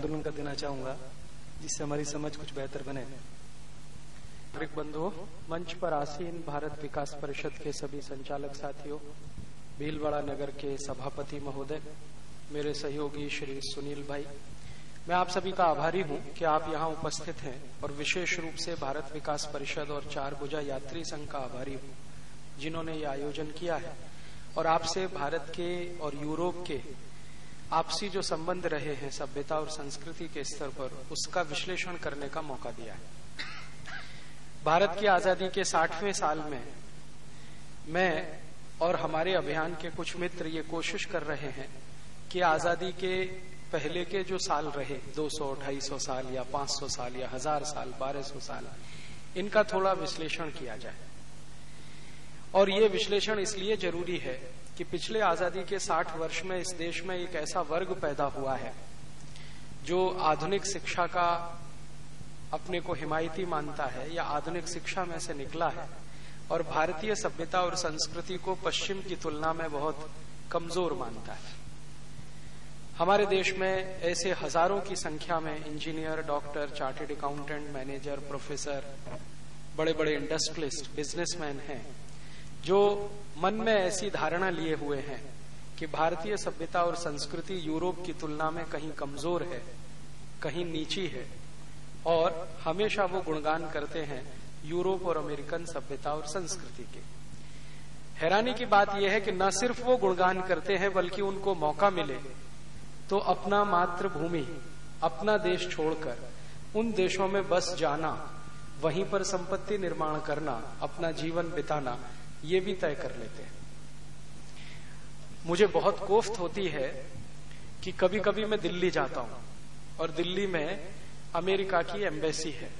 आंदोलन का देना चाहूँगा, जिससे हमारी समझ कुछ बेहतर बने। नागरिक बंधुओं, मंच पर आसीन भारत विकास परिषद के सभी संचालक साथियों, भीलवाड़ा नगर के सभापति महोदय, मेरे सहयोगी श्री सुनील भाई, मैं आप सभी का आभारी हूँ कि आप यहाँ उपस्थित हैं और विशेष रूप से भारत विकास परिषद और चार भुजा यात्री संघ का आभारी हूँ, जिन्होंने ये आयोजन किया है। और आपसे भारत के और यूरोप के आपसी जो संबंध रहे हैं सभ्यता और संस्कृति के स्तर पर उसका विश्लेषण करने का मौका दिया है। भारत की आज़ादी के साठवें साल में मैं और हमारे अभियान के कुछ मित्र ये कोशिश कर रहे हैं कि आज़ादी के पहले के जो साल रहे 200, 250 साल या 500 साल या हज़ार साल 1200 साल इनका थोड़ा विश्लेषण किया जाए। और ये विश्लेषण इसलिए ज़रूरी है कि पिछले आज़ादी के 60 वर्ष में इस देश में एक ऐसा वर्ग पैदा हुआ है, जो आधुनिक शिक्षा का अपने को हिमायती मानता है या आधुनिक शिक्षा में से निकला है और भारतीय सभ्यता और संस्कृति को पश्चिम की तुलना में बहुत कमज़ोर मानता है। हमारे देश में ऐसे हज़ारों की संख्या में engineer, doctor chartered accountant, manager, professor बड़े बड़े इंडस्ट्रियलिस्ट, बिजनेसमैन हैं। जो मन में ऐसी धारणा लिए हुए हैं कि भारतीय सभ्यता और संस्कृति यूरोप की तुलना में कहीं कमज़ोर है, कहीं नीची है, और हमेशा वो गुणगान करते हैं यूरोप और अमेरिकन सभ्यता और संस्कृति के। हैरानी की बात यह है कि न सिर्फ़ वो गुणगान करते हैं, बल्कि उनको मौका मिले तो अपना मातृभूमि, अपना देश छोड़कर, उन देशों में बस जाना, वहीं पर संपत्ति निर्माण करना, अपना जीवन बिताना ये भी तय कर लेते हैं। मुझे बहुत कोफ्त होती है कि कभी कभी मैं दिल्ली जाता हूँ और दिल्ली में अमेरिका की एम्बेसी है।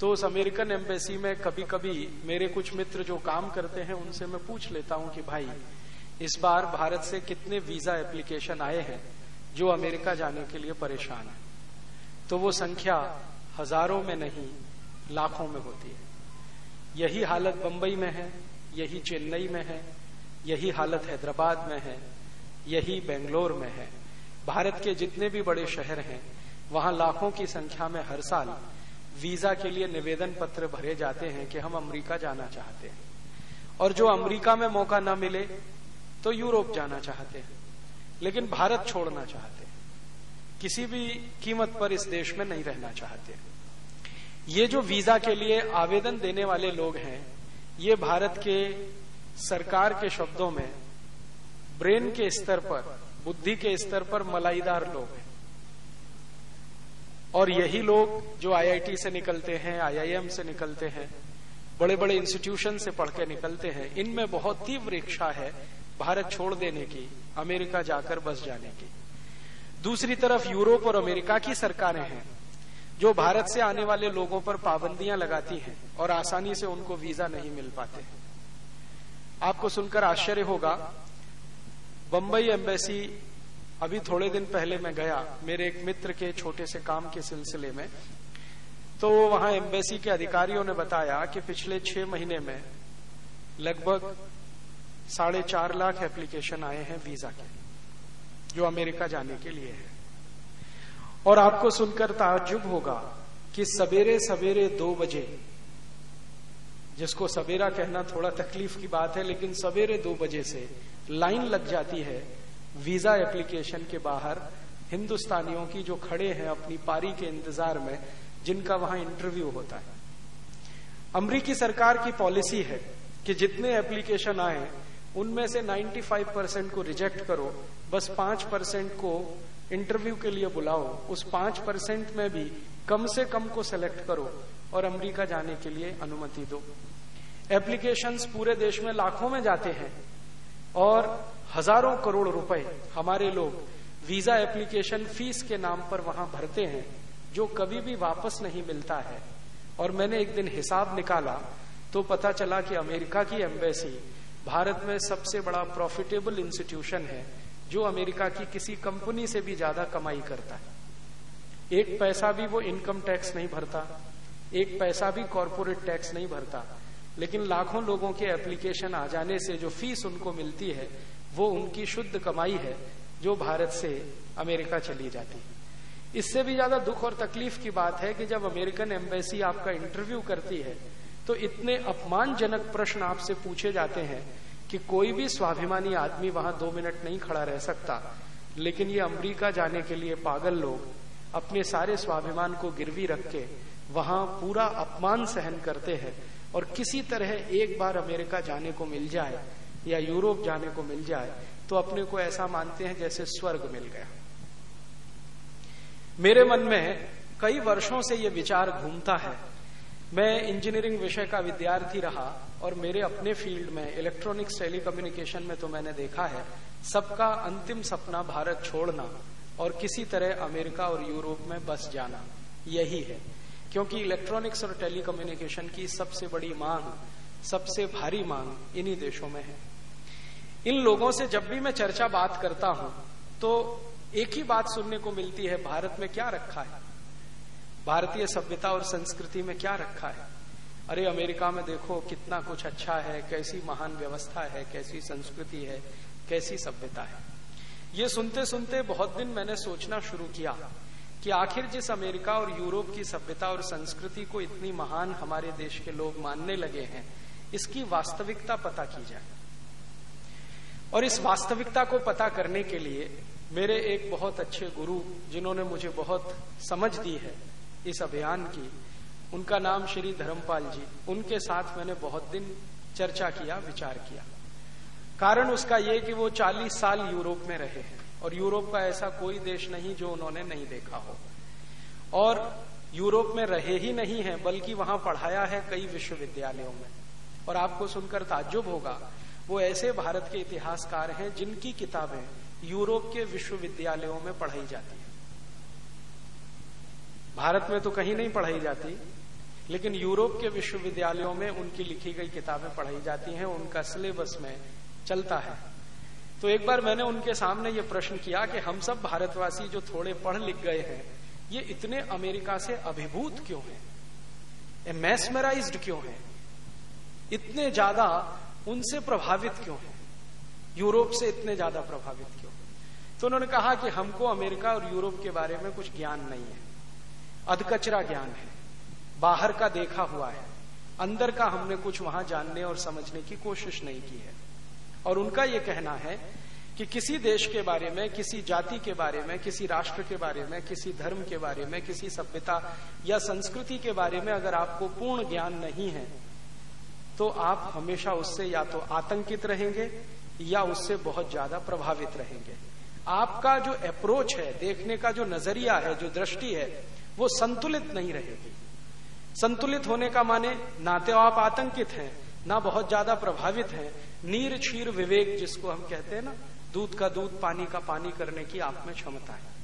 तो उस अमेरिकन एम्बेसी में कभी कभी मेरे कुछ मित्र जो काम करते हैं, उनसे मैं पूछ लेता हूँ कि भाई, इस बार भारत से कितने वीज़ा एप्लीकेशन आए हैं जो अमेरिका जाने के लिए परेशान है? तो वो संख्या हज़ारों में नहीं, लाखों में होती है। यही हालत बंबई में है। यही चेन्नई में है, यही हालत हैदराबाद में है, यही बेंगलोर में है। भारत के जितने भी बड़े शहर हैं, वहाँ लाखों की संख्या में हर साल वीज़ा के लिए निवेदन पत्र भरे जाते हैं कि हम अमेरिका जाना चाहते हैं। और जो अमेरिका में मौका ना मिले तो यूरोप जाना चाहते हैं। लेकिन भारत छोड़ना चाहते हैं। किसी भी कीमत पर इस देश में नहीं रहना चाहते। ये जो वीज़ा के लिए आवेदन देने वाले लोग हैं ये भारत के सरकार के शब्दों में, ब्रेन के स्तर पर, बुद्धि के स्तर पर मलाईदार लोग हैं। और यही लोग जो आईआईटी से निकलते हैं आईआईएम से निकलते हैं बड़े बड़े इंस्टीट्यूशन से पढ़ के निकलते हैं, इनमें बहुत तीव्र इच्छा है भारत छोड़ देने की, अमेरिका जाकर बस जाने की। दूसरी तरफ़ यूरोप और अमेरिका की सरकारें हैं। जो भारत से आने वाले लोगों पर पाबंदियाँ लगाती हैं और आसानी से उनको वीज़ा नहीं मिल पाते आपको सुनकर आश्चर्य होगा, बंबई एम्बेसी, अभी थोड़े दिन पहले मैं गया, मेरे एक मित्र के छोटे से काम के सिलसिले में तो वहाँ एम्बेसी के अधिकारियों ने बताया कि पिछले छह महीने में लगभग साढ़े चार लाख एप्लीकेशन आए हैं वीज़ा के, जो अमेरिका जाने के लिए है। और आपको सुनकर ताजुब होगा कि सवेरे सवेरे दो बजे, जिसको सवेरा कहना थोड़ा तकलीफ़ की बात है, लेकिन सवेरे दो बजे से लाइन लग जाती है वीज़ा एप्लीकेशन के बाहर हिंदुस्तानियों की जो खड़े हैं अपनी पारी के इंतज़ार में, जिनका वहाँ इंटरव्यू होता है। अमरीकी सरकार की पॉलिसी है कि जितने एप्लीकेशन आए, उनमें से 95 परसेंट को रिजेक्ट करो, बस पाँच परसेंट को इंटरव्यू के लिए बुलाओ, उस पाँच परसेंट में भी कम से कम को सिलेक्ट करो और अमेरिका जाने के लिए अनुमति दो। एप्लीकेशंस पूरे देश में लाखों में जाते हैं और हज़ारों करोड़ रुपए हमारे लोग वीज़ा एप्लीकेशन फ़ीस के नाम पर वहाँ भरते हैं, जो कभी भी वापस नहीं मिलता है। और मैंने एक दिन हिसाब निकाला तो पता चला कि अमेरिका की एम्बेसी भारत में सबसे बड़ा प्रॉफिटेबल इंस्टीट्यूशन है। जो अमेरिका की किसी कंपनी से भी ज़्यादा कमाई करता है। एक पैसा भी वो इनकम टैक्स नहीं भरता, एक पैसा भी कॉरपोरेट टैक्स नहीं भरता, लेकिन लाखों लोगों के एप्लीकेशन आ जाने से जो फ़ीस उनको मिलती है, वो उनकी शुद्ध कमाई है, जो भारत से अमेरिका चली जाती है। इससे भी ज़्यादा दुख और तकलीफ़ की बात है कि जब अमेरिकन एम्बेसी आपका इंटरव्यू करती है तो इतने अपमानजनक प्रश्न आपसे पूछे जाते हैं कि कोई भी स्वाभिमानी आदमी वहाँ दो मिनट नहीं खड़ा रह सकता। लेकिन ये अमेरिका जाने के लिए पागल लोग अपने सारे स्वाभिमान को गिरवी रख के वहाँ पूरा अपमान सहन करते हैं और किसी तरह एक बार अमेरिका जाने को मिल जाए या यूरोप जाने को मिल जाए तो अपने को ऐसा मानते हैं जैसे स्वर्ग मिल गया। मेरे मन में कई वर्षों से ये विचार घूमता है मैं इंजीनियरिंग विषय का विद्यार्थी रहा और मेरे अपने फ़ील्ड में इलेक्ट्रॉनिक्स टेलीकम्युनिकेशन में तो मैंने देखा है, सबका अंतिम सपना भारत छोड़ना और किसी तरह अमेरिका और यूरोप में बस जाना, यही है। क्योंकि इलेक्ट्रॉनिक्स और टेलीकम्युनिकेशन की सबसे बड़ी मांग, सबसे भारी मांग इन्हीं देशों में है। इन लोगों से जब भी मैं चर्चा बात करता हूँ तो एक ही बात सुनने को मिलती है, भारत में क्या रखा है? भारतीय सभ्यता और संस्कृति में क्या रखा है? अरे, अमेरिका में देखो, कितना कुछ अच्छा है, कैसी महान व्यवस्था है, कैसी संस्कृति है, कैसी सभ्यता है। ये सुनते सुनते बहुत दिन मैंने सोचना शुरू किया कि आखिर जिस अमेरिका और यूरोप की सभ्यता और संस्कृति को इतनी महान हमारे देश के लोग मानने लगे हैं, इसकी वास्तविकता पता की जाए। और इस वास्तविकता को पता करने के लिए मेरे एक बहुत अच्छे गुरु, जिन्होंने मुझे बहुत समझ दी है इस अभियान की। उनका नाम श्री धर्मपाल जी। उनके साथ मैंने बहुत दिन चर्चा किया, विचार किया। कारण उसका ये कि वो 40 साल यूरोप में रहे हैं और यूरोप का ऐसा कोई देश नहीं जो उन्होंने नहीं देखा हो। और यूरोप में रहे ही नहीं है, बल्कि वहाँ पढ़ाया है कई विश्वविद्यालयों में। और आपको सुनकर ताज्जुब होगा, वो ऐसे भारत के इतिहासकार हैं जिनकी किताबें यूरोप के विश्वविद्यालयों में पढ़ाई जाती है। भारत में तो कहीं नहीं पढ़ाई जाती, लेकिन यूरोप के विश्वविद्यालयों में उनकी लिखी गई किताबें पढ़ाई जाती हैं, उनका सिलेबस में चलता है। तो एक बार मैंने उनके सामने ये प्रश्न किया कि हम सब भारतवासी जो थोड़े पढ़ लिख गए हैं, ये इतने अमेरिका से अभिभूत क्यों हैं? मैसमराइज्ड क्यों हैं? इतने ज़्यादा उनसे प्रभावित क्यों हैं? यूरोप से इतने ज़्यादा प्रभावित क्यों तो उन्होंने कहा कि हमको अमेरिका और यूरोप के बारे में कुछ ज्ञान नहीं है। अधकचरा ज्ञान है। बाहर का देखा हुआ है। अंदर का हमने कुछ वहाँ जानने और समझने की कोशिश नहीं की है। और उनका यह कहना है कि किसी देश के बारे में, किसी जाति के बारे में, किसी राष्ट्र के बारे में, किसी धर्म के बारे में, किसी सभ्यता या संस्कृति के बारे में अगर आपको पूर्ण ज्ञान नहीं है तो आप हमेशा उससे या तो आतंकित रहेंगे या उससे बहुत ज़्यादा प्रभावित रहेंगे। आपका जो अप्रोच है, देखने का जो नज़रिया है, जो दृष्टि है वो संतुलित नहीं रहेगी संतुलित होने का माने ना तो आप आतंकित हैं, ना बहुत ज़्यादा प्रभावित हैं। नीर, क्षीर, विवेक जिसको हम कहते हैं ना, दूध का दूध, पानी का पानी करने की आप में क्षमता है।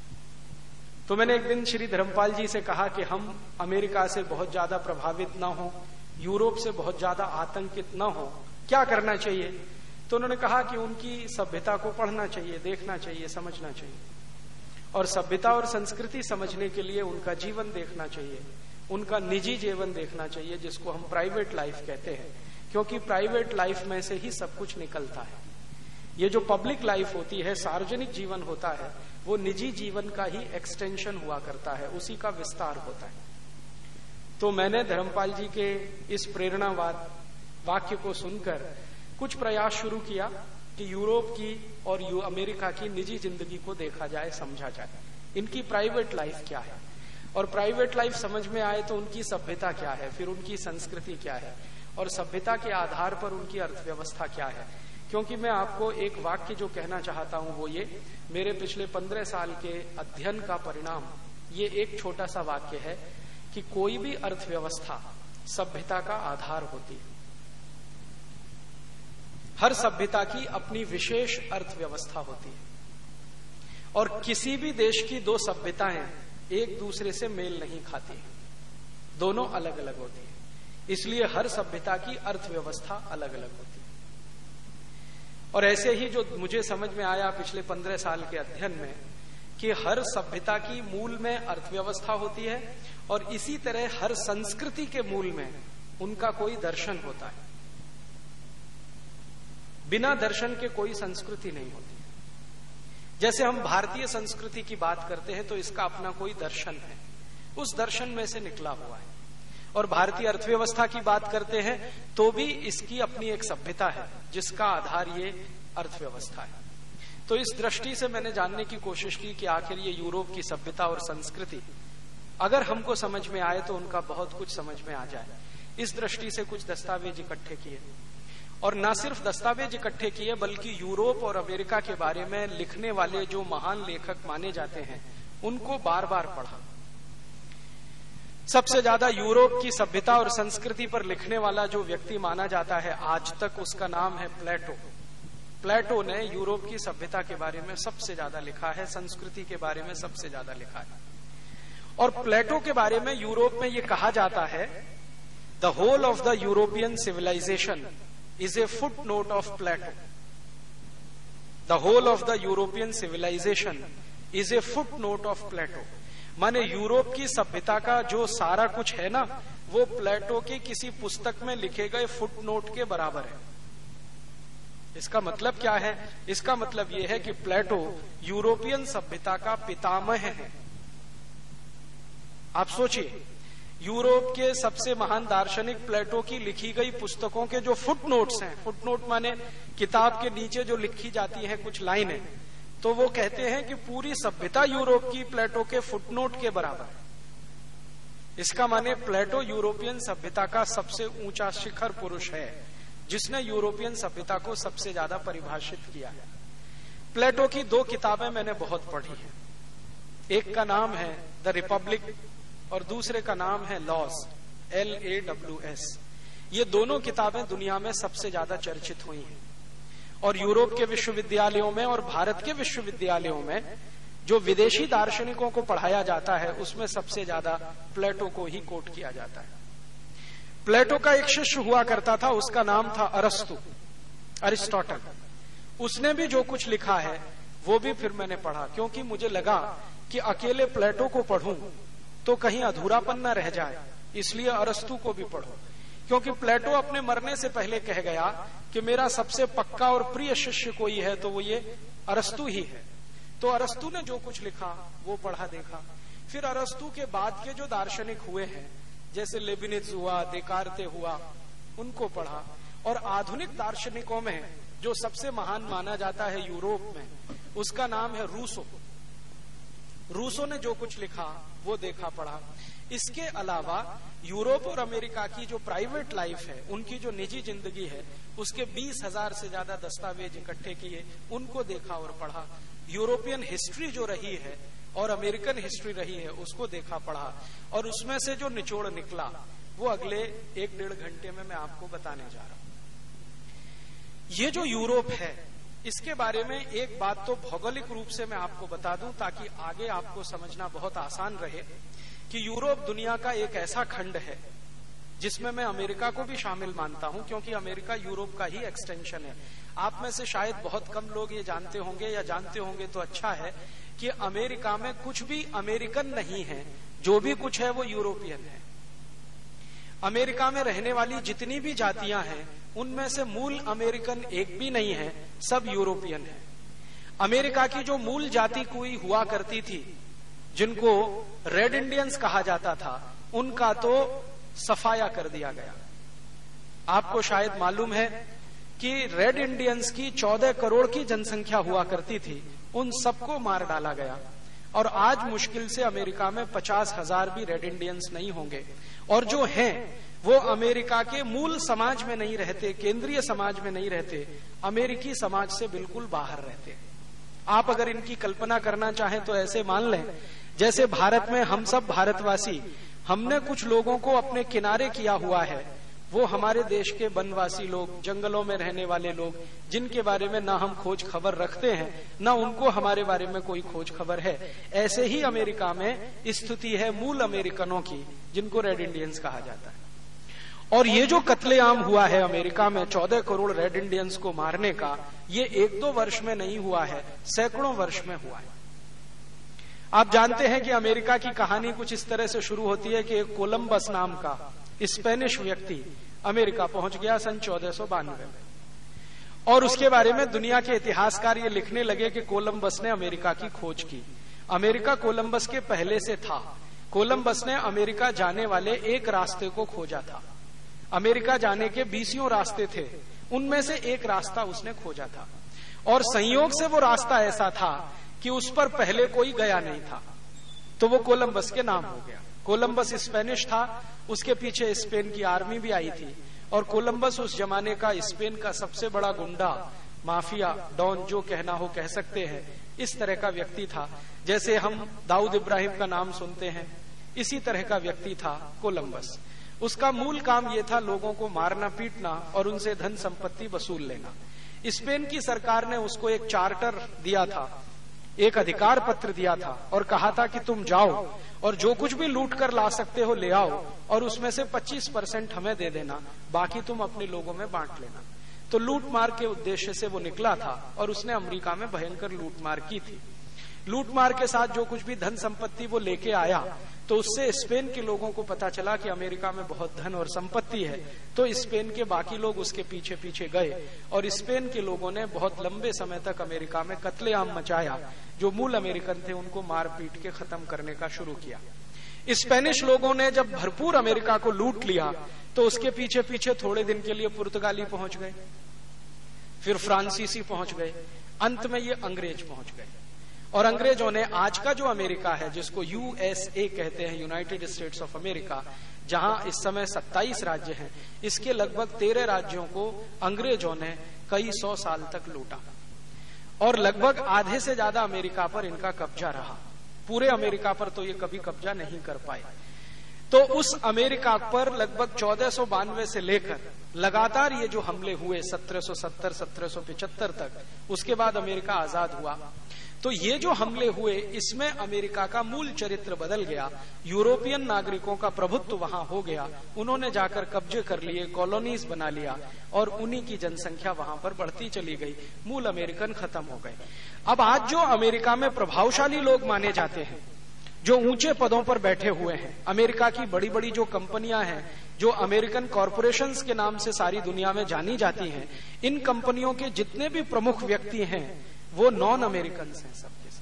तो मैंने एक दिन श्री धर्मपाल जी से कहा कि हम अमेरिका से बहुत ज़्यादा प्रभावित ना हो, यूरोप से बहुत ज़्यादा आतंकित ना हो। क्या करना चाहिए? तो उन्होंने कहा कि उनकी सभ्यता को पढ़ना चाहिए, देखना चाहिए, समझना चाहिए। और सभ्यता और संस्कृति समझने के लिए उनका जीवन देखना चाहिए। उनका निजी जीवन देखना चाहिए, जिसको हम प्राइवेट लाइफ कहते हैं। क्योंकि प्राइवेट लाइफ में से ही सब कुछ निकलता है। ये जो पब्लिक लाइफ होती है, सार्वजनिक जीवन होता है, वो निजी जीवन का ही एक्सटेंशन हुआ करता है। उसी का विस्तार होता है। तो मैंने धर्मपाल जी के इस प्रेरणावाद वाक्य को सुनकर कुछ प्रयास शुरू किया। कि यूरोप की और यू, अमेरिका की निजी ज़िंदगी को देखा जाए, समझा जाए। इनकी प्राइवेट लाइफ क्या है? और प्राइवेट लाइफ समझ में आए तो उनकी सभ्यता क्या है? फिर उनकी संस्कृति क्या है? और सभ्यता के आधार पर उनकी अर्थव्यवस्था क्या है? क्योंकि मैं आपको एक वाक्य जो कहना चाहता हूँ वो ये, मेरे पिछले पंद्रह साल के अध्ययन का परिणाम, ये एक छोटा सा वाक्य है कि कोई भी अर्थव्यवस्था सभ्यता का आधार होती है। हर सभ्यता की अपनी विशेष अर्थव्यवस्था होती है। और किसी भी देश की दो सभ्यताएँ एक दूसरे से मेल नहीं खाती दोनों अलग अलग होती है। इसलिए हर सभ्यता की अर्थव्यवस्था अलग अलग होती है। और ऐसे ही जो मुझे समझ में आया पिछले पंद्रह साल के अध्ययन में, कि हर सभ्यता की मूल में अर्थव्यवस्था होती है, और इसी तरह हर संस्कृति के मूल में उनका कोई दर्शन होता है। बिना दर्शन के कोई संस्कृति नहीं होती। जैसे हम भारतीय संस्कृति की बात करते हैं तो इसका अपना कोई दर्शन है। उस दर्शन में से निकला हुआ है। और भारतीय अर्थव्यवस्था की बात करते हैं तो भी इसकी अपनी एक सभ्यता है, जिसका आधार ये अर्थव्यवस्था है। तो इस दृष्टि से मैंने जानने की कोशिश की कि आखिर ये यूरोप की सभ्यता और संस्कृति, अगर हमको समझ में आए तो उनका बहुत कुछ समझ में आ जाए। इस दृष्टि से कुछ दस्तावेज़ इकट्ठे किए। और न सिर्फ़ दस्तावेज़ इकट्ठे किए, बल्कि यूरोप और अमेरिका के बारे में लिखने वाले जो महान लेखक माने जाते हैं, उनको बार बार पढ़ा। सबसे ज़्यादा यूरोप की सभ्यता और संस्कृति पर लिखने वाला जो व्यक्ति माना जाता है, आज तक उसका नाम है प्लेटो। प्लेटो ने यूरोप की सभ्यता के बारे में सबसे ज़्यादा लिखा है, संस्कृति के बारे में सबसे ज़्यादा लिखा है। और प्लेटो के बारे में यूरोप में यह कहा जाता है, the whole of the European civilisation foot note of Plato the whole of the European civilisation is a foot note of Plato माने यूरोप की सभ्यता का जो सारा कुछ है ना, वो प्लेटो के किसी पुस्तक में लिखे गए फुटनोट के बराबर है। इसका मतलब क्या है? इसका मतलब यह है कि प्लेटो यूरोपियन सभ्यता का पितामह है। आप सोचिए यूरोप के सबसे महान दार्शनिक प्लेटो की लिखी गई पुस्तकों के जो फुटनोट्स हैं, फुटनोट माने किताब के नीचे जो लिखी जाती हैं कुछ लाइनें तो वो कहते हैं कि पूरी सभ्यता यूरोप की प्लेटो के फुटनोट के बराबर है। इसका माने प्लेटो यूरोपियन सभ्यता का सबसे ऊँचा शिखर पुरुष है, जिसने यूरोपियन सभ्यता को सबसे ज़्यादा परिभाषित किया है। प्लेटो की दो किताबें मैंने बहुत पढ़ी हैं। एक का नाम है द रिपब्लिक और दूसरे का नाम है Laws L A W S ये दोनों किताबें दुनिया में सबसे ज़्यादा चर्चित हुई हैं। और यूरोप के विश्वविद्यालयों में और भारत के विश्वविद्यालयों में जो विदेशी दार्शनिकों को पढ़ाया जाता है, उसमें सबसे ज़्यादा प्लेटो को ही कोट किया जाता है। प्लेटो का एक शिष्य हुआ करता था, उसका नाम था अरस्तु, अरिस्टोटल। उसने भी जो कुछ लिखा है, वो भी फिर मैंने पढ़ा, क्योंकि मुझे लगा कि अकेले प्लेटो को पढ़ूं तो कहीं अधूरापन न रह जाए। इसलिए अरस्तु को भी पढ़ो। क्योंकि प्लेटो अपने मरने से पहले कह गया कि मेरा सबसे पक्का और प्रिय शिष्य कोई है तो वो ये अरस्तु ही है। तो अरस्तु ने जो कुछ लिखा, वो पढ़ा, देखा। फिर अरस्तु के बाद के जो दार्शनिक हुए हैं, जैसे लेबिनिज हुआ, देकारते हुआ, उनको पढ़ा। और आधुनिक दार्शनिकों में, जो सबसे महान माना जाता है यूरोप में, उसका नाम है रूसो। रूसो ने जो कुछ लिखा वो देखा पढ़ा। इसके अलावा यूरोप और अमेरिका की जो प्राइवेट लाइफ है, उनकी जो निजी ज़िंदगी है, उसके बीस हज़ार से ज़्यादा दस्तावेज़ इकट्ठे किए, उनको देखा और पढ़ा। यूरोपियन हिस्ट्री जो रही है और अमेरिकन हिस्ट्री रही है, उसको देखा पढ़ा। और उसमें से जो निचोड़ निकला, वो अगले एक डेढ़ घंटे में मैं आपको बताने जा रहा हूँ। ये जो यूरोप है इसके बारे में एक बात तो भौगोलिक रूप से मैं आपको बता दूँ, ताकि आगे आपको समझना बहुत आसान रहे कि यूरोप दुनिया का एक ऐसा खंड है, जिसमें मैं अमेरिका को भी शामिल मानता हूँ, क्योंकि अमेरिका यूरोप का ही एक्सटेंशन है। आप में से शायद बहुत कम लोग ये जानते होंगे, या जानते होंगे तो अच्छा है कि अमेरिका में कुछ भी अमेरिकन नहीं है, जो भी कुछ है वो यूरोपियन है। अमेरिका में रहने वाली जितनी भी जातियाँ हैं उनमें से मूल अमेरिकन एक भी नहीं है, सब यूरोपियन है। अमेरिका की जो मूल जाति कोई हुआ करती थी, जिनको रेड इंडियंस कहा जाता था, उनका तो सफाया कर दिया गया। आपको शायद मालूम है कि रेड इंडियंस की 14 करोड़ की जनसंख्या हुआ करती थी, उन सबको मार डाला गया। और आज मुश्किल से अमेरिका में पचास हज़ार भी रेड इंडियंस नहीं होंगे। और जो हैं वो अमेरिका के मूल समाज में नहीं रहते, केंद्रीय समाज में नहीं रहते, अमेरिकी समाज से बिल्कुल बाहर रहते। आप अगर इनकी कल्पना करना चाहें तो ऐसे मान लें, जैसे भारत में हम सब भारतवासी, हमने कुछ लोगों को अपने किनारे किया हुआ है। वो हमारे देश के वनवासी लोग, जंगलों में रहने वाले लोग, जिनके बारे में ना हम खोज खबर रखते हैं, ना उनको हमारे बारे में कोई खोज खबर है। ऐसे ही अमेरिका में स्थिति है मूल अमेरिकनों की, जिनको रेड इंडियंस कहा जाता है। और ये जो कत्लेआम हुआ है अमेरिका में चौदह करोड़ रेड इंडियंस को मारने का, ये एक दो वर्ष में नहीं हुआ है, सैकड़ों वर्ष में हुआ है। आप जानते हैं कि अमेरिका की कहानी कुछ इस तरह से शुरू होती है कि एक कोलंबस नाम का स्पेनिश व्यक्ति अमेरिका पहुँच गया सन चौदह में। और उसके बारे में दुनिया के इतिहासकार ये लिखने लगे कि कोलंबस ने अमेरिका की खोज की। अमेरिका कोलंबस के पहले से था। कोलंबस ने अमेरिका जाने वाले एक रास्ते को खोजा था। अमेरिका जाने के बीसियों रास्ते थे। उनमें से एक रास्ता उसने खोजा था। और संयोग से वो रास्ता ऐसा था कि उस पर पहले कोई गया नहीं था। तो वो कोलंबस के नाम हो गया। कोलंबस स्पेनिश था। उसके पीछे स्पेन की आर्मी भी आई थी। और कोलंबस उस जमाने का स्पेन का सबसे बड़ा गुंडा, माफिया, डॉन, जो कहना हो कह सकते हैं, इस तरह का व्यक्ति था। जैसे हम दाऊद इब्राहिम का नाम सुनते हैं, इसी तरह का व्यक्ति था कोलंबस। उसका मूल काम यह था लोगों को मारना, पीटना और उनसे धन संपत्ति वसूल लेना। स्पेन की सरकार ने उसको एक चार्टर दिया था, एक अधिकार पत्र दिया था और कहा था कि तुम जाओ और जो कुछ भी लूट कर ला सकते हो ले आओ और उसमें से 25 परसेंट हमें दे देना, बाकी तुम अपने लोगों में बांट लेना। तो लूट मार के उद्देश्य से वो निकला था और उसने अमेरिका में भयंकर लूट मार की थी। लूट मार के साथ जो कुछ भी धन संपत्ति वो लेके आया तो उससे स्पेन के लोगों को पता चला कि अमेरिका में बहुत धन और संपत्ति है। तो स्पेन के बाकी लोग उसके पीछे पीछे गए और स्पेन के लोगों ने बहुत लंबे समय तक अमेरिका में कत्लेआम मचाया। जो मूल अमेरिकन थे, उनको मार पीट के खत्म करने का शुरू किया। स्पेनिश लोगों ने जब भरपूर अमेरिका को लूट लिया तो उसके पीछे पीछे थोड़े दिन के लिए पुर्तगाली पहुँच गए। फिर फ्रांसीसी पहुँच गए। अंत में ये अंग्रेज़ पहुँच गए। और अंग्रेज़ों ने आज का जो अमेरिका है, जिसको यूएसए कहते हैं यूनाइटेड स्टेट्स ऑफ़ अमेरिका जहाँ इस समय 27 राज्य हैं, इसके लगभग तेरह राज्यों को अंग्रेज़ों ने कई सौ साल तक लूटा। और लगभग आधे से ज़्यादा अमेरिका पर इनका कब्जा रहा। पूरे अमेरिका पर तो ये कभी कब्जा नहीं कर पाए। तो उस अमेरिका पर लगभग चौदह से लेकर लगातार ये जो हमले हुए 1770 1775 तक, उसके बाद अमेरिका आज़ाद हुआ। तो ये जो हमले हुए, इसमें अमेरिका का मूल चरित्र बदल गया। यूरोपियन नागरिकों का प्रभुत्व वहाँ हो गया। उन्होंने जाकर कब्जे कर लिए कॉलोनीज बना लिया और उन्हीं की जनसंख्या वहाँ पर बढ़ती चली गई। मूल अमेरिकन खत्म हो गए। अब आज जो अमेरिका में प्रभावशाली लोग माने जाते हैं, जो ऊँचे पदों पर बैठे हुए हैं, अमेरिका की बड़ी बड़ी जो कंपनियाँ हैं, जो अमेरिकन कॉरपोरेशन के नाम से सारी दुनिया में जानी जाती हैं, इन कंपनियों के जितने भी प्रमुख व्यक्ति हैं वो नॉन अमेरिकन हैं सबके सब।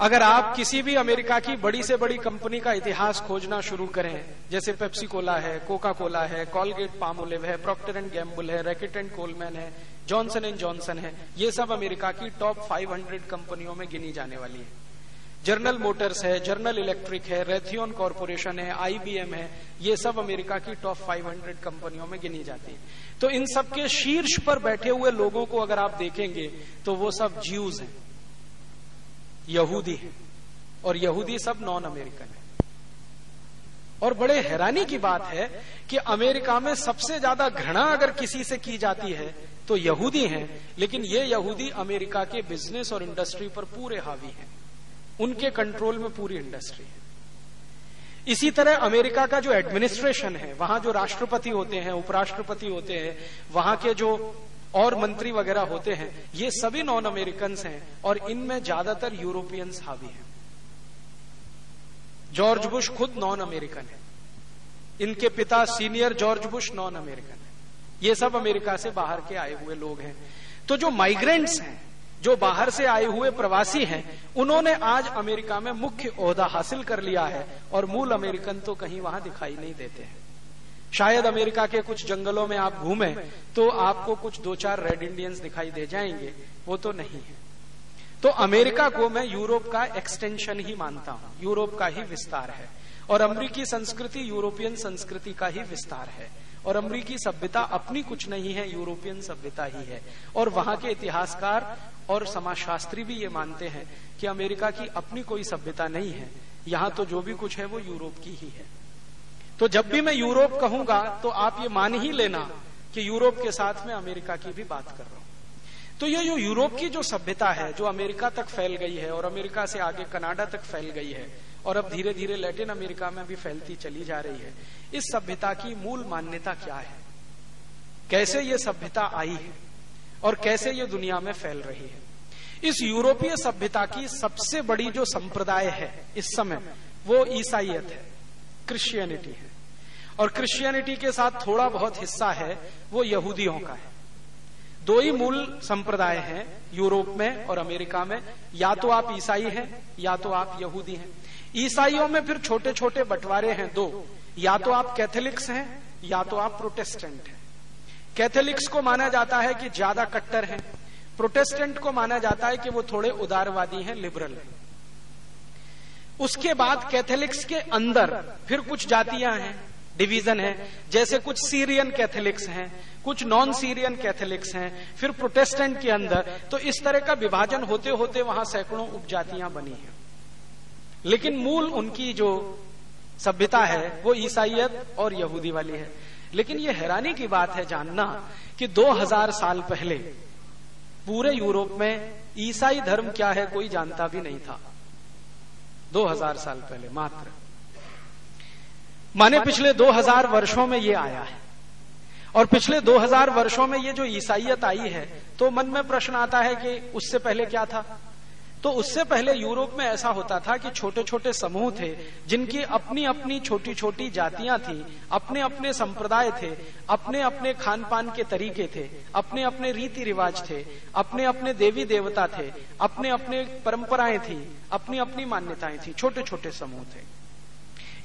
अगर आप किसी भी अमेरिका की बड़ी से बड़ी कंपनी का इतिहास खोजना शुरू करें, जैसे पेप्सी कोला है कोका कोला है, कॉलगेट पामोलिव है, प्रॉक्टर एंड गैम्बुल है, रैकेट एंड कोलमैन है, जॉनसन एंड जॉनसन है, ये सब अमेरिका की टॉप 500 कंपनियों में गिनी जाने वाली है। जर्नल मोटर्स है जर्नल इलेक्ट्रिक है रेथियोन कॉरपोरेशन है आईबीएम है, ये सब अमेरिका की टॉप 500 कंपनियों में गिनी जाती है। तो इन सब के शीर्ष पर बैठे हुए लोगों को अगर आप देखेंगे तो वो सब ज्यूज हैं, यहूदी हैं, और यहूदी सब नॉन अमेरिकन है। और बड़े हैरानी की बात है कि अमेरिका में सबसे ज़्यादा घृणा अगर किसी से की जाती है तो यहूदी हैं, लेकिन ये यहूदी अमेरिका के बिज़नेस और इंडस्ट्री पर पूरे हावी हैं। उनके कंट्रोल में पूरी इंडस्ट्री है। इसी तरह अमेरिका का जो एडमिनिस्ट्रेशन है, वहाँ जो राष्ट्रपति होते हैं, उपराष्ट्रपति होते हैं, वहाँ के जो और मंत्री वगैरह होते हैं, ये सभी नॉन अमेरिकन हैं और इनमें ज़्यादातर यूरोपियंस हावी हैं। जॉर्ज बुश खुद नॉन अमेरिकन है। इनके पिता senior George Bush non American है। ये सब अमेरिका से बाहर के आए हुए लोग हैं। तो जो माइग्रेंट्स हैं जो बाहर से आए हुए प्रवासी हैं, उन्होंने आज अमेरिका में मुख्य ओहदा हासिल कर लिया है और मूल अमेरिकन तो कहीं वहाँ दिखाई नहीं देते हैं। शायद अमेरिका के कुछ जंगलों में आप घूमें तो आपको कुछ दो चार रेड इंडियंस दिखाई दे जाएँगे, वो तो नहीं है। तो अमेरिका को मैं यूरोप का एक्सटेंशन ही मानता हूँ, यूरोप का ही विस्तार है, और अमरीकी संस्कृति यूरोपियन संस्कृति का ही विस्तार है, और अमरीकी सभ्यता अपनी कुछ नहीं है, यूरोपियन सभ्यता ही है, और वहाँ के इतिहासकार और समाजशास्त्री भी ये मानते हैं कि अमेरिका की अपनी कोई सभ्यता नहीं है। यहाँ तो जो भी कुछ है वो यूरोप की ही है। तो जब भी मैं यूरोप कहूँगा तो आप ये मान ही लेना कि यूरोप के साथ में अमेरिका की भी बात कर रहा हूँ। तो ये जो यूरोप की जो सभ्यता है, जो अमेरिका तक फैल गई है और अमेरिका से आगे कनाडा तक फैल गई है, और अब धीरे धीरे लैटिन अमेरिका में भी फैलती चली जा रही है, इस सभ्यता की मूल मान्यता क्या है? कैसे ये सभ्यता आई है? और कैसे ये दुनिया में फैल रही है। इस यूरोपीय सभ्यता की सबसे बड़ी जो संप्रदाय है इस समय, वो ईसाइत है, क्रिश्चियनिटी है। और क्रिश्चियनिटी के साथ थोड़ा बहुत हिस्सा है, वो यहूदियों का है। दो ही मूल संप्रदाय हैं, यूरोप में और अमेरिका में। या तो आप ईसाई हैं, या तो आप यहूदी हैं। ईसाइयों में फिर छोटे छोटे बंटवारे हैं दो। या तो आप कैथोलिक्स हैं, या तो आप प्रोटेस्टेंट हैं। कैथोलिक्स को माना जाता है कि ज़्यादा कट्टर हैं। प्रोटेस्टेंट को माना जाता है कि वो थोड़े उदारवादी हैं लिबरल हैं। उसके बाद कैथोलिक्स के अंदर फिर कुछ जातियाँ हैं डिवीज़न है। जैसे कुछ सीरियन कैथोलिक्स हैं, कुछ नॉन सीरियन कैथोलिक्स हैं, फिर प्रोटेस्टेंट के अंदर। तो इस तरह का विभाजन होते होते वहाँ सैकड़ों उपजातियाँ बनी हैं। लेकिन मूल उनकी जो सभ्यता है, वो ईसाइयत और यहूदी वाली है। लेकिन ये हैरानी की बात है जानना कि 2000 साल पहले पूरे यूरोप में ईसाई धर्म क्या है कोई जानता भी नहीं था। 2000 साल पहले मात्र। माने पिछले 2000 वर्षों में ये आया है। और पिछले 2000 वर्षों में ये जो ईसाइयत आई है तो मन में प्रश्न आता है कि उससे पहले क्या था? तो उससे पहले यूरोप में ऐसा होता था कि छोटे छोटे समूह थे, जिनकी अपनी अपनी छोटी छोटी जातियाँ थी अपने अपने संप्रदाय थे अपने अपने खान पान के तरीके थे अपने अपने रीति रिवाज थे अपने अपने देवी देवता थे अपने अपने परंपराएँ थी अपनी अपनी मान्यताएँ थी छोटे छोटे समूह थे।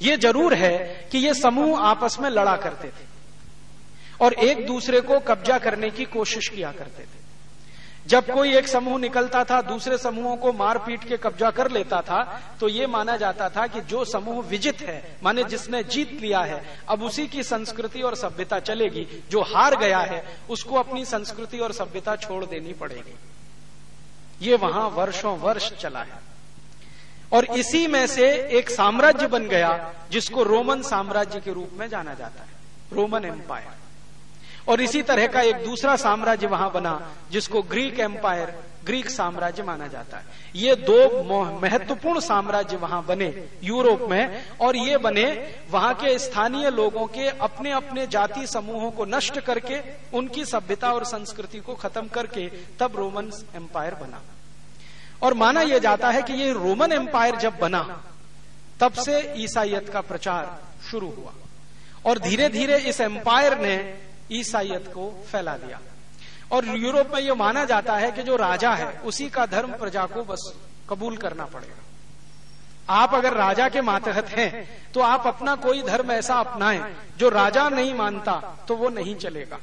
ये ज़रूर है कि ये समूह आपस में लड़ा करते थे और एक दूसरे को कब्जा करने की कोशिश किया करते थे। जब कोई एक समूह निकलता था, दूसरे समूहों को मार पीट के कब्जा कर लेता था तो ये माना जाता था कि जो समूह विजित है, माने जिसने जीत लिया है, अब उसी की संस्कृति और सभ्यता चलेगी। जो हार गया है, उसको अपनी संस्कृति और सभ्यता छोड़ देनी पड़ेगी। ये वहाँ वर्षों वर्ष चला है। और इसी में से एक साम्राज्य बन गया, जिसको रोमन साम्राज्य के रूप में जाना जाता है, रोमन एम्पायर। और इसी तरह का एक दूसरा साम्राज्य वहाँ बना, जिसको ग्रीक एम्पायर ग्रीक साम्राज्य माना जाता है। ये दो महत्वपूर्ण साम्राज्य वहाँ बने यूरोप में, और ये बने वहाँ के स्थानीय लोगों के अपने अपने जाति समूहों को नष्ट करके, उनकी सभ्यता और संस्कृति को खत्म करके तब रोमन एम्पायर बना। और माना यह जाता है कि ये रोमन एम्पायर जब बना, तब से ईसाइत का प्रचार शुरू हुआ। और धीरे धीरे इस एम्पायर ने ईसाइयत को फैला दिया। और यूरोप में यह माना जाता है कि जो राजा है, उसी का धर्म प्रजा को बस कबूल करना पड़ेगा। आप अगर राजा के मातहत हैं तो आप अपना कोई धर्म ऐसा अपनाएँ, जो राजा नहीं मानता तो वो नहीं चलेगा।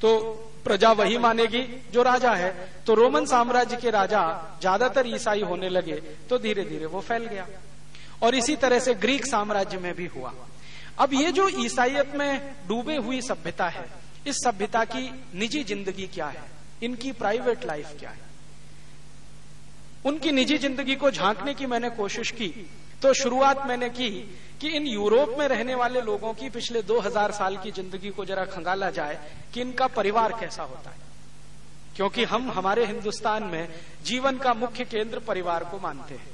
तो प्रजा वही मानेगी जो राजा है। तो रोमन साम्राज्य के राजा ज़्यादातर ईसाई होने लगे तो धीरे धीरे वो फैल गया। और इसी तरह से ग्रीक साम्राज्य में भी हुआ। अब ये जो ईसाइत में डूबे हुई सभ्यता है, इस सभ्यता की निजी ज़िंदगी क्या है? इनकी प्राइवेट लाइफ क्या है? उनकी निजी ज़िंदगी को झांकने की मैंने कोशिश की तो शुरुआत मैंने की कि इन यूरोप में रहने वाले लोगों की पिछले 2000 साल की ज़िंदगी को जरा खंगाला जाए कि इनका परिवार कैसा होता है। क्योंकि हम हमारे हिंदुस्तान में जीवन का मुख्य केंद्र परिवार को मानते हैं।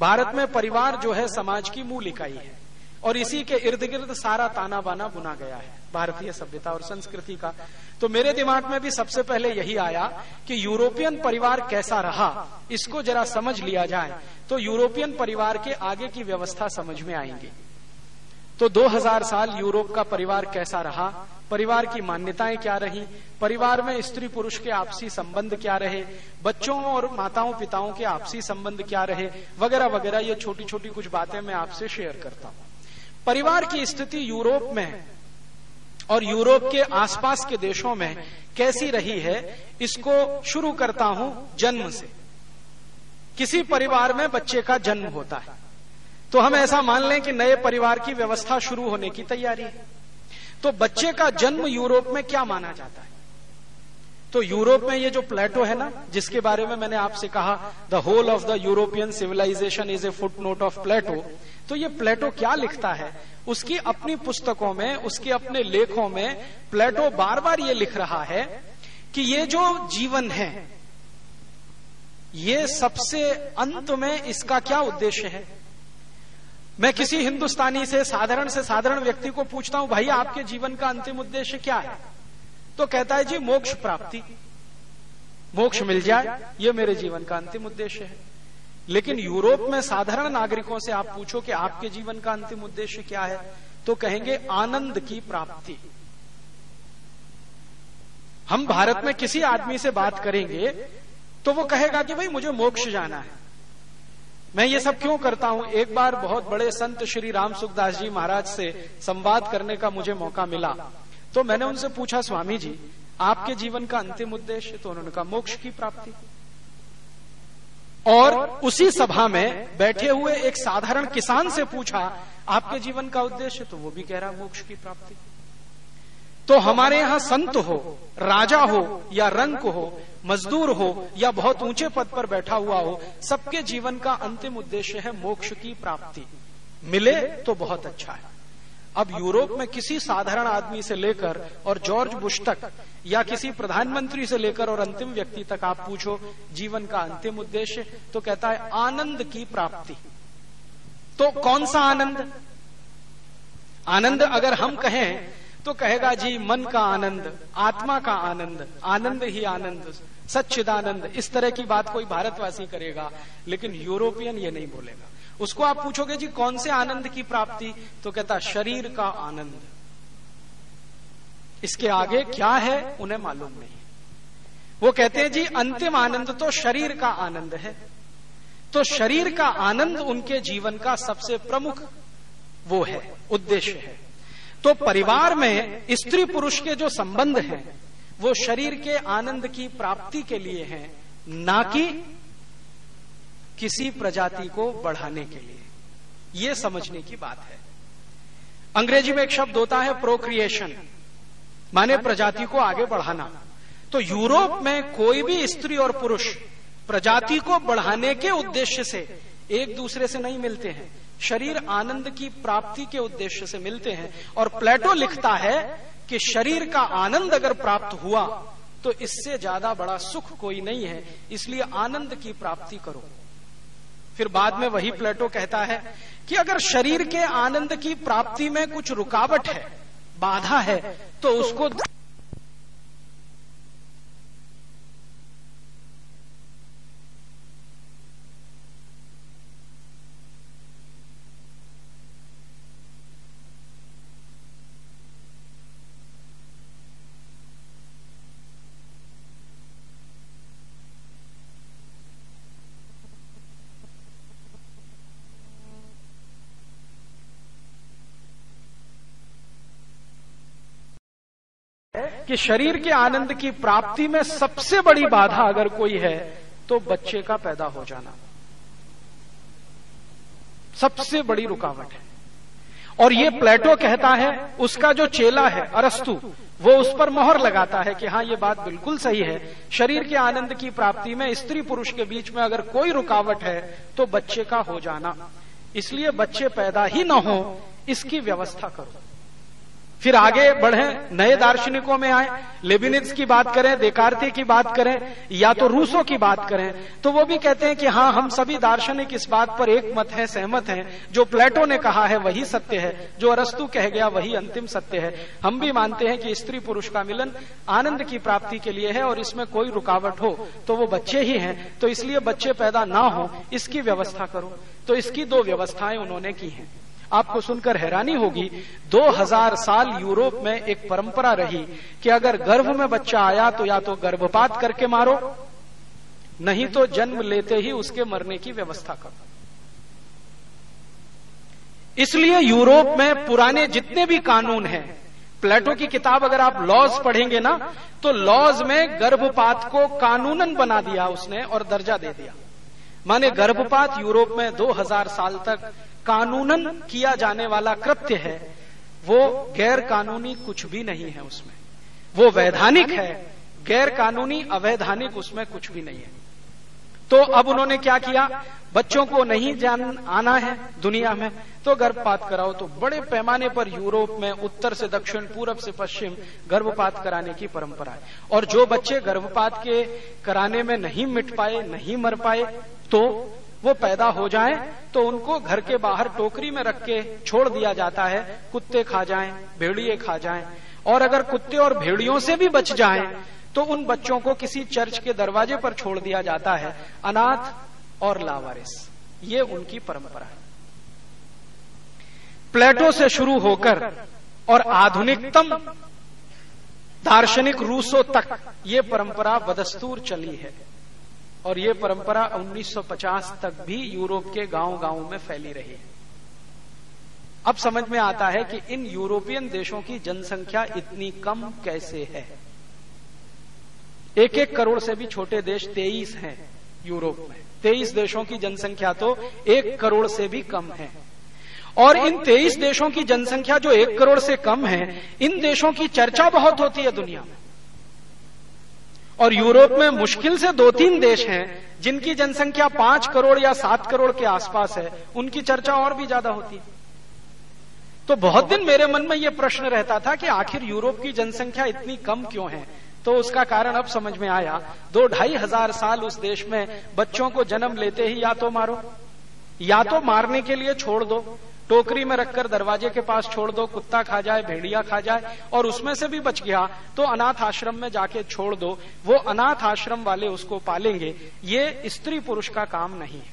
भारत में परिवार जो है समाज की मूल इकाई है। और इसी के इर्द गिर्द सारा ताना बाना बुना गया है, भारतीय सभ्यता और संस्कृति का। तो मेरे दिमाग में भी सबसे पहले यही आया कि यूरोपियन परिवार कैसा रहा, इसको जरा समझ लिया जाए तो यूरोपियन परिवार के आगे की व्यवस्था समझ में आएँगी। तो 2000 साल यूरोप का परिवार कैसा रहा, परिवार की मान्यताएँ क्या रही, परिवार में स्त्री पुरुष के आपसी संबंध क्या रहे, बच्चों और माताओं पिताओं के आपसी संबंध क्या रहे वगैरह वगैरह ये छोटी छोटी कुछ बातें मैं आपसे शेयर करता हूँ। परिवार की स्थिति यूरोप में और यूरोप के आसपास के देशों में कैसी रही है, इसको शुरू करता हूँ जन्म से। किसी परिवार में बच्चे का जन्म होता है। तो हम ऐसा मान लें कि नए परिवार की व्यवस्था शुरू होने की तैयारी है। तो बच्चे का जन्म यूरोप में क्या माना जाता है? तो यूरोप में ये जो प्लेटो है ना, जिसके बारे में मैंने आपसे कहा the whole of the European civilisation is a foot note of Plato तो ये प्लेटो क्या लिखता है? उसकी अपनी पुस्तकों में, उसके अपने लेखों में प्लेटो बार बार ये लिख रहा है कि ये जो जीवन है, ये सबसे अंत में इसका क्या उद्देश्य है? मैं किसी हिंदुस्तानी से, साधारण से साधारण व्यक्ति को पूछता हूँ, भाई, आपके जीवन का अंतिम उद्देश्य क्या है? तो कहता है, जी, मोक्ष प्राप्ति। मोक्ष मिल जाए, ये मेरे जीवन का अंतिम उद्देश्य है। लेकिन यूरोप में साधारण नागरिकों से आप पूछो कि आपके जीवन का अंतिम उद्देश्य क्या है तो कहेंगे, आनंद की प्राप्ति। हम भारत में किसी आदमी से बात करेंगे तो वो कहेगा कि, भाई, मुझे मोक्ष जाना है। मैं ये सब क्यों करता हूँ? एक बार बहुत बड़े संत श्री राम सुखदास जी महाराज से संवाद करने का मुझे मौका मिला। तो मैंने उनसे पूछा, स्वामी जी, आपके जीवन का अंतिम उद्देश्य तो उन्होंने कहा, मोक्ष की प्राप्ति। और उसी सभा में बैठे हुए एक साधारण किसान से पूछा, आपके जीवन का उद्देश्य? तो वो भी कह रहा, मोक्ष की प्राप्ति। तो हमारे यहाँ संत हो, राजा हो, या रंक हो, मजदूर हो, या बहुत ऊँचे पद पर बैठा हुआ हो, सबके जीवन का अंतिम उद्देश्य है मोक्ष की प्राप्ति। मिले तो बहुत अच्छा है। अब यूरोप में किसी साधारण आदमी से लेकर और जॉर्ज बुश तक, या किसी प्रधानमंत्री से लेकर और अंतिम व्यक्ति तक आप पूछो, जीवन का अंतिम उद्देश्य तो कहता है आनंद की प्राप्ति। तो कौन सा आनंद? आनंद अगर हम कहें तो कहेगा जी मन का आनंद, आत्मा का आनंद आनंद ही आनंद, सच्चिदानंद, इस तरह की बात कोई भारतवासी करेगा, लेकिन यूरोपियन ये नहीं बोलेगा। उसको आप पूछोगे, जी, कौन से आनंद की प्राप्ति? तो कहता, शरीर का आनंद। इसके आगे क्या है, उन्हें मालूम नहीं। वो कहते हैं, जी, अंतिम आनंद तो शरीर का आनंद है। तो शरीर का आनंद उनके जीवन का सबसे प्रमुख वो है, उद्देश्य है। तो परिवार में स्त्री पुरुष के जो संबंध हैं, वो शरीर के आनंद की प्राप्ति के लिए हैं, ना कि किसी प्रजाति को बढ़ाने के लिए। यह समझने की बात है। अंग्रेज़ी में एक शब्द होता है प्रोक्रिएशन माने प्रजाति को आगे बढ़ाना। तो यूरोप में कोई भी स्त्री और पुरुष प्रजाति को बढ़ाने के उद्देश्य से एक दूसरे से नहीं मिलते हैं। शरीर आनंद की प्राप्ति के उद्देश्य से मिलते हैं। और प्लेटो लिखता है कि शरीर का आनंद अगर प्राप्त हुआ तो इससे ज़्यादा बड़ा सुख कोई नहीं है। इसलिए आनंद की प्राप्ति करो। फिर बाद में वही प्लेटो कहता है कि अगर शरीर के आनंद की प्राप्ति में कुछ रुकावट है, बाधा है तो उसको कि शरीर के आनंद की प्राप्ति में सबसे बड़ी बाधा अगर कोई है तो बच्चे का पैदा हो जाना। सबसे बड़ी रुकावट है। और ये प्लेटो कहता है, उसका जो चेला है, अरस्तु, वो उस पर मोहर लगाता है कि हाँ ये बात बिल्कुल सही है। शरीर के आनंद की प्राप्ति में स्त्री पुरुष के बीच में अगर कोई रुकावट है तो बच्चे का हो जाना। इसलिए बच्चे पैदा ही न हो, इसकी व्यवस्था करो। फिर आगे बढ़े, नए दार्शनिकों में आए लेबिनिट्स की बात करें देकार्ती की बात करें, या तो रूसों की बात करें तो वो भी कहते हैं कि हाँ हम सभी दार्शनिक इस बात पर एक मत है, सहमत हैं। जो प्लेटो ने कहा है, वही सत्य है। जो अरस्तु कह गया, वही अंतिम सत्य है। हम भी मानते हैं कि स्त्री पुरुष का मिलन आनंद की प्राप्ति के लिए है और इसमें कोई रुकावट हो तो वो बच्चे ही हैं। तो इसलिए बच्चे पैदा ना हो, इसकी व्यवस्था करो। तो इसकी दो व्यवस्थाएँ उन्होंने की हैं। आपको सुनकर हैरानी होगी 2000 साल यूरोप में एक परंपरा रही कि अगर गर्भ में बच्चा आया तो या तो गर्भपात करके मारो, नहीं तो जन्म लेते ही उसके मरने की व्यवस्था करो। इसलिए यूरोप में पुराने जितने भी कानून हैं, प्लेटो की किताब अगर आप लॉज पढ़ेंगे ना तो लॉज में गर्भपात को कानूनन बना दिया उसने और दर्जा दे दिया। माने गर्भपात यूरोप में 2000 साल तक कानूनन किया जाने वाला कृत्य है, वो गैर कानूनी कुछ भी नहीं है उसमें। वो वैधानिक है गैर कानूनी अवैधानिक उसमें कुछ भी नहीं है। तो अब उन्होंने क्या किया? बच्चों को नहीं जान आना है दुनिया में। तो गर्भपात कराओ तो बड़े पैमाने पर यूरोप में उत्तर से दक्षिण, पूरब से पश्चिम गर्भपात कराने की परंपरा है। और जो बच्चे गर्भपात के कराने में नहीं मिट पाए, नहीं मर पाए तो वो पैदा हो जाएँ तो उनको घर के बाहर टोकरी में रख के छोड़ दिया जाता है। कुत्ते खा जाएँ, भेड़िए खा जाएँ। और अगर कुत्ते और भेड़ियों से भी बच जाएँ तो उन बच्चों को किसी चर्च के दरवाजे पर छोड़ दिया जाता है। अनाथ और लावारिस, ये उनकी परंपरा है। प्लेटो से शुरू होकर और आधुनिकतम दार्शनिक रूसों तक ये परंपरा बदस्तूर चली है। और ये परंपरा 1950 तक भी यूरोप के गाँव गाँव में फैली रही। अब समझ में आता है कि इन यूरोपियन देशों की जनसंख्या इतनी कम कैसे है। एक एक करोड़ से भी छोटे देश तेईस हैं यूरोप में। तेईस देशों की जनसंख्या तो एक करोड़ से भी कम है। और इन तेईस देशों की जनसंख्या जो एक करोड़ से कम है, इन देशों की चर्चा बहुत होती है दुनिया में। और यूरोप में मुश्किल से दो तीन देश हैं, जिनकी जनसंख्या पाँच करोड़ या सात करोड़ के आसपास है, उनकी चर्चा और भी ज़्यादा होती है। तो बहुत दिन मेरे मन में यह प्रश्न रहता था कि आखिर यूरोप की जनसंख्या इतनी कम क्यों है? तो उसका कारण अब समझ में आया, दो ढाई हज़ार साल उस देश में बच्चों को जन्म लेते ही या तो मारो, या तो मारने के लिए छोड़ दो टोकरी में रखकर दरवाजे के पास छोड़ दो, कुत्ता खा जाए, भेड़िया खा जाए, और उसमें से भी बच गया तो अनाथ आश्रम में जाके छोड़ दो। वो अनाथ आश्रम वाले उसको पालेंगे। ये स्त्री पुरुष का काम नहीं है।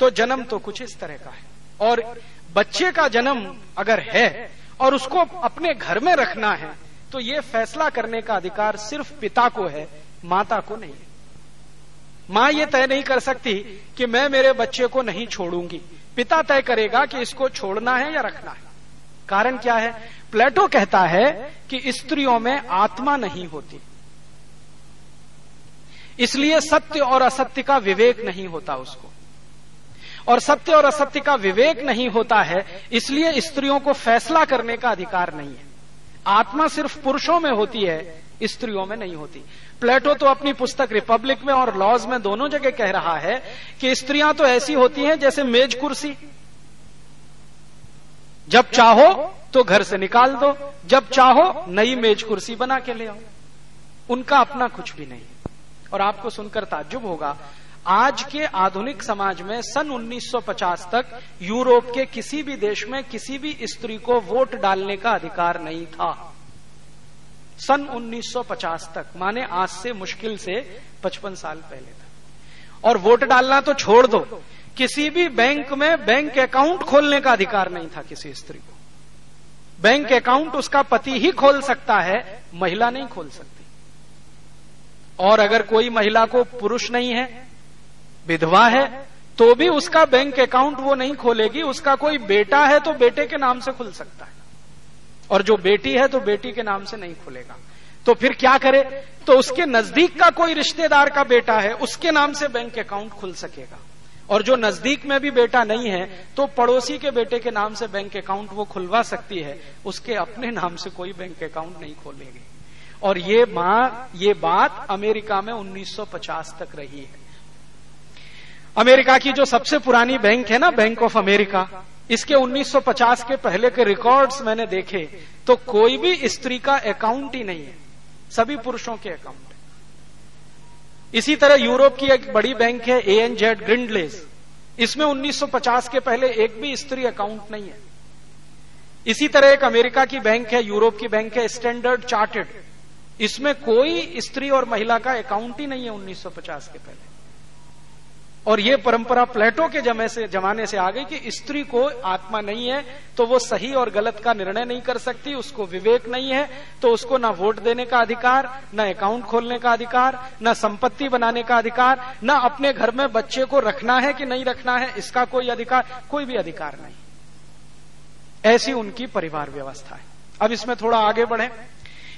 तो जन्म तो कुछ इस तरह का है। और बच्चे का जन्म अगर है, और उसको अपने घर में रखना है तो ये फैसला करने का अधिकार सिर्फ़ पिता को है, माता को नहीं है। माँ ये तय नहीं कर सकती कि मैं मेरे बच्चे को नहीं छोड़ूँगी। पिता तय करेगा कि इसको छोड़ना है या रखना है। कारण क्या है? प्लेटो कहता है कि स्त्रियों में आत्मा नहीं होती। इसलिए सत्य और असत्य का विवेक नहीं होता उसको। और सत्य और असत्य का विवेक नहीं होता है, इसलिए स्त्रियों को फैसला करने का अधिकार नहीं है। आत्मा सिर्फ़ पुरुषों में होती है, स्त्रियों में नहीं होती। प्लेटो तो अपनी पुस्तक रिपब्लिक में और लॉज में दोनों जगह कह रहा है कि स्त्रियाँ तो ऐसी होती हैं जैसे मेज कुर्सी। जब चाहो तो घर से निकाल दो, जब चाहो नई मेज कुर्सी बना के ले आओ। उनका अपना कुछ भी नहीं। और आपको सुनकर ताज्जुब होगा, आज के आधुनिक समाज में सन 1950 तक यूरोप के किसी भी देश में किसी भी स्त्री को वोट डालने का अधिकार नहीं था। सन 1950 तक, माने आज से मुश्किल से 55 साल पहले तक। और वोट डालना तो छोड़ दो, किसी भी बैंक में बैंक अकाउंट खोलने का अधिकार नहीं था किसी स्त्री को। बैंक अकाउंट उसका पति ही खोल सकता है, महिला नहीं खोल सकती। और अगर कोई महिला को पुरुष नहीं है, विधवा है तो भी उसका बैंक अकाउंट वो नहीं खोलेगी, उसका कोई बेटा है तो बेटे के नाम से खुल सकता है। और जो बेटी है तो बेटी के नाम से नहीं खुलेगा। तो फिर क्या करे? तो उसके नज़दीक का कोई रिश्तेदार का बेटा है, उसके नाम से बैंक अकाउंट खुल सकेगा। और जो नज़दीक में भी बेटा नहीं है तो पड़ोसी के बेटे के नाम से बैंक अकाउंट वो खुलवा सकती है, उसके अपने नाम से कोई बैंक अकाउंट नहीं खोलेगी। और ये माँ, ये बात अमेरिका में 1950 तक रही है। अमेरिका की जो सबसे पुरानी बैंक है ना, बैंक ऑफ़ अमेरिका इसके 1950 के पहले के रिकॉर्ड्स मैंने देखे तो कोई भी स्त्री का अकाउंट ही नहीं है। सभी पुरुषों के अकाउंट है। इसी तरह यूरोप की एक बड़ी बैंक है ए एन जेड ग्रिंडलेस इसमें 1950 के पहले एक भी स्त्री अकाउंट नहीं है। इसी तरह एक अमेरिका की बैंक है, यूरोप की बैंक है स्टैंडर्ड चार्टेड इसमें कोई स्त्री और महिला का अकाउंट ही नहीं है 1950 के पहले। और ये परंपरा प्लेटो के जमे से, जमाने से आ गई कि स्त्री को आत्मा नहीं है तो वो सही और गलत का निर्णय नहीं कर सकती, उसको विवेक नहीं है तो उसको ना वोट देने का अधिकार, न अकाउंट खोलने का अधिकार, न संपत्ति बनाने का अधिकार, न अपने घर में बच्चे को रखना है कि नहीं रखना है, इसका कोई अधिकार, कोई भी अधिकार नहीं। ऐसी उनकी परिवार व्यवस्था है। अब इसमें थोड़ा आगे बढ़े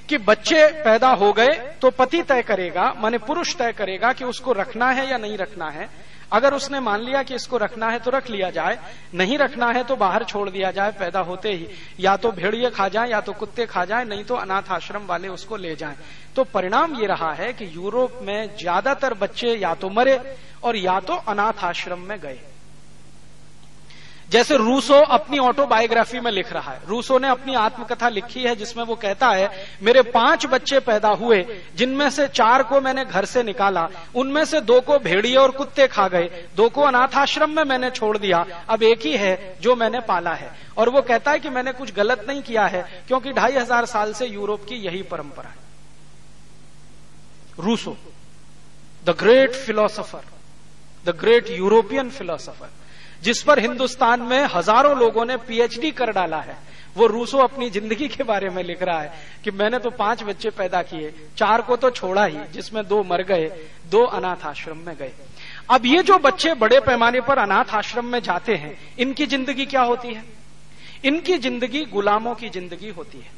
कि बच्चे पैदा हो गए तो पति तय करेगा, माने पुरुष तय करेगा कि उसको रखना है या नहीं रखना है। अगर उसने मान लिया कि इसको रखना है तो रख लिया जाए, नहीं रखना है तो बाहर छोड़ दिया जाए पैदा होते ही। या तो भेड़िए खा जाए, या तो कुत्ते खा जाए, नहीं तो अनाथ आश्रम वाले उसको ले जाए। तो परिणाम ये रहा है कि यूरोप में ज़्यादातर बच्चे या तो मरे और या तो अनाथ आश्रम में गए। जैसे रूसो अपनी ऑटोबायोग्राफी में लिख रहा है। रूसो ने अपनी आत्मकथा लिखी है जिसमें वो कहता है, मेरे पाँच बच्चे पैदा हुए, जिनमें से चार को मैंने घर से निकाला, उनमें से दो को भेड़िए और कुत्ते खा गए, दो को अनाथाश्रम में मैंने छोड़ दिया, अब एक ही है जो मैंने पाला है। और वो कहता है कि मैंने कुछ गलत नहीं किया है, क्योंकि ढाई हज़ार साल से यूरोप की यही परंपरा है। Rousseau, the great philosopher, the great European philosopher जिस पर हिंदुस्तान में हज़ारों लोगों ने पीएचडी कर डाला है, वो रूसो अपनी ज़िंदगी के बारे में लिख रहा है कि मैंने तो पाँच बच्चे पैदा किए, चार को तो छोड़ा ही, जिसमें दो मर गए, दो अनाथ आश्रम में गए। अब ये जो बच्चे बड़े पैमाने पर अनाथ आश्रम में जाते हैं, इनकी ज़िंदगी क्या होती है? इनकी ज़िंदगी गुलामों की ज़िंदगी होती है।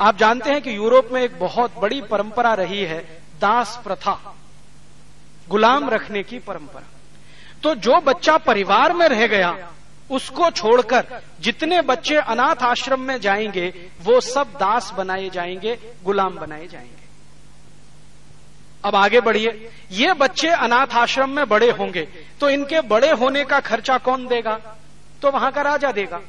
आप जानते हैं कि यूरोप में एक बहुत बड़ी परंपरा रही है, दास प्रथा, गुलाम रखने की परंपरा। तो जो बच्चा परिवार में रह गया, उसको छोड़कर जितने बच्चे अनाथ आश्रम में जाएँगे, वो सब दास बनाए जाएँगे, गुलाम बनाए जाएँगे। अब आगे बढ़िए। ये बच्चे अनाथ आश्रम में बड़े होंगे तो इनके बड़े होने का खर्चा कौन देगा? तो वहाँ का राजा देगा,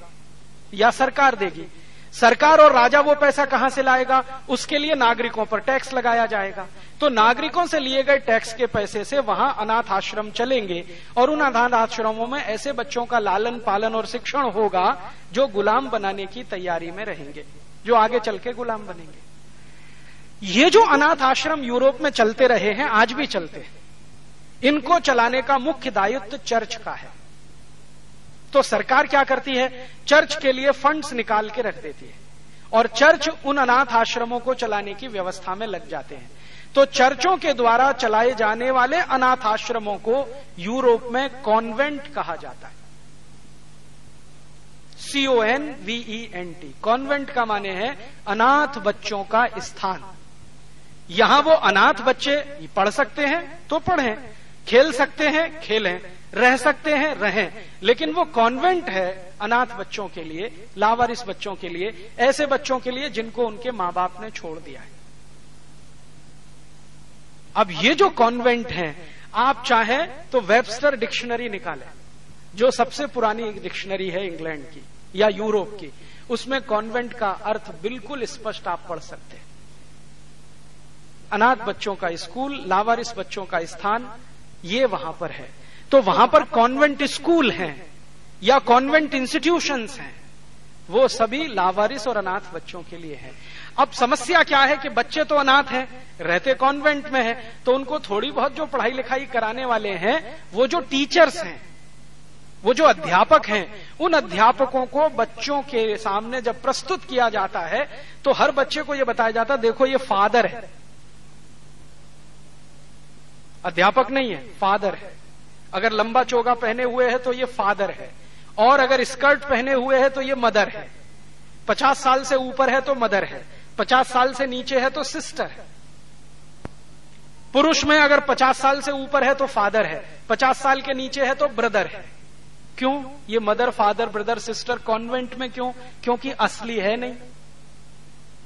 या सरकार देगी। सरकार और राजा वो पैसा कहाँ से लाएगा? उसके लिए नागरिकों पर टैक्स लगाया जाएगा। तो नागरिकों से लिए गए टैक्स के पैसे से वहाँ अनाथ आश्रम चलेंगे। और उन अनाथ आश्रमों में ऐसे बच्चों का लालन पालन और शिक्षण होगा जो गुलाम बनाने की तैयारी में रहेंगे, जो आगे चल के गुलाम बनेंगे। ये जो अनाथ आश्रम यूरोप में चलते रहे हैं, आज भी चलते हैं। इनको चलाने का मुख्य दायित्व चर्च का है। तो सरकार क्या करती है? चर्च के लिए फंड्स निकाल के रख देती है। और चर्च उन अनाथ आश्रमों को चलाने की व्यवस्था में लग जाते हैं। तो चर्चों के द्वारा चलाए जाने वाले अनाथ आश्रमों को यूरोप में कॉन्वेंट कहा जाता है। C O N V E N T convent का माने है अनाथ बच्चों का स्थान। यहाँ वो अनाथ बच्चे पढ़ सकते हैं तो पढ़ें, खेल सकते हैं, खेलें, रह सकते हैं, रहें। लेकिन वो कॉन्वेंट है अनाथ बच्चों के लिए, लावारिस बच्चों के लिए, ऐसे बच्चों के लिए जिनको उनके माँ बाप ने छोड़ दिया है। अब ये जो कॉन्वेंट है, आप चाहें तो वेबस्टर डिक्शनरी निकालें, जो सबसे पुरानी डिक्शनरी है इंग्लैंड की या यूरोप की। उसमें कॉन्वेंट का अर्थ बिल्कुल स्पष्ट आप पढ़ सकते हैं। अनाथ बच्चों का स्कूल, लावारिस बच्चों का स्थान, ये वहाँ पर है। तो वहाँ पर कॉन्वेंट स्कूल हैं या कॉन्वेंट इंस्टीट्यूशंस हैं, वो सभी लावारिस और अनाथ बच्चों के लिए है। अब समस्या क्या है कि बच्चे तो अनाथ हैं, रहते कॉन्वेंट में है तो उनको थोड़ी बहुत जो पढ़ाई लिखाई कराने वाले हैं, वो जो टीचर्स हैं, वो जो अध्यापक हैं, उन अध्यापकों को बच्चों के सामने जब प्रस्तुत किया जाता है तो हर बच्चे को यह बताया जाता है देखो ये फादर है। अध्यापक नहीं है, फादर है। अगर लंबा चोगा पहने हुए है तो ये फादर है। और अगर स्कर्ट पहने हुए है तो ये मदर है। पचास साल से ऊपर है तो मदर है। पचास साल से नीचे है तो सिस्टर है। पुरुष में अगर पचास साल से ऊपर है तो फादर है। पचास साल के नीचे है तो ब्रदर है। क्यों? ये mother, father, brother, sister convent में क्यों? क्योंकि असली है नहीं।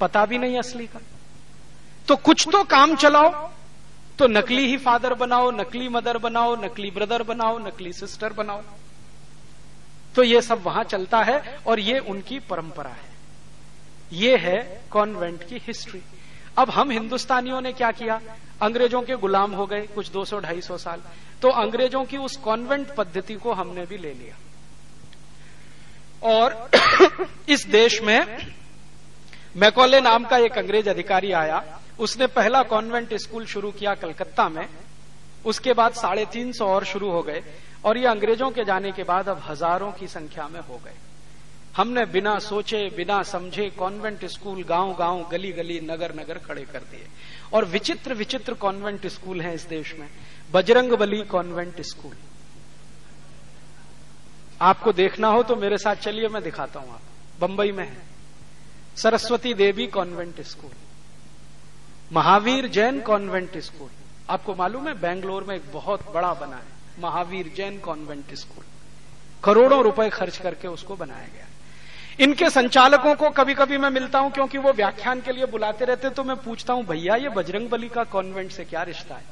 पता भी नहीं असली का। तो कुछ तो काम चलाओ। तो नकली ही फादर बनाओ, नकली मदर बनाओ, नकली ब्रदर बनाओ, नकली सिस्टर बनाओ। तो ये सब वहाँ चलता है और ये उनकी परंपरा है। ये है कॉन्वेंट की हिस्ट्री। अब हम हिंदुस्तानियों ने क्या किया? अंग्रेज़ों के गुलाम हो गए कुछ 200 250 साल। तो अंग्रेज़ों की उस कॉन्वेंट पद्धति को हमने भी ले लिया। और इस देश में मैकोले नाम का एक अंग्रेज़ अधिकारी आया। उसने पहला कॉन्वेंट स्कूल शुरू किया कलकत्ता में। उसके बाद साढ़े तीन सौ और शुरू हो गए। और ये अंग्रेज़ों के जाने के बाद अब हज़ारों की संख्या में हो गए। हमने बिना सोचे, बिना समझे कॉन्वेंट स्कूल गाँव गाँव गली गली नगर नगर खड़े कर दिए। और विचित्र विचित्र कॉन्वेंट स्कूल हैं इस देश में। Bajrang Bali convent school. आपको देखना हो तो मेरे साथ चलिए, मैं दिखाता हूँ आप बंबई में है। Saraswati Devi convent school. Mahavir Jain convent school. आपको मालूम है, बेंगलोर में एक बहुत बड़ा बना है। Mahavir Jain convent school. करोड़ों रुपए खर्च करके उसको बनाया गया। इनके संचालकों को कभी कभी मैं मिलता हूँ क्योंकि वो व्याख्यान के लिए बुलाते रहते तो मैं पूछता हूँ, भैया, ये बजरंग बली का कॉन्वेंट से क्या रिश्ता है?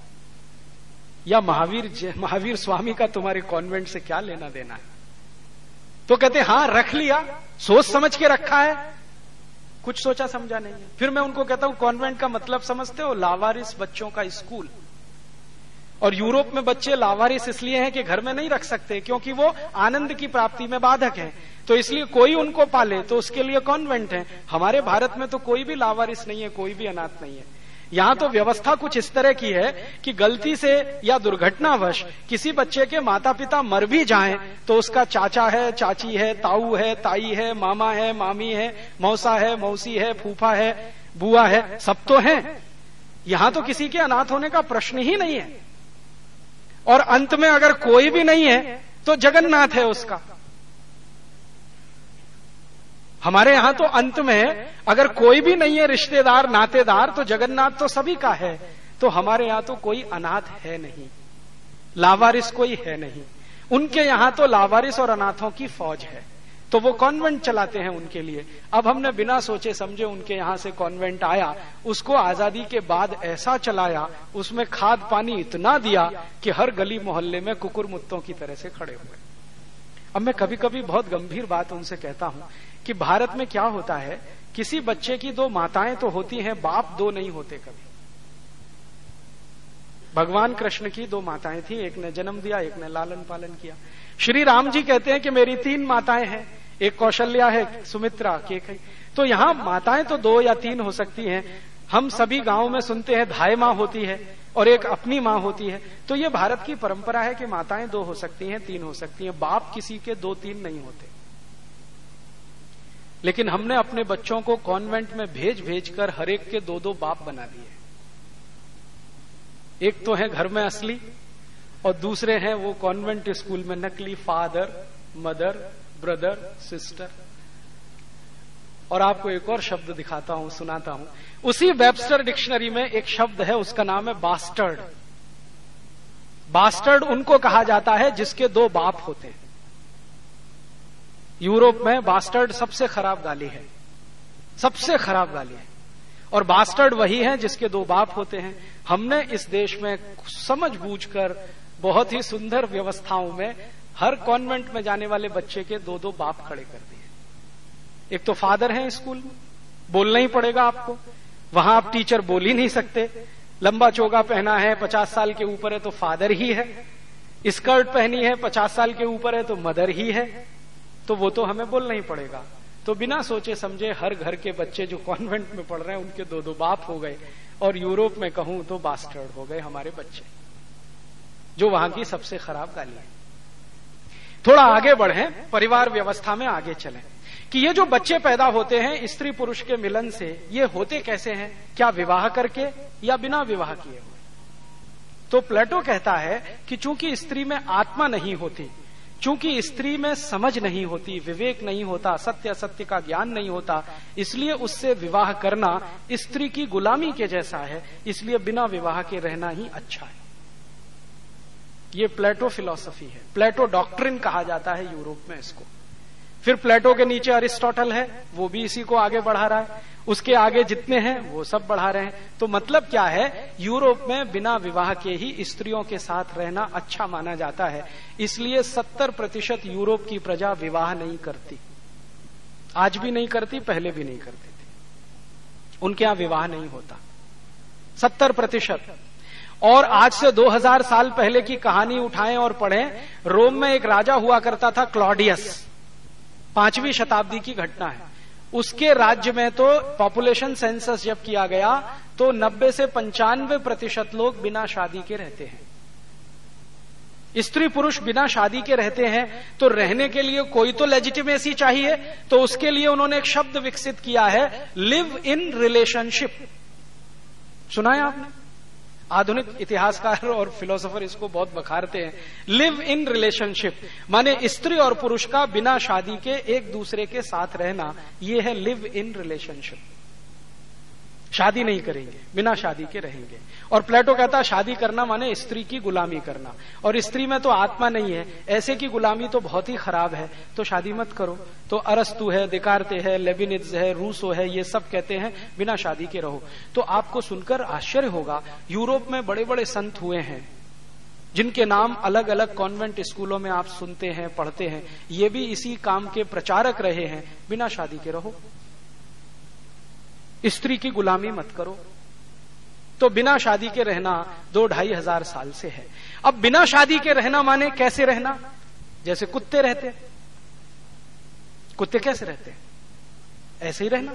या महावीर महावीर स्वामी का तुम्हारे कॉन्वेंट से क्या लेना देना है? तो कहते हाँ रख लिया, सोच समझ के रखा है। कुछ सोचा समझा नहीं फिर मैं उनको कहता हूँ कॉन्वेंट का मतलब समझते हो? लावारिस बच्चों का स्कूल। और यूरोप में बच्चे लावारिस इसलिए हैं कि घर में नहीं रख सकते, क्योंकि वो आनंद की प्राप्ति में बाधक है। तो इसलिए कोई उनको पाले तो उसके लिए कॉन्वेंट है। हमारे भारत में तो कोई भी लावारिस नहीं है, कोई भी अनाथ नहीं है। यहाँ तो व्यवस्था कुछ इस तरह की है कि गलती से या दुर्घटनावश किसी बच्चे के माता पिता मर भी जाएँ तो उसका चाचा है, चाची है, ताऊ है, ताई है, मामा है, मामी है, मौसा है, मौसी है, फूफा है, बुआ है, सब तो है। यहाँ तो किसी के अनाथ होने का प्रश्न ही नहीं है। और अंत में अगर कोई भी नहीं है तो जगन्नाथ है उसका। हमारे यहाँ तो अंत में अगर कोई भी नहीं है रिश्तेदार, नातेदार तो जगन्नाथ तो सभी का है। तो हमारे यहाँ तो कोई अनाथ है नहीं। लावारिस कोई है नहीं। उनके यहाँ तो लावारिस और अनाथों की फौज है। तो वो कॉन्वेंट चलाते हैं उनके लिए। अब हमने बिना सोचे समझे उनके यहाँ से कॉन्वेंट आया। उसको आज़ादी के बाद ऐसा चलाया, उसमें खाद पानी इतना दिया कि हर गली मोहल्ले में कुकुर मुत्तों की तरह से खड़े हुए। अब मैं कभी कभी बहुत गंभीर बात उनसे कहता हूँ कि भारत में क्या होता है? किसी बच्चे की दो माताएँ तो होती हैं, बाप दो नहीं होते कभी। भगवान कृष्ण की दो माताएँ थी, एक ने जन्म दिया, एक ने लालन पालन किया। श्री राम जी कहते हैं कि मेरी तीन माताएँ हैं। एक कौशल्या है, सुमित्रा, के तो यहाँ माताएँ तो दो या तीन हो सकती हैं। हम सभी गाँव में सुनते हैं, धाय माँ होती है और एक अपनी माँ होती है। तो ये भारत की परंपरा है कि माताएँ दो हो सकती हैं, तीन हो सकती हैं। बाप किसी के दो तीन नहीं होते। लेकिन हमने अपने बच्चों को कॉन्वेंट में भेज भेज कर हरेक के दो दो बाप बना दिए। एक तो है घर में असली और दूसरे हैं वो कॉन्वेंट स्कूल में नकली फादर, मदर ब्रदर सिस्टर और आपको एक और शब्द दिखाता हूँ, सुनाता हूँ। उसी वेबस्टर डिक्शनरी में एक शब्द है, उसका नाम है बास्टर्ड। बास्टर्ड उनको कहा जाता है जिसके दो बाप होते हैं। यूरोप में बास्टर्ड सबसे खराब गाली है। सबसे खराब गाली है। और बास्टर्ड वही है जिसके दो बाप होते हैं। हमने इस देश में समझ बूझ बहुत ही सुंदर व्यवस्थाओं में हर कॉन्वेंट में जाने वाले बच्चे के दो दो बाप खड़े कर दिए। एक तो फादर है स्कूल बोलना ही पड़ेगा आपको। वहाँ आप टीचर बोल ही नहीं सकते। लंबा चोगा पहना है, पचास साल के ऊपर है तो फादर ही है। स्कर्ट पहनी है, पचास साल के ऊपर है तो मदर ही है। तो वो तो हमें बोलना ही पड़ेगा। तो बिना सोचे समझे हर घर के बच्चे जो कॉन्वेंट में पढ़ रहे हैं, उनके दो दो बाप हो गए। और यूरोप में कहूँ तो बास्टर्ड हो गए हमारे बच्चे, जो वहाँ की सबसे खराब गाली है। थोड़ा आगे बढ़े, परिवार व्यवस्था में आगे चले। कि ये जो बच्चे पैदा होते हैं, स्त्री पुरुष के मिलन से, ये होते कैसे हैं? क्या विवाह करके या बिना विवाह किए हुए? तो प्लेटो कहता है कि चूँकि स्त्री में आत्मा नहीं होती, चूँकि स्त्री में समझ नहीं होती, विवेक नहीं होता, सत्य सत्य का ज्ञान नहीं होता, इसलिए उससे विवाह करना स्त्री की गुलामी के जैसा है, इसलिए बिना विवाह के रहना ही अच्छा है। ये प्लेटो फिलॉसफी है। प्लेटो डॉक्ट्रिन कहा जाता है यूरोप में इसको। फिर प्लेटो के नीचे अरिस्टोटल है, वो भी इसी को आगे बढ़ा रहा है। उसके आगे जितने हैं, वो सब बढ़ा रहे हैं। तो मतलब क्या है? यूरोप में बिना विवाह के ही स्त्रियों के साथ रहना अच्छा माना जाता है। इसलिए सत्तर प्रतिशत यूरोप की प्रजा विवाह नहीं करती। आज भी नहीं करती, पहले भी नहीं करती थी। उनके यहाँ विवाह नहीं होता। सत्तर प्रतिशत। और आज से 2000 साल पहले की कहानी उठाएँ और पढ़ें। रोम में एक राजा हुआ करता था, क्लॉडियस। पांचवी शताब्दी की घटना है। उसके राज्य में तो पॉपुलेशन सेंसस जब किया गया तो 90 से पंचानवे प्रतिशत लोग बिना शादी के रहते हैं। स्त्री पुरुष बिना शादी के रहते हैं तो रहने के लिए कोई तो लेजिटिमेसी चाहिए तो उसके लिए उन्होंने एक शब्द विकसित किया है लिव इन रिलेशनशिप सुना है आपने? आधुनिक इतिहासकार और फिलोसोफर इसको बहुत बखारते हैं। लिव इन रिलेशनशिप माने स्त्री और पुरुष का बिना शादी के एक दूसरे के साथ रहना, ये है लिव इन रिलेशनशिप शादी नहीं करेंगे, बिना शादी के रहेंगे। और प्लेटो कहता है शादी करना माने स्त्री की गुलामी करना। और स्त्री में तो आत्मा नहीं है, ऐसे की गुलामी तो बहुत ही खराब है। तो शादी मत करो। तो अरस्तु है, दिकारते है लेबिनिज है, रूसो है, ये सब कहते हैं, बिना शादी के रहो। तो आपको सुनकर आश्चर्य होगा, यूरोप में बड़े बड़े संत हुए हैं, जिनके नाम अलग अलग कॉन्वेंट स्कूलों में आप सुनते हैं, पढ़ते हैं। ये भी इसी काम के प्रचारक रहे हैं, बिना शादी के रहो। स्त्री की गुलामी मत करो। तो बिना शादी के रहना दो ढाई हज़ार साल से है। अब बिना शादी के रहना माने कैसे रहना? जैसे कुत्ते रहते कुत्ते कैसे रहते ऐसे ही रहना।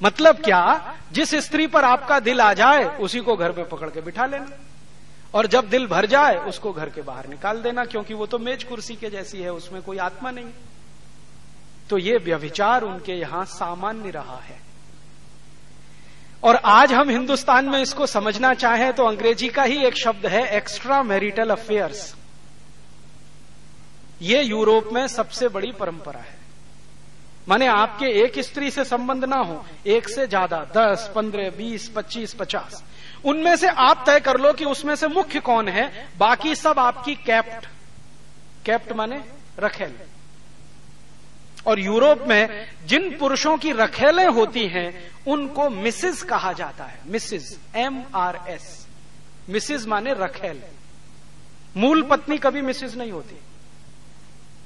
मतलब क्या? जिस स्त्री पर आपका दिल आ जाए, उसी को घर में पकड़ के बिठा लेना। और जब दिल भर जाए, उसको घर के बाहर निकाल देना, क्योंकि वो तो मेज कुर्सी के जैसी है, उसमें कोई आत्मा नहीं। तो ये व्यभिचार उनके यहाँ सामान्य रहा है। और आज हम हिंदुस्तान में इसको समझना चाहें तो अंग्रेज़ी का ही एक शब्द है एक्स्ट्रा मैरिटल अफेयर्स ये यूरोप में सबसे बड़ी परंपरा है। माने आपके एक स्त्री से संबंध ना हो, एक से ज़्यादा, दस, पंद्रह, बीस, पच्चीस, पचास। उनमें से आप तय कर लो कि उसमें से मुख्य कौन है, बाकी सब आपकी कैप्ट। कैप्ट माने रखेल। और यूरोप में जिन पुरुषों की रखेलें होती हैं, उनको मिसिस कहा जाता है। Missus M R S missus माने रखेल। मूल पत्नी कभी मिसेस नहीं होती।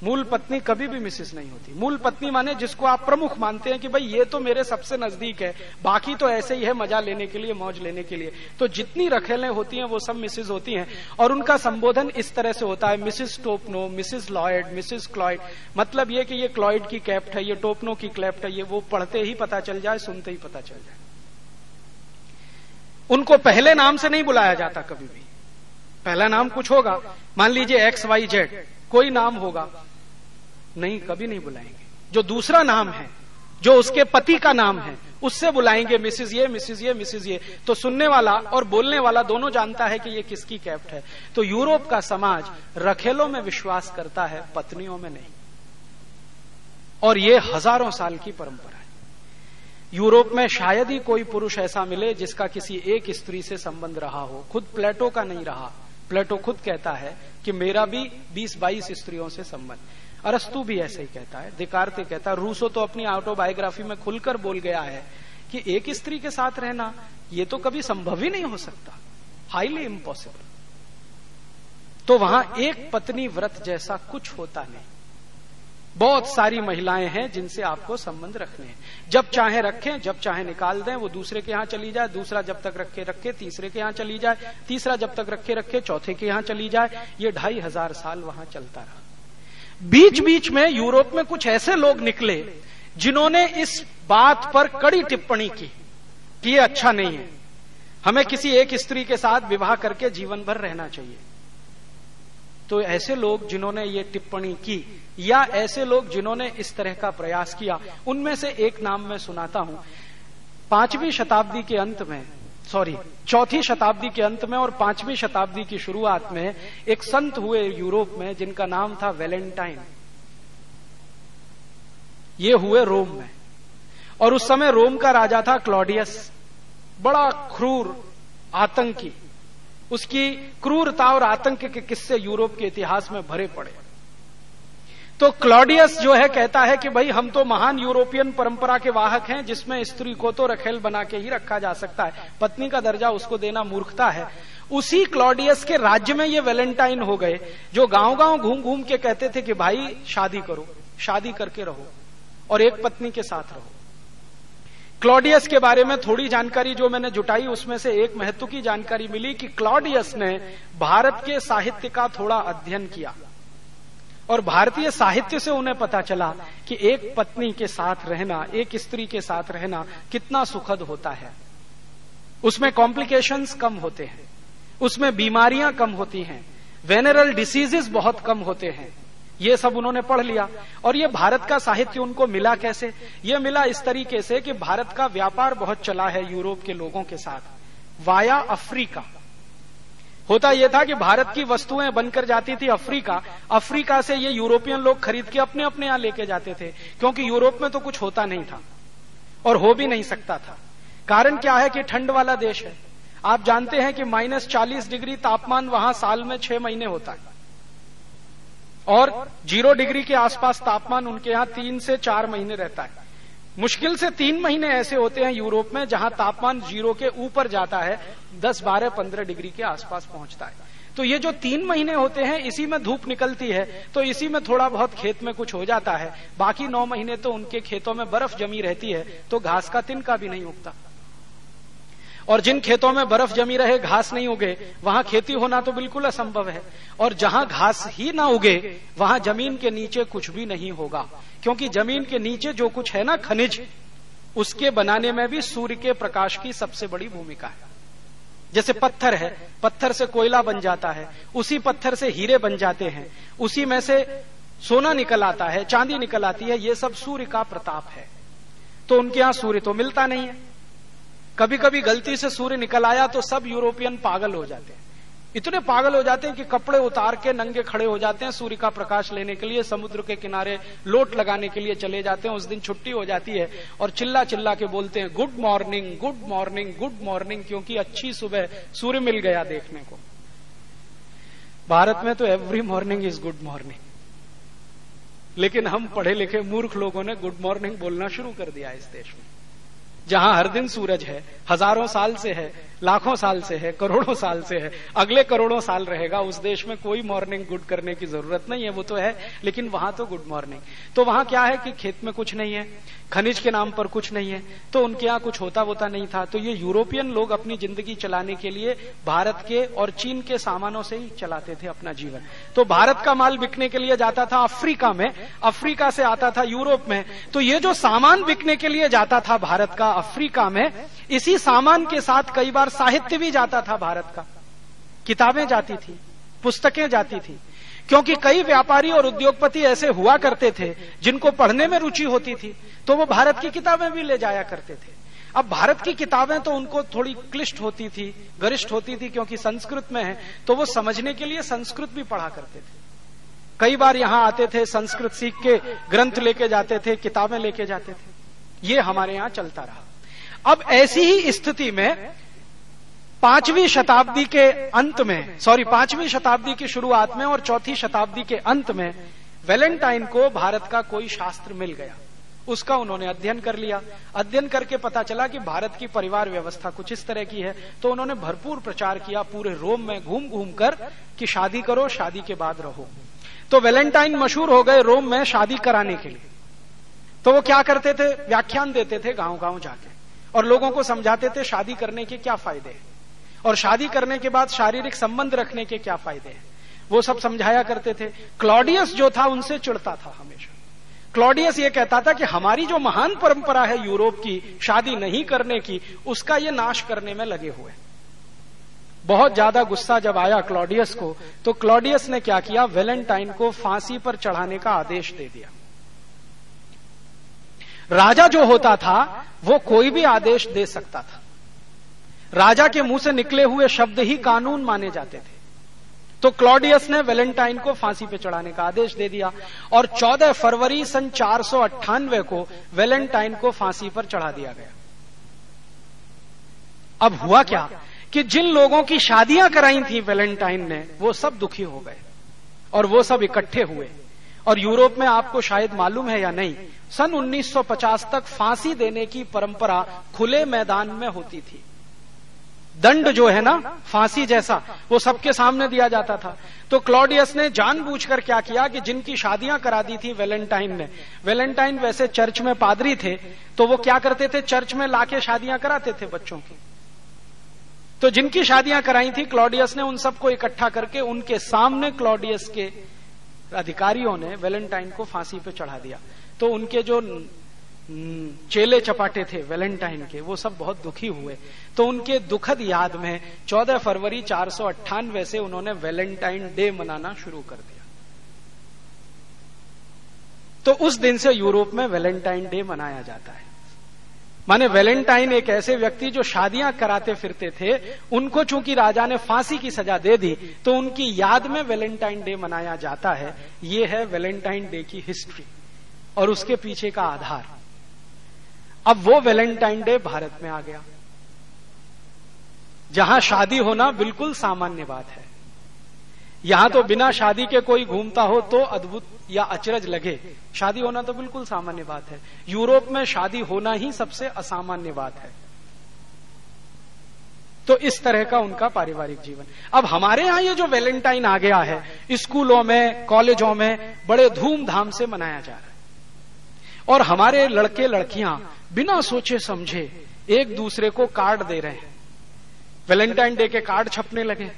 मूल पत्नी कभी भी मिसिस नहीं होती। मूल पत्नी माने जिसको आप प्रमुख मानते हैं कि भाई ये तो मेरे सबसे नज़दीक है, बाकी तो ऐसे ही है मज़ा लेने के लिए, मौज लेने के लिए। तो जितनी रखेलें होती हैं, वो सब मिसिस होती हैं। और उनका संबोधन इस तरह से होता है missus Topno missus Lloyd missus Cloyd मतलब ये कि ये क्लॉयड की कैप्ट है, ये टोपनो की क्लैप्ट है, ये वो पढ़ते ही पता चल जाए, सुनते ही पता चल जाए। उनको पहले नाम से नहीं बुलाया जाता कभी भी। पहला नाम कुछ होगा। मान लीजिए एक्स वाई जेड कोई नाम होगा। नहीं, कभी नहीं बुलाएँगे। जो दूसरा नाम है, जो उसके पति का नाम है, उससे बुलाएँगे मिसिज ये मिसिज ये मिसिज ये। तो सुनने वाला और बोलने वाला दोनों जानता है कि ये किसकी कैप्ट है। तो यूरोप का समाज रखेलों में विश्वास करता है, पत्नियों में नहीं। और ये हज़ारों साल की परंपरा है। यूरोप में शायद ही कोई पुरुष ऐसा मिले जिसका किसी एक स्त्री से संबंध रहा हो। खुद प्लेटो का नहीं रहा। प्लेटो खुद कहता है कि मेरा भी 20-22 स्त्रियों से संबंध। अरस्तु भी ऐसे ही कहता है दिकारते कहता है रूसो तो अपनी ऑटोबायोग्राफी में खुलकर बोल गया है कि एक स्त्री के साथ रहना, ये तो कभी संभव ही नहीं हो सकता। हाईली इम्पॉसिबल तो वहाँ एक पत्नी व्रत जैसा कुछ होता नहीं। बहुत सारी महिलाएँ हैं जिनसे आपको संबंध रखने हैं। जब चाहे रखें, जब चाहे निकाल दें, वो दूसरे के यहाँ चली जाए, दूसरा जब तक रखे रखे, तीसरे के यहाँ चली जाए, तीसरा जब तक रखे रखे, चौथे के यहाँ चली जाए, ये ढाई हज़ार साल वहाँ चलता रहा। बीच बीच में यूरोप में कुछ ऐसे लोग निकले जिन्होंने इस बात पर कड़ी टिप्पणी की कि ये अच्छा नहीं है। हमें किसी एक स्त्री के साथ विवाह करके जीवन भर रहना चाहिए। तो ऐसे लोग जिन्होंने ये टिप्पणी की, या ऐसे लोग जिन्होंने इस तरह का प्रयास किया, उनमें से एक नाम मैं सुनाता हूँ। पांचवी शताब्दी के अंत में सॉरी, चौथी शताब्दी के अंत में और पांचवी शताब्दी की शुरुआत में एक संत हुए यूरोप में जिनका नाम था वेलेंटाइन। ये हुए रोम में। और उस समय रोम का राजा था क्लॉडियस। बड़ा क्रूर, आतंकी। उसकी क्रूरता और आतंक के किस्से यूरोप के इतिहास में भरे पड़े। तो क्लॉडियस जो है कहता है कि भाई, हम तो महान यूरोपियन परंपरा के वाहक हैं, जिसमें स्त्री को तो रखेल बना के ही रखा जा सकता है। पत्नी का दर्जा उसको देना मूर्खता है। उसी क्लॉडियस के राज्य में ये वैलेंटाइन हो गए, जो गाँव गाँव घूम घूम के कहते थे कि भाई, शादी करो, शादी करके रहो और एक पत्नी के साथ रहो। क्लॉडियस के बारे में थोड़ी जानकारी जो मैंने जुटाई, उसमें से एक महत्व की जानकारी मिली कि क्लॉडियस ने भारत के साहित्य का थोड़ा अध्ययन किया। और भारतीय साहित्य से उन्हें पता चला कि एक पत्नी के साथ रहना, एक स्त्री के साथ रहना कितना सुखद होता है। उसमें कॉम्प्लिकेशंस कम होते हैं। उसमें बीमारियाँ कम होती हैं। वेनरल डिसीजेस बहुत कम होते हैं। ये सब उन्होंने पढ़ लिया। और ये भारत का साहित्य उनको मिला कैसे? ये मिला इस तरीके से कि भारत का व्यापार बहुत चला है यूरोप के लोगों के साथ। Via Africa. होता यह था कि भारत की वस्तुएँ बनकर जाती थी अफ्रीका। अफ्रीका से ये यूरोपियन लोग खरीद के अपने अपने यहाँ लेके जाते थे, क्योंकि यूरोप में तो कुछ होता नहीं था और हो भी नहीं सकता था। कारण क्या है कि ठंड वाला देश है। आप जानते हैं कि माइनस चालीस डिग्री तापमान वहाँ साल में छह महीने होता है। और ज़ीरो डिग्री के आसपास तापमान उनके यहाँ तीन से चार महीने रहता है। मुश्किल से तीन महीने ऐसे होते हैं यूरोप में जहाँ तापमान ज़ीरो के ऊपर जाता है, दस, बारह, पंद्रह डिग्री के आसपास पहुँचता है। तो ये जो तीन महीने होते हैं, इसी में धूप निकलती है तो इसी में थोड़ा बहुत खेत में कुछ हो जाता है। बाकी नौ महीने तो उनके खेतों में बर्फ़ जमी रहती है तो घास का तिनका भी नहीं उगता। और जिन खेतों में बर्फ़ जमी रहे, घास नहीं उगे, वहाँ खेती होना तो बिल्कुल असंभव है। और जहाँ घास ही ना उगे, वहाँ ज़मीन के नीचे कुछ भी नहीं होगा। क्योंकि ज़मीन के नीचे जो कुछ है ना खनिज, उसके बनाने में भी सूर्य के प्रकाश की सबसे बड़ी भूमिका है। जैसे पत्थर है, पत्थर से कोयला बन जाता है, उसी पत्थर से हीरे बन जाते हैं, उसी में से सोना निकल आता है, चांदी निकल आती है, ये सब सूर्य का प्रताप है। तो उनके यहाँ सूर्य तो मिलता नहीं है। कभी कभी गलती से सूर्य निकल आया तो सब यूरोपियन पागल हो जाते हैं। इतने पागल हो जाते हैं कि कपड़े उतार के नंगे खड़े हो जाते हैं सूर्य का प्रकाश लेने के लिए, समुद्र के किनारे लोट लगाने के लिए चले जाते हैं, उस दिन छुट्टी हो जाती है और चिल्ला चिल्ला के बोलते हैं, good morning good morning good morning, क्योंकि अच्छी सुबह सूर्य मिल गया देखने को। भारत में तो every morning is good morning लेकिन हम पढ़े लिखे मूर्ख लोगों ने गुड मॉर्निंग बोलना शुरू कर दिया इस देश में। जहाँ हर दिन सूरज है, हज़ारों साल से है, लाखों साल से है, करोड़ों साल से है, अगले करोड़ों साल रहेगा, उस देश में कोई मॉर्निंग गुड करने की ज़रूरत नहीं है, वो तो है, लेकिन वहाँ तो गुड मॉर्निंग तो वहाँ क्या है कि खेत में कुछ नहीं है, खनिज के नाम पर कुछ नहीं है तो उनके यहाँ कुछ होता वोता नहीं था तो ये यूरोपियन लोग अपनी ज़िंदगी चलाने के लिए भारत के और चीन के सामानों से ही चलाते थे अपना जीवन। तो भारत का माल बिकने के लिए जाता था अफ्रीका में, अफ्रीका से आता था यूरोप में तो ये जो सामान बिकने के लिए जाता था भारत का अफ्रीका में, इसी सामान के साथ कई बार साहित्य भी जाता था भारत का। किताबें जाती थी, पुस्तकें जाती थी। क्योंकि कई व्यापारी और उद्योगपति ऐसे हुआ करते थे, जिनको पढ़ने में रुचि होती थी तो वो भारत की किताबें भी ले जाया करते थे। अब भारत की किताबें तो उनको थोड़ी क्लिष्ट होती थी, गरिष्ठ होती थी, क्योंकि संस्कृत में है तो वो समझने के लिए संस्कृत भी पढ़ा करते थे। कई बार यहाँ आते थे, संस्कृत सीख के ग्रंथ लेके जाते थे, किताबें लेके जाते थे। ये हमारे यहाँ चलता रहा। अब ऐसी ही स्थिति में पांचवी शताब्दी के अंत में सॉरी पांचवी शताब्दी की शुरुआत में और चौथी शताब्दी के अंत में वैलेंटाइन को भारत का कोई शास्त्र मिल गया। उसका उन्होंने अध्ययन कर लिया। अध्ययन करके पता चला कि भारत की परिवार व्यवस्था कुछ इस तरह की है। तो उन्होंने भरपूर प्रचार किया पूरे रोम में घूम घूम कर कि शादी करो, शादी के बाद रहो। तो वैलेंटाइन मशहूर हो गए रोम में शादी कराने के लिए। तो वो क्या करते थे? व्याख्यान देते थे गाँव गाँव जाके। और लोगों को समझाते थे, शादी करने के क्या फ़ायदे हैं? और शादी करने के बाद शारीरिक संबंध रखने के क्या फ़ायदे हैं? वो सब समझाया करते थे। क्लॉडियस जो था, उनसे चिड़ता था हमेशा। क्लॉडियस ये कहता था कि हमारी जो महान परंपरा है यूरोप की, शादी नहीं करने की, उसका ये नाश करने में लगे हुए बहुत ज़्यादा गुस्सा जब आया क्लॉडियस को तो क्लॉडियस ने क्या किया? वेलेंटाइन को फांसी पर चढ़ाने का आदेश दे दिया। राजा जो होता था, वो कोई भी आदेश दे सकता था। राजा के मुँह से निकले हुए शब्द ही कानून माने जाते थे। तो क्लॉडियस ने वेलेंटाइन को फांसी पे चढ़ाने का आदेश दे दिया और 14 फरवरी सन चार सौ अट्ठानवे को वेलेंटाइन को फांसी पर चढ़ा दिया गया। अब हुआ क्या कि जिन लोगों की शादियाँ कराई थी वेलेंटाइन ने, वो सब दुखी हो गए और वो सब इकट्ठे हुए। और यूरोप में आपको शायद मालूम है या नहीं, सन 1950 तक फांसी देने की परंपरा खुले मैदान में होती थी। दंड जो है ना, फांसी जैसा, वो सबके सामने दिया जाता था। तो क्लॉडियस ने जानबूझकर क्या किया कि जिनकी शादियाँ करा दी थी वेलेंटाइन ने, वेलेंटाइन वैसे चर्च में पादरी थे तो वो क्या करते थे? चर्च में लाके शादियाँ कराते थे बच्चों की। तो जिनकी शादियाँ कराई थी, क्लॉडियस ने उन सबको इकट्ठा करके उनके सामने क्लॉडियस के अधिकारियों ने वेलेंटाइन को फांसी पे चढ़ा दिया। तो उनके जो चेले चपाटे थे वेलेंटाइन के, वो सब बहुत दुखी हुए। तो उनके दुखद याद में 14 फरवरी चार सौ अट्ठानवे से उन्होंने वेलेंटाइन डे मनाना शुरू कर दिया। तो उस दिन से यूरोप में वेलेंटाइन डे मनाया जाता है। माने वेलेंटाइन एक ऐसे व्यक्ति जो शादियाँ कराते फिरते थे, उनको चूँकि राजा ने फांसी की सजा दे दी तो उनकी याद में वेलेंटाइन डे मनाया जाता है। ये है वेलेंटाइन डे की हिस्ट्री और उसके पीछे का आधार। अब वो वैलेंटाइन डे भारत में आ गया, जहाँ शादी होना बिल्कुल सामान्य बात है। यहाँ तो बिना शादी के कोई घूमता हो तो अद्भुत या अचरज लगे। शादी होना तो बिल्कुल सामान्य बात है। यूरोप में शादी होना ही सबसे असामान्य बात है। तो इस तरह का उनका पारिवारिक जीवन। अब हमारे यहाँ ये जो वैलेंटाइन आ गया है स्कूलों में कॉलेजों में बड़े धूमधाम से मनाया जा रहा है। और हमारे लड़के लड़कियाँ बिना सोचे समझे एक दूसरे को कार्ड दे रहे हैं। वैलेंटाइन डे के कार्ड छपने लगे।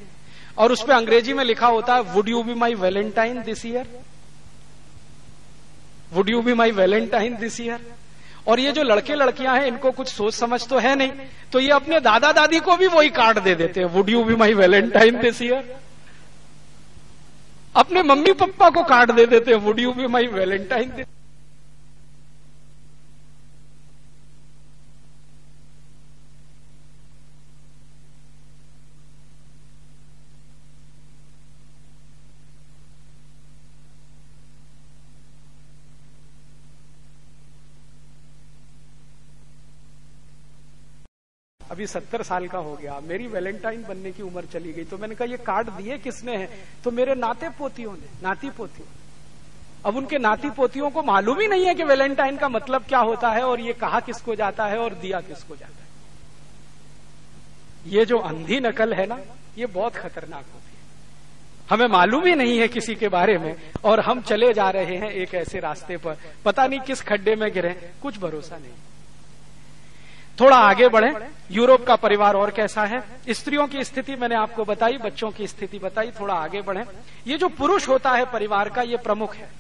और उस पर अंग्रेज़ी में लिखा होता है would you be my valentine this year would you be my valentine this year और ये जो लड़के लड़कियाँ हैं, इनको कुछ सोच समझ तो है नहीं तो ये अपने दादा दादी को भी वही कार्ड दे देते हैं would you be my valentine this year अपने मम्मी पापा को कार्ड दे देते हैं would you be my valentine this अभी सत्तर साल का हो गया, मेरी वैलेंटाइन बनने की उम्र चली गई तो मैंने कहा, ये कार्ड दिए किसने है? तो मेरे नाते पोतियों ने, नाती पोतियों। अब उनके नाती पोतियों को मालूम ही नहीं है कि वैलेंटाइन का मतलब क्या होता है और ये कहा किसको जाता है और दिया किसको जाता है। ये जो अंधी नकल है ना, ये बहुत खतरनाक होती है। हमें मालूम ही नहीं है किसी के बारे में और हम चले जा रहे हैं एक ऐसे रास्ते पर। पता नहीं किस खड्डे में गिरे, कुछ भरोसा नहीं। थोड़ा आगे बढ़े। यूरोप का परिवार और कैसा है? स्त्रियों की स्थिति मैंने आपको बताई, बच्चों की स्थिति बताई, थोड़ा आगे बढ़े। ये जो पुरुष होता है परिवार का, ये प्रमुख है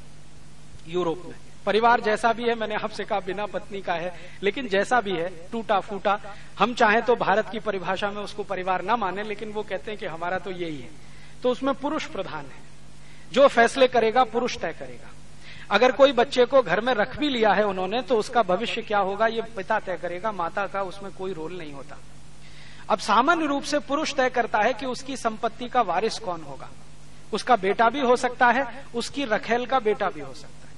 यूरोप में। परिवार जैसा भी है, मैंने आपसे कहा बिना पत्नी का है, लेकिन जैसा भी है टूटा फूटा हम चाहें तो भारत की परिभाषा में उसको परिवार ना माने, लेकिन वो कहते हैं कि हमारा तो यही है। तो उसमें पुरुष प्रधान है। जो फैसले करेगा, पुरुष तय करेगा। अगर कोई बच्चे को घर में रख भी लिया है उन्होंने तो उसका भविष्य क्या होगा? ये पिता तय करेगा, माता का उसमें कोई रोल नहीं होता। अब सामान्य रूप से पुरुष तय करता है कि उसकी संपत्ति का वारिस कौन होगा। उसका बेटा भी हो सकता है, उसकी रखेल का बेटा भी हो सकता है।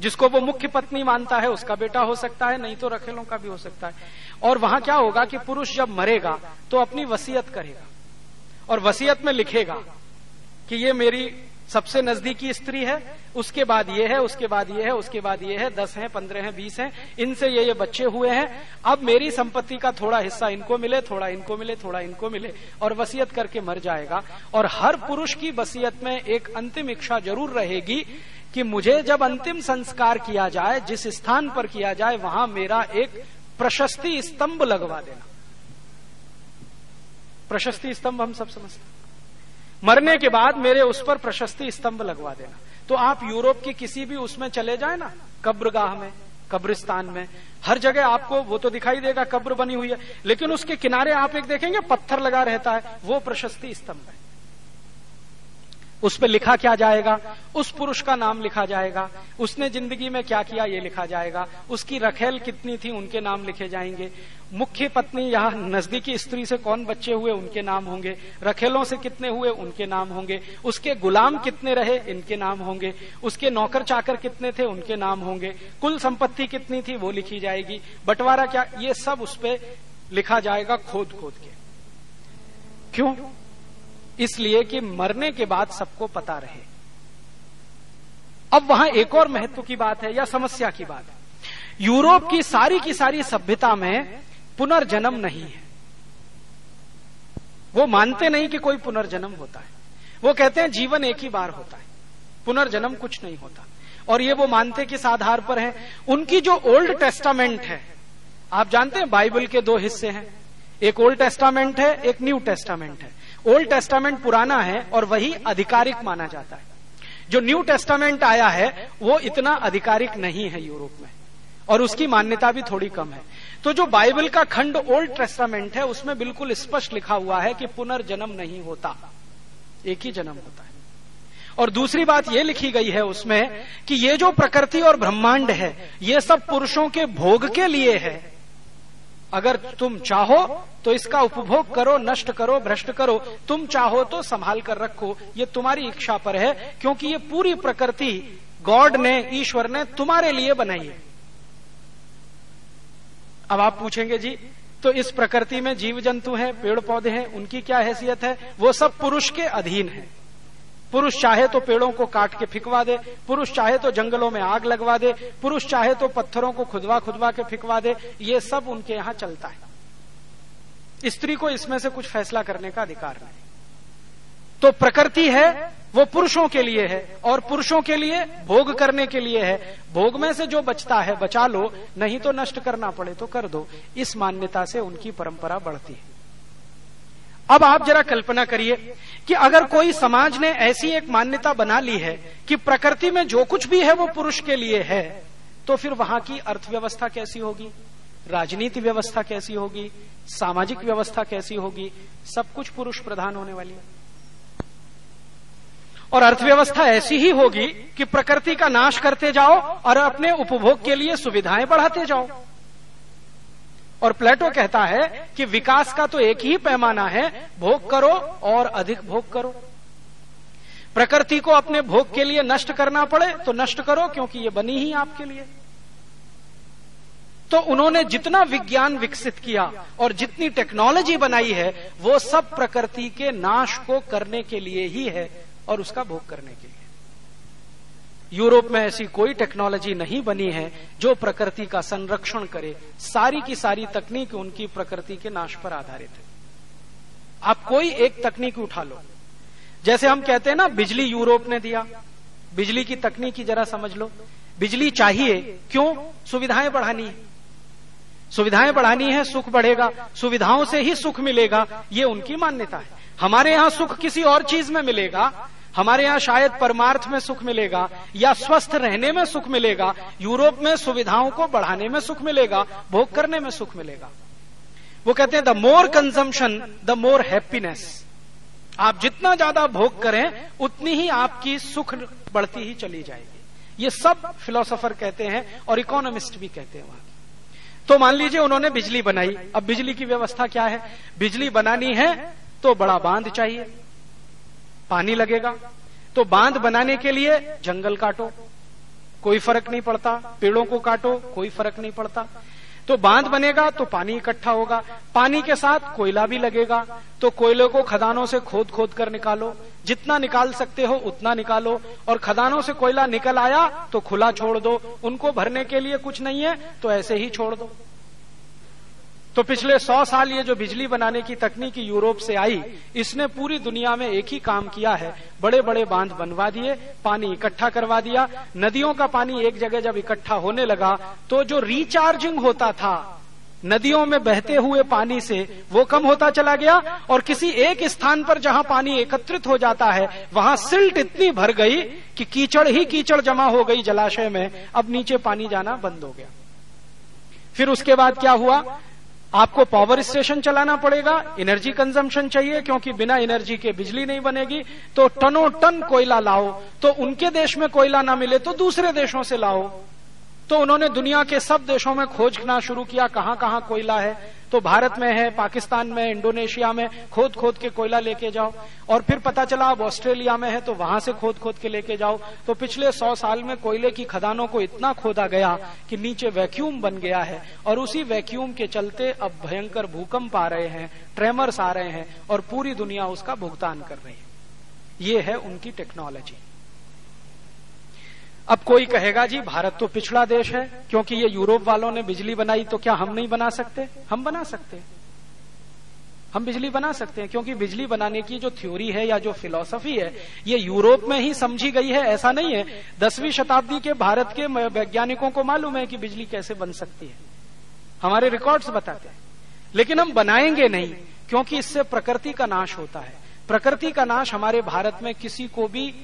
जिसको वो मुख्य पत्नी मानता है, उसका बेटा हो सकता है, नहीं तो रखेलों का भी हो सकता है। और वहाँ क्या होगा कि पुरुष जब मरेगा तो अपनी वसीयत करेगा। और वसीयत में लिखेगा कि ये मेरी सबसे नजदीकी स्त्री है, उसके बाद ये है, उसके बाद ये है, उसके बाद ये है, दस है, पंद्रह है, बीस है, इनसे ये ये बच्चे हुए हैं। अब मेरी संपत्ति का थोड़ा हिस्सा इनको मिले, थोड़ा इनको मिले, थोड़ा इनको मिले, और वसीयत करके मर जाएगा। और हर पुरुष की वसीयत में एक अंतिम इच्छा ज़रूर रहेगी कि मुझे जब अंतिम संस्कार किया जाए, जिस स्थान पर किया जाए, वहाँ मेरा एक प्रशस्ति स्तंभ लगवा देना। प्रशस्ति स्तंभ हम सब समझते मरने के बाद मेरे उस पर प्रशस्ति स्तंभ लगवा देना। तो आप यूरोप की किसी भी उसमें चले जाए ना, कब्रगाह में, कब्रिस्तान में, हर जगह आपको वो तो दिखाई देगा, कब्र बनी हुई है। लेकिन उसके किनारे आप एक देखेंगे, पत्थर लगा रहता है, वो प्रशस्ति स्तंभ है। उस पर लिखा क्या जाएगा? उस पुरुष का नाम लिखा जाएगा। उसने ज़िंदगी में क्या किया ये लिखा जाएगा। उसकी रखेल कितनी थी उनके नाम लिखे जाएँगे। मुख्य पत्नी या नजदीकी स्त्री से कौन बच्चे हुए उनके नाम होंगे? रखेलों से कितने हुए उनके नाम होंगे? उसके गुलाम कितने रहे? इनके नाम होंगे। उसके नौकर चाकर कितने थे? उनके नाम होंगे। कुल संपत्ति कितनी थी? वो लिखी जाएगी। बंटवारा क्या? ये सब उस पर लिखा जाएगा खोद खोद के। क्यों? इसलिए कि मरने के बाद सबको पता रहे। अब वहाँ एक और महत्व की बात है या समस्या की बात है। यूरोप की सारी की सारी सभ्यता में पुनर्जन्म नहीं है। वो मानते नहीं कि कोई पुनर्जन्म होता है। वो कहते हैं जीवन एक ही बार होता है। पुनर्जन्म कुछ नहीं होता। और ये वो मानते किस आधार पर है? उनकी जो ओल्ड टेस्टामेंट है, आप जानते हैं बाइबल के दो हिस्से हैं। एक ओल्ड टेस्टामेंट है, एक न्यू टेस्टामेंट है। ओल्ड टेस्टामेंट पुराना है और वही आधिकारिक माना जाता है। जो न्यू टेस्टामेंट आया है, वो इतना आधिकारिक नहीं है यूरोप में। और उसकी मान्यता भी थोड़ी कम है। तो जो बाइबल का खंड ओल्ड टेस्टामेंट है, उसमें बिल्कुल स्पष्ट लिखा हुआ है कि पुनर्जन्म नहीं होता। एक ही जन्म होता है। और दूसरी बात यह लिखी गई है उसमें कि ये जो प्रकृति और ब्रह्मांड है, ये सब पुरुषों के भोग के लिए है। अगर तुम चाहो तो इसका उपभोग करो, नष्ट करो, भ्रष्ट करो। तुम चाहो तो संभाल कर रखो। ये तुम्हारी इच्छा पर है, क्योंकि ये पूरी प्रकृति गॉड ने, ईश्वर ने तुम्हारे लिए बनाई है। अब आप पूछेंगे, जी तो इस प्रकृति में जीव जंतु हैं पेड़ पौधे हैं, उनकी क्या हैसियत है? वो सब पुरुष के अधीन है। पुरुष चाहे तो पेड़ों को काट के फिकवा दे, पुरुष चाहे तो जंगलों में आग लगवा दे, पुरुष चाहे तो पत्थरों को खुदवा खुदवा के फिकवा दे, ये सब उनके यहाँ चलता है। स्त्री को इसमें से कुछ फैसला करने का अधिकार नहीं। तो प्रकृति है, वो पुरुषों के लिए है, और पुरुषों के लिए भोग करने के लिए है। भोग में से जो बचता है, बचा लो, नहीं तो नष्ट करना पड़े तो कर दो। इस मान्यता से उनकी परंपरा बढ़ती है। अब आप जरा कल्पना करिए कि अगर कोई समाज ने ऐसी एक मान्यता बना ली है कि प्रकृति में जो कुछ भी है वो पुरुष के लिए है तो फिर वहाँ की अर्थव्यवस्था कैसी होगी? राजनीति व्यवस्था कैसी होगी? सामाजिक व्यवस्था कैसी होगी? सब कुछ पुरुष प्रधान होने वाली है। और अर्थव्यवस्था ऐसी ही होगी कि प्रकृति का नाश करते जाओ और अपने उपभोग के लिए सुविधाएँ बढ़ाते जाओ। और प्लेटो कहता है कि विकास का तो एक ही पैमाना है, भोग करो और अधिक भोग करो। प्रकृति को अपने भोग के लिए नष्ट करना पड़े तो नष्ट करो, क्योंकि ये बनी ही आपके लिए। तो उन्होंने जितना विज्ञान विकसित किया और जितनी टेक्नोलॉजी बनाई है, वो सब प्रकृति के नाश को करने के लिए ही है और उसका भोग करने के लिए। यूरोप में ऐसी कोई टेक्नोलॉजी नहीं बनी है जो प्रकृति का संरक्षण करे। सारी की सारी तकनीक उनकी प्रकृति के नाश पर आधारित है। आप कोई एक तकनीक उठा लो। जैसे हम कहते हैं ना, बिजली यूरोप ने दिया। बिजली की तकनीकी जरा समझ लो। बिजली चाहिए, क्यों? सुविधाएँ बढ़ानी। है सुविधाएँ बढ़ानी है, सुख बढ़ेगा। सुविधाओं से ही सुख मिलेगा, ये उनकी मान्यता है। हमारे यहाँ सुख किसी और चीज़ में मिलेगा हमारे यहाँ शायद परमार्थ में सुख मिलेगा, या स्वस्थ रहने में सुख मिलेगा, यूरोप में सुविधाओं को बढ़ाने में सुख मिलेगा, भोग करने में सुख मिलेगा। वो कहते हैं the more consumption the more happiness आप जितना ज़्यादा भोग करें, उतनी ही आपकी सुख बढ़ती ही चली जाएगी। ये सब फिलोसोफर कहते हैं और इकोनॉमिस्ट भी कहते हैं वहाँ। तो मान लीजिए उन्होंने बिजली बनाई। अब बिजली की व्यवस्था क्या है? बिजली बनानी है तो बड़ा बाँध चाहिए। पानी लगेगा। तो बाँध बनाने के लिए जंगल काटो। कोई फ़र्क नहीं पड़ता। पेड़ों को काटो, कोई फ़र्क नहीं पड़ता। तो बाँध बनेगा तो पानी इकट्ठा होगा। पानी के साथ कोयला भी लगेगा। तो कोयले को खदानों से खोद खोद कर निकालो। जितना निकाल सकते हो उतना निकालो। और खदानों से कोयला निकल आया तो खुला छोड़ दो। उनको भरने के लिए कुछ नहीं है तो ऐसे ही छोड़ दो। तो पिछले सौ साल ये जो बिजली बनाने की तकनीक यूरोप से आई, इसने पूरी दुनिया में एक ही काम किया है। बड़े बड़े बाँध बनवा दिए, पानी इकट्ठा करवा दिया। नदियों का पानी एक जगह जब इकट्ठा होने लगा तो जो रिचार्जिंग होता था, नदियों में बहते हुए पानी से, वो कम होता चला गया। और किसी एक स्थान पर जहाँ पानी एकत्रित हो जाता है, वहाँ सिल्ट इतनी भर गई कि कीचड़ ही कीचड़ जमा हो गई जलाशय में। अब नीचे पानी जाना बंद हो गया। फिर उसके बाद क्या हुआ? आपको पावर स्टेशन चलाना पड़ेगा एनर्जी कंजम्पशन चाहिए, क्योंकि बिना एनर्जी के बिजली नहीं बनेगी। तो टनों टन कोयला लाओ तो उनके देश में कोयला ना मिले तो दूसरे देशों से लाओ। तो उन्होंने दुनिया के सब देशों में खोजना शुरू किया कहाँ कहाँ कोयला है। तो भारत में है, पाकिस्तान में, इंडोनेशिया में खोद खोद के कोयला लेके जाओ। और फिर पता चला, अब ऑस्ट्रेलिया में है तो वहाँ से खोद खोद के लेके जाओ। तो पिछले सौ साल में कोयले की खदानों को इतना खोदा गया कि नीचे वैक्यूम बन गया है। और उसी वैक्यूम के चलते अब भयंकर भूकंप आ रहे हैं, ट्रेमर्स आ रहे हैं, और पूरी दुनिया उसका भुगतान कर रही है। ये है उनकी टेक्नोलॉजी। अब कोई कहेगा, जी, भारत तो पिछड़ा देश है, क्योंकि ये यूरोप वालों ने बिजली बनाई तो क्या हम नहीं बना सकते? हम बना सकते हम बिजली बना सकते हैं, क्योंकि बिजली बनाने की जो थ्योरी है या जो फिलॉसफी है, ये यूरोप में ही समझी गई है, ऐसा नहीं है। दसवीं शताब्दी के भारत के वैज्ञानिकों को मालूम है कि बिजली कैसे बन सकती है। हमारे रिकॉर्ड्स बताते हैं। लेकिन हम बनाएँगे नहीं, क्योंकि इससे प्रकृति का नाश होता है। प्रकृति का नाश हमारे भारत में किसी को भी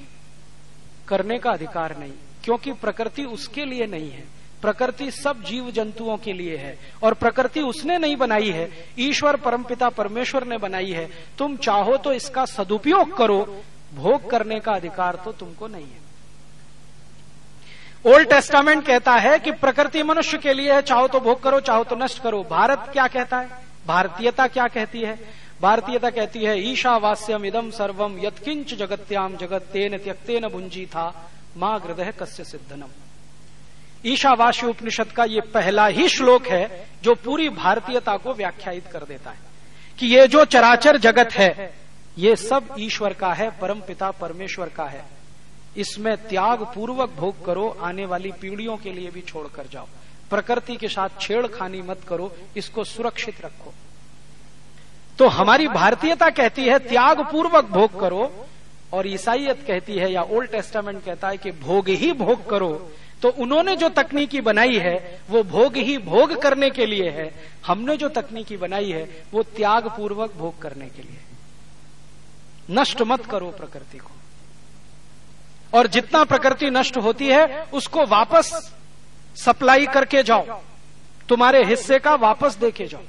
करने का अधिकार नहीं। क्योंकि प्रकृति उसके लिए नहीं है। प्रकृति सब जीव जंतुओं के लिए है। और प्रकृति उसने नहीं बनाई है। ईश्वर परमपिता परमेश्वर ने बनाई है। तुम चाहो तो इसका सदुपयोग करो। भोग करने का अधिकार तो तुमको नहीं है। ओल्ड टेस्टामेंट कहता है कि प्रकृति मनुष्य के लिए है। चाहो तो भोग करो, चाहो तो नष्ट करो। भारत क्या कहता है? भारतीयता क्या कहती है? भारतीयता कहती है ईशावास्यम इदम सर्वम यत्किंच जगत्याम जगत तेन त्यक्तेन भुंजी था माँ हृदय कस्य सिद्धनम। ईशावासी उपनिषद का ये पहला ही श्लोक है, जो पूरी भारतीयता को व्याख्यायित कर देता है। कि ये जो चराचर जगत है, ये सब ईश्वर का है, परम पिता परमेश्वर का है। इसमें त्याग पूर्वक भोग करो, आने वाली पीढ़ियों के लिए भी छोड़कर जाओ। प्रकृति के साथ छेड़खानी मत करो, इसको सुरक्षित रखो। तो हमारी भारतीयता कहती है त्याग पूर्वक भोग करो और ईसाइत कहती है या ओल्ड टेस्टामेंट कहता है कि भोग ही भोग करो। तो उन्होंने जो तकनीकी बनाई है, वो भोग ही भोग करने के लिए है। हमने जो तकनीकी बनाई है, वो त्याग पूर्वक भोग करने के लिए। नष्ट मत करो प्रकृति को। और जितना प्रकृति नष्ट होती है, उसको वापस सप्लाई करके जाओ। तुम्हारे हिस्से का वापस देके जाओ।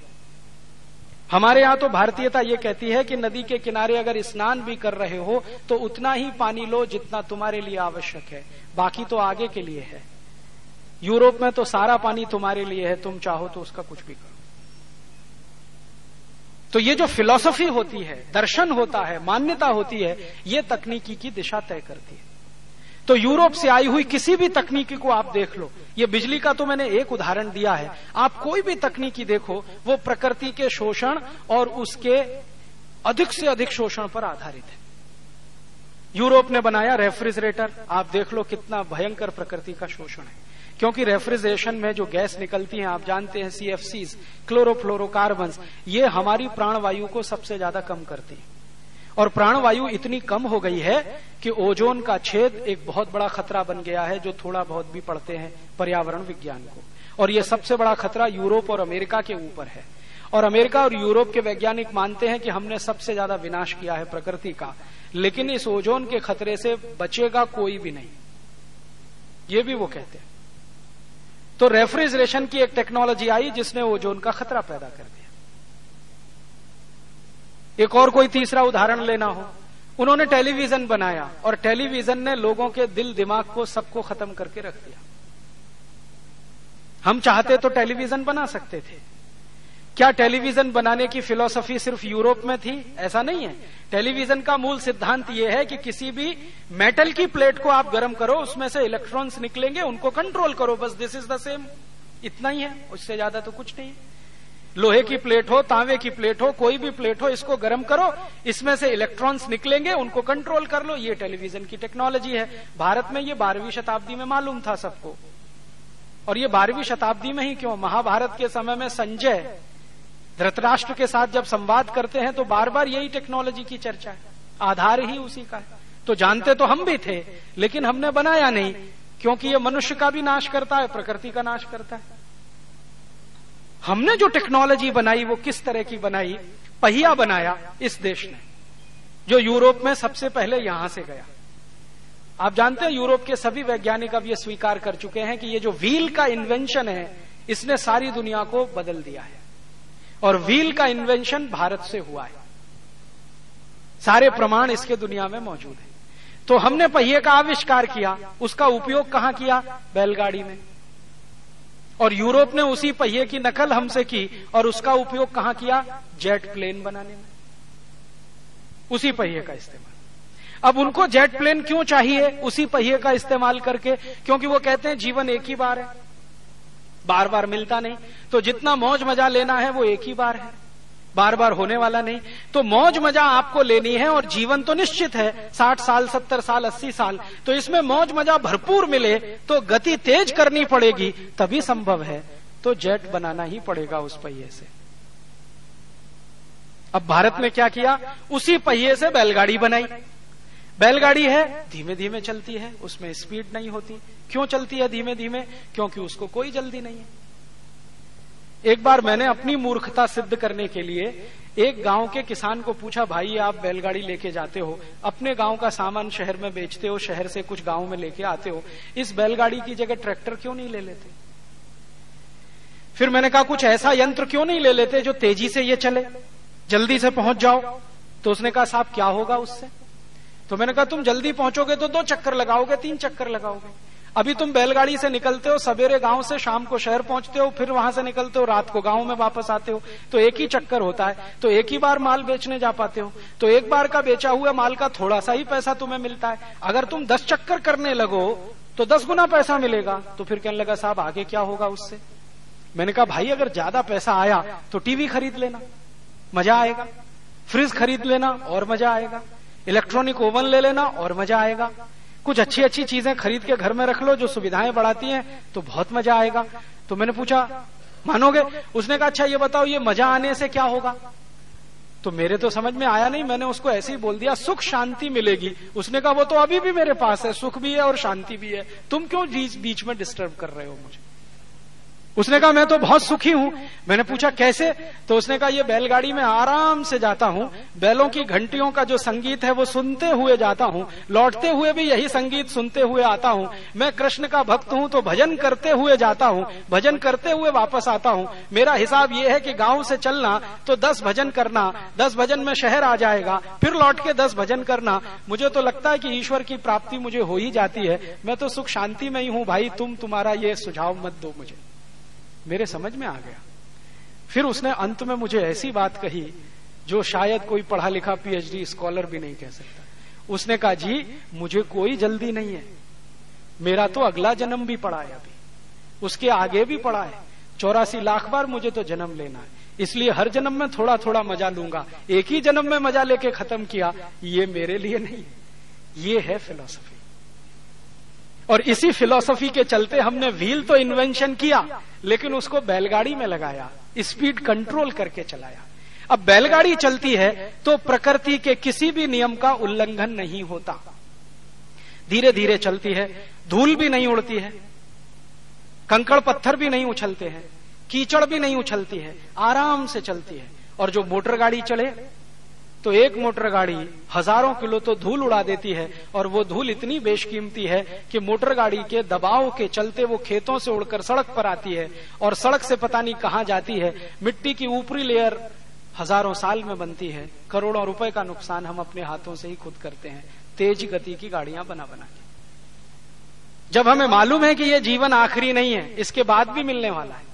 हमारे यहाँ तो भारतीयता ये कहती है कि नदी के किनारे अगर स्नान भी कर रहे हो तो उतना ही पानी लो जितना तुम्हारे लिए आवश्यक है। बाकी तो आगे के लिए है। यूरोप में तो सारा पानी तुम्हारे लिए है, तुम चाहो तो उसका कुछ भी करो। तो ये जो फिलॉसफी होती है, दर्शन होता है, मान्यता होती है, ये तकनीकी की दिशा तय करती है। तो यूरोप से आई हुई किसी भी तकनीकी को आप देख लो। ये बिजली का तो मैंने एक उदाहरण दिया है। आप कोई भी तकनीकी देखो, वो प्रकृति के शोषण और उसके अधिक से अधिक शोषण पर आधारित है। यूरोप ने बनाया रेफ्रिजरेटर। आप देख लो कितना भयंकर प्रकृति का शोषण है। क्योंकि रेफ्रिजरेशन में जो गैस निकलती है, आप जानते हैं सीएफसीज क्लोरोफ्लोरोकार्बन ये हमारी प्राणवायु को सबसे ज़्यादा कम करती है। और प्राणवायु इतनी कम हो गई है कि ओजोन का छेद एक बहुत बड़ा खतरा बन गया है, जो थोड़ा बहुत भी पढ़ते हैं पर्यावरण विज्ञान को। और यह सबसे बड़ा खतरा यूरोप और अमेरिका के ऊपर है। और अमेरिका और यूरोप के वैज्ञानिक मानते हैं कि हमने सबसे ज़्यादा विनाश किया है प्रकृति का। लेकिन इस ओजोन के खतरे से बचेगा कोई भी नहीं। ये भी वो कहते हैं। तो रेफ्रिजरेशन की एक टेक्नोलॉजी आई जिसने ओजोन का खतरा पैदा कर दिया। एक और कोई तीसरा उदाहरण लेना हो। उन्होंने टेलीविज़न बनाया और टेलीविज़न ने लोगों के दिल दिमाग को सबको खत्म करके रख दिया। हम चाहते तो टेलीविज़न बना सकते थे। क्या टेलीविज़न बनाने की फिलॉसफी सिर्फ़ यूरोप में थी? ऐसा नहीं है। टेलीविज़न का मूल सिद्धांत यह है कि किसी भी मेटल की प्लेट को आप गर्म करो, उसमें से इलेक्ट्रॉन्स निकलेंगे, उनको कंट्रोल करो, बस दिस इज़ द सेम इतना ही है, उससे ज़्यादा तो कुछ नहीं है। लोहे की प्लेट हो, तांबे की प्लेट हो, कोई भी प्लेट हो, इसको गर्म करो, इसमें से इलेक्ट्रॉन्स निकलेंगे, उनको कंट्रोल कर लो। ये टेलीविज़न की टेक्नोलॉजी है। भारत में ये बारहवीं शताब्दी में मालूम था सबको। और ये बारहवीं शताब्दी में ही क्यों? महाभारत के समय में संजय धृतराष्ट्र के साथ जब संवाद करते हैं तो बार बार यही टेक्नोलॉजी की चर्चा है। आधार ही उसी का है। तो जानते तो हम भी थे, लेकिन हमने बनाया नहीं, क्योंकि ये मनुष्य का भी नाश करता है, प्रकृति का नाश करता है। हमने जो टेक्नोलॉजी बनाई, वो किस तरह की बनाई, पहिया बनाया इस देश ने, जो यूरोप में सबसे पहले यहाँ से गया। आप जानते हैं, यूरोप के सभी वैज्ञानिक अब ये स्वीकार कर चुके हैं कि ये जो व्हील का इन्वेंशन है, इसने सारी दुनिया को बदल दिया है। और व्हील का इन्वेंशन भारत से हुआ है। सारे प्रमाण इसके दुनिया में मौजूद है। तो हमने पहिए का आविष्कार किया, उसका उपयोग कहाँ किया? बैलगाड़ी में। और यूरोप ने उसी पहिए की नकल हमसे की और उसका उपयोग कहाँ किया? जेट प्लेन बनाने में। उसी पहिए का इस्तेमाल। अब उनको जेट प्लेन क्यों चाहिए? उसी पहिए का इस्तेमाल करके, क्योंकि वो कहते हैं जीवन एक ही बार है। बार बार मिलता नहीं। तो जितना मौज मज़ा लेना है, वो एक ही बार है। बार बार होने वाला नहीं। तो मौज मज़ा आपको लेनी है और जीवन तो निश्चित है। साठ साल, सत्तर साल, अस्सी साल। तो इसमें मौज मज़ा भरपूर मिले तो गति तेज करनी पड़ेगी, तभी संभव है। तो जेट बनाना ही पड़ेगा उस पहिए से। अब भारत में क्या किया? उसी पहिए से बैलगाड़ी बनाई। बैलगाड़ी है धीमे धीमे चलती है, उसमें स्पीड नहीं होती। क्यों चलती है धीमे धीमे क्योंकि उसको कोई जल्दी नहीं है। एक बार मैंने अपनी मूर्खता सिद्ध करने के लिए एक गाँव के किसान को पूछा, भाई, आप बैलगाड़ी लेके जाते हो? अपने गाँव का सामान शहर में बेचते हो, शहर से कुछ गाँव में लेके आते हो? इस बैलगाड़ी की जगह ट्रैक्टर क्यों नहीं ले लेते? फिर मैंने कहा, कुछ ऐसा यंत्र क्यों नहीं ले लेते जो तेज़ी से ये चले? जल्दी से पहुँच जाओ। तो उसने कहा, साहब, क्या होगा उससे? तो मैंने कहा, तुम जल्दी पहुंचोगे तो दो चक्कर लगाओगे, तीन चक्कर लगाओगे। अभी तुम बैलगाड़ी से निकलते हो, सवेरे गाँव से शाम को शहर पहुँचते हो, फिर वहाँ से निकलते हो, रात को गाँव में वापस आते हो तो एक ही चक्कर होता है। तो एक ही बार माल बेचने जा पाते हो तो एक बार का बेचा हुआ माल का थोड़ा सा ही पैसा तुम्हें मिलता है। अगर तुम दस चक्कर करने लगो तो दस गुना पैसा मिलेगा। तो फिर कहने लगा, साहब, आगे क्या होगा उससे? मैंने कहा, भाई, अगर ज़्यादा पैसा आया तो टीवी खरीद लेना। मज़ा आएगा। फ्रिज खरीद लेना, और मज़ा आएगा। इलेक्ट्रॉनिक ओवन ले लेना, और मज़ा आएगा। कुछ अच्छी अच्छी चीज़ें खरीद के घर में रख लो जो सुविधाएँ बढ़ाती हैं तो बहुत मज़ा आएगा। तो मैंने पूछा मानोगे? उसने कहा अच्छा ये बताओ ये मज़ा आने से क्या होगा? तो मेरे तो समझ में आया नहीं मैंने उसको ऐसे ही बोल दिया सुख शांति मिलेगी। उसने कहा वो तो अभी भी मेरे पास है सुख भी है और शांति भी है। तुम क्यों बीच, में डिस्टर्ब कर रहे हो मुझे? उसने कहा, मैं तो बहुत सुखी हूँ। मैंने पूछा, कैसे? तो उसने कहा, ये बैलगाड़ी में आराम से जाता हूँ। बैलों की घंटियों का जो संगीत है वो सुनते हुए जाता हूँ। लौटते हुए भी यही संगीत सुनते हुए आता हूँ। मैं कृष्ण का भक्त हूँ तो भजन करते हुए जाता हूँ। भजन करते हुए वापस आता हूँ। मेरा हिसाब ये है कि गाँव से चलना तो दस भजन करना। दस भजन में शहर आ जाएगा, फिर लौट के दस भजन करना। मुझे तो लगता है कि ईश्वर की प्राप्ति मुझे हो ही जाती है। मैं तो सुख शांति में ही हूँ। भाई, तुम तुम्हारा ये सुझाव मत दो मुझे। मेरे समझ में आ गया। फिर उसने अंत में मुझे ऐसी बात कही, जो शायद कोई पढ़ा लिखा पीएचडी स्कॉलर भी नहीं कह सकता। उसने कहा, जी, मुझे कोई जल्दी नहीं है। मेरा तो अगला जन्म भी पड़ा है अभी। उसके आगे भी पड़ा है। चौरासी लाख बार मुझे तो जन्म लेना है। इसलिए हर जन्म में थोड़ा थोड़ा मज़ा लूँगा। एक ही जन्म में मज़ा लेके खत्म किया, ये मेरे लिए नहीं ये है फिलोसफी और इसी फिलॉसफी के चलते हमने व्हील तो इन्वेंशन किया, लेकिन उसको बैलगाड़ी में लगाया स्पीड कंट्रोल करके चलाया। अब बैलगाड़ी चलती है तो प्रकृति के किसी भी नियम का उल्लंघन नहीं होता। धीरे धीरे चलती है, धूल भी नहीं उड़ती है, कंकड़ पत्थर भी नहीं उछलते हैं, कीचड़ भी नहीं उछलती है, आराम से चलती है, और जो मोटर गाड़ी चले तो एक मोटर गाड़ी हज़ारों किलो तो धूल उड़ा देती है और वो धूल इतनी बेशकीमती है कि मोटर गाड़ी के दबाव के चलते वो खेतों से उड़कर सड़क पर आती है और सड़क से पता नहीं कहाँ जाती है। मिट्टी की ऊपरी लेयर हज़ारों साल में बनती है। करोड़ों रुपए का नुकसान हम अपने हाथों से ही खुद करते हैं। तेज गति की गाड़ियाँ बना बना के। जब हमें मालूम है कि ये जीवन आखिरी नहीं है, इसके बाद भी मिलने वाला है।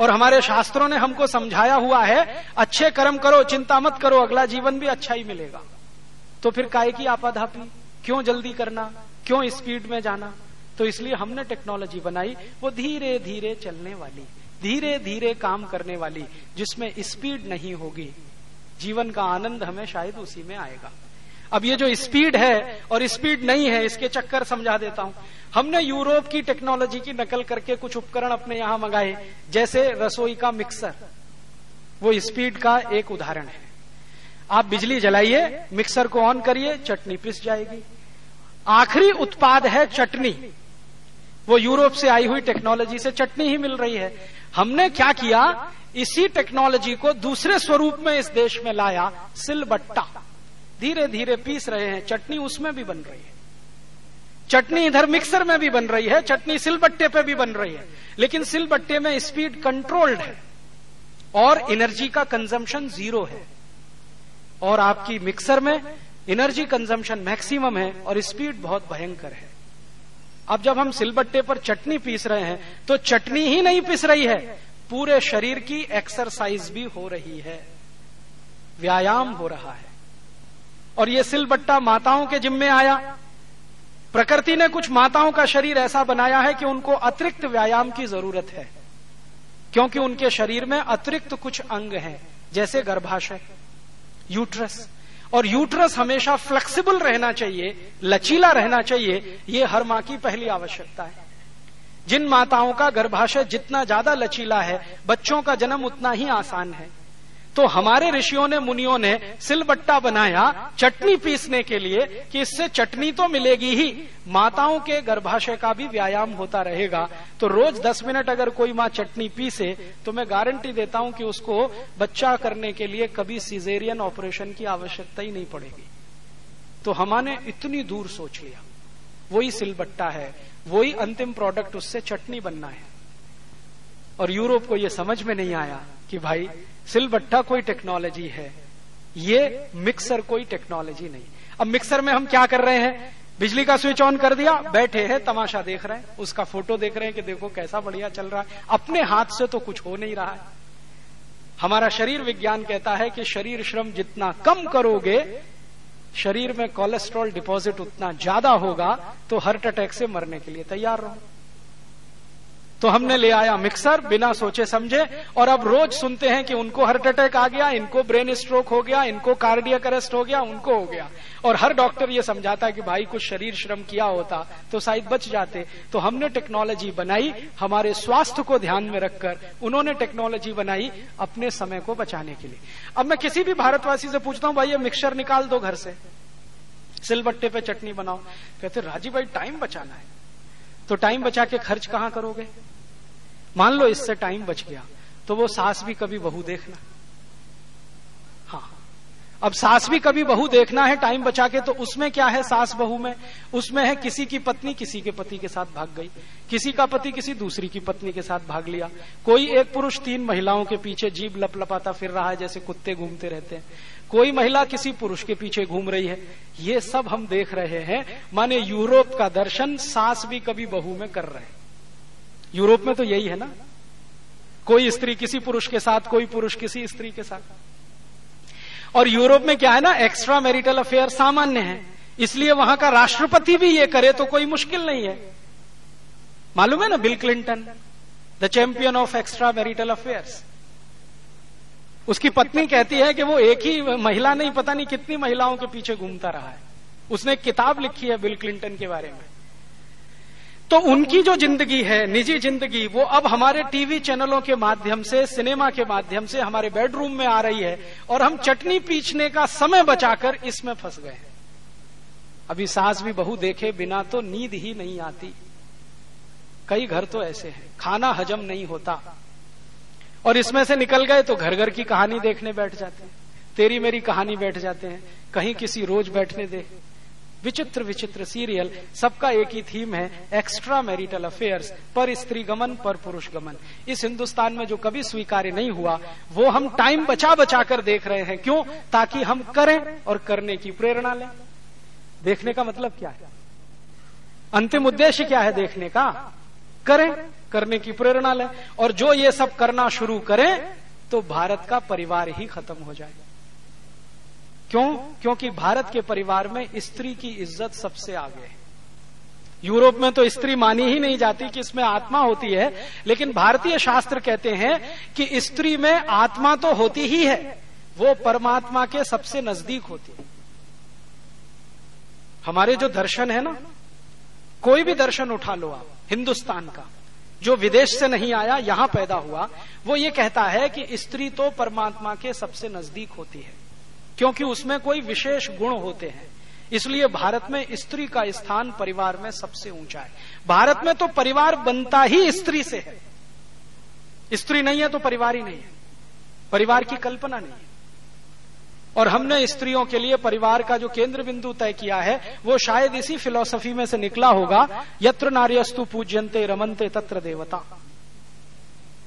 और हमारे शास्त्रों ने हमको समझाया हुआ है, अच्छे कर्म करो, चिंता मत करो, अगला जीवन भी अच्छा ही मिलेगा। तो फिर काय की आपाधापी क्यों जल्दी करना? क्यों स्पीड में जाना? तो इसलिए हमने टेक्नोलॉजी बनाई, वो धीरे धीरे चलने वाली धीरे धीरे काम करने वाली, जिसमें स्पीड नहीं होगी। जीवन का आनंद हमें शायद उसी में आएगा। अब ये जो स्पीड है और स्पीड नहीं है, इसके चक्कर समझा देता हूँ। हमने यूरोप की टेक्नोलॉजी की नकल करके कुछ उपकरण अपने यहाँ मंगाए, जैसे रसोई का मिक्सर। वो स्पीड का एक उदाहरण है। आप बिजली जलाइए, मिक्सर को ऑन करिए, चटनी पिस जाएगी। आखिरी उत्पाद है चटनी। वो यूरोप से आई हुई टेक्नोलॉजी से चटनी ही मिल रही है। हमने क्या किया? इसी टेक्नोलॉजी को दूसरे स्वरूप में इस देश में लाया, सिलबट्टा। धीरे धीरे पीस रहे हैं, चटनी उसमें भी बन रही है। चटनी इधर मिक्सर में भी बन रही है, चटनी सिलबट्टे पे भी बन रही है। लेकिन सिलबट्टे में स्पीड कंट्रोल्ड है और एनर्जी का कंजम्पशन ज़ीरो है। और आपकी मिक्सर में एनर्जी कंजम्पशन मैक्सिमम है और स्पीड बहुत भयंकर है। अब जब हम सिलबट्टे पर चटनी पीस रहे हैं तो चटनी ही नहीं पीस रही है, पूरे शरीर की एक्सरसाइज भी हो रही है। व्यायाम हो रहा है। और ये सिलबट्टा माताओं के जिम्मे आया। प्रकृति ने कुछ माताओं का शरीर ऐसा बनाया है कि उनको अतिरिक्त व्यायाम की ज़रूरत है, क्योंकि उनके शरीर में अतिरिक्त कुछ अंग हैं, जैसे गर्भाशय, यूट्रस। और यूट्रस हमेशा फ्लेक्सिबल रहना चाहिए, लचीला रहना चाहिए, ये हर माँ की पहली आवश्यकता है। जिन माताओं का गर्भाशय जितना ज़्यादा लचीला है, बच्चों का जन्म उतना ही आसान है। तो हमारे ऋषियों ने, मुनियों ने सिलबट्टा बनाया, चटनी पीसने के लिए कि इससे चटनी तो मिलेगी ही। माताओं के गर्भाशय का भी व्यायाम होता रहेगा। तो रोज दस मिनट अगर कोई माँ चटनी पीसे तो मैं गारंटी देता हूँ कि उसको बच्चा करने के लिए कभी सीजेरियन ऑपरेशन की आवश्यकता ही नहीं पड़ेगी। तो हमारे इतनी दूर सोच लिया। वही सिलबट्टा है। वही अंतिम प्रोडक्ट उससे चटनी बनना है। और यूरोप को यह समझ में नहीं आया कि भाई सिलबट्टा कोई टेक्नोलॉजी है, ये मिक्सर कोई टेक्नोलॉजी नहीं। अब मिक्सर में हम क्या कर रहे हैं? बिजली का स्विच ऑन कर दिया, बैठे हैं, तमाशा देख रहे हैं, उसका फ़ोटो देख रहे हैं कि देखो कैसा बढ़िया चल रहा है। अपने हाथ से तो कुछ हो नहीं रहा है। हमारा शरीर विज्ञान कहता है कि शरीर श्रम जितना कम करोगे, शरीर में कोलेस्ट्रॉल डिपॉजिट उतना ज़्यादा होगा तो हार्ट अटैक से मरने के लिए तैयार रहो। तो हमने ले आया मिक्सर, बिना सोचे समझे, और अब रोज सुनते हैं कि उनको हार्ट अटैक आ गया, इनको ब्रेन स्ट्रोक हो गया, इनको कार्डियक अरेस्ट हो गया, उनको हो गया। और हर डॉक्टर ये समझाता कि भाई, कुछ शरीर श्रम किया होता तो शायद बच जाते। तो हमने टेक्नोलॉजी बनाई, हमारे स्वास्थ्य को ध्यान में रखकर उन्होंने टेक्नोलॉजी बनाई अपने समय को बचाने के लिए। अब मैं किसी भी भारतवासी से पूछता हूँ, भाई, ये मिक्सर निकाल दो घर से। सिलबट्टे पे चटनी बनाओ। कहते, राजीव भाई टाइम बचाना है। तो टाइम बचा के खर्च कहाँ करोगे? मान लो इससे टाइम बच गया तो वो सास भी कभी बहू देखना। हाँ। अब सास भी कभी बहू देखना है टाइम बचा के तो उसमें क्या है सास बहू में? उसमें है किसी की पत्नी, किसी के पति के साथ भाग गई। किसी का पति किसी दूसरी की पत्नी के साथ भाग लिया। कोई एक पुरुष तीन महिलाओं के पीछे जीभ लपलपाता फिर रहा है, जैसे कुत्ते घूमते रहते हैं। कोई महिला किसी पुरुष के पीछे घूम रही है। ये सब हम देख रहे हैं। माने यूरोप का दर्शन सास भी कभी बहू में कर रहे हैं। यूरोप में तो यही है ना। कोई स्त्री किसी पुरुष के साथ, कोई पुरुष किसी स्त्री के साथ। और यूरोप में क्या है ना एक्स्ट्रा मैरिटल अफेयर सामान्य है। इसलिए वहाँ का राष्ट्रपति भी ये करे तो कोई मुश्किल नहीं है। मालूम है ना Bill Clinton the champion of extra marital affairs उसकी पत्नी कहती है कि वो एक ही महिला नहीं, पता नहीं कितनी महिलाओं के पीछे घूमता रहा है। उसने एक किताब लिखी है बिल क्लिंटन के बारे में। तो उनकी जो ज़िंदगी है, निजी ज़िंदगी, वो अब हमारे टीवी चैनलों के माध्यम से, सिनेमा के माध्यम से हमारे बेडरूम में आ रही है और हम चटनी पीछने का समय बचाकर इसमें फंस गए हैं। अभी सास भी बहु देखे बिना तो नींद ही नहीं आती। कई घर तो ऐसे हैं, खाना हजम नहीं होता। और इसमें से निकल गए तो घर घर की कहानी देखने बैठ जाते हैं। तेरी मेरी कहानी बैठ जाते हैं, कहीं किसी रोज बैठने दे। विचित्र विचित्र सीरियल, सबका एक ही थीम है एक्स्ट्रा मैरिटल अफेयर्स पर स्त्री गमन, पर पुरुष गमन। इस हिंदुस्तान में जो कभी स्वीकार्य नहीं हुआ, वो हम टाइम बचा बचा कर देख रहे हैं। क्यों? ताकि हम करें और करने की प्रेरणा लें। देखने का मतलब क्या है? अंतिम उद्देश्य क्या है देखने का? करें, करने की प्रेरणा लें। और जो ये सब करना शुरू करें तो भारत का परिवार ही खत्म हो जाए क्यों? क्योंकि भारत के परिवार में स्त्री की इज़्ज़त सबसे आगे है। यूरोप में तो स्त्री मानी ही नहीं जाती कि इसमें आत्मा होती है, लेकिन भारतीय शास्त्र कहते हैं कि स्त्री में आत्मा तो होती ही है, वो परमात्मा के सबसे नज़दीक होती है। हमारे जो दर्शन है ना, कोई भी दर्शन उठा लो आप, हिंदुस्तान का, जो विदेश से नहीं आया, यहाँ पैदा हुआ, वो ये कहता है कि स्त्री तो परमात्मा के सबसे नज़दीक होती है। क्योंकि उसमें कोई विशेष गुण होते हैं। इसलिए भारत में स्त्री का स्थान परिवार में सबसे ऊँचा है। भारत में तो परिवार बनता ही स्त्री से है। स्त्री नहीं है तो परिवार ही नहीं है। परिवार की कल्पना नहीं है। और हमने स्त्रियों के लिए परिवार का जो केंद्र बिंदु तय किया है, वो शायद इसी फिलोसफी में से निकला होगा, यत्र नार्यस्तु पूज्यंते रमनते तत्र देवता।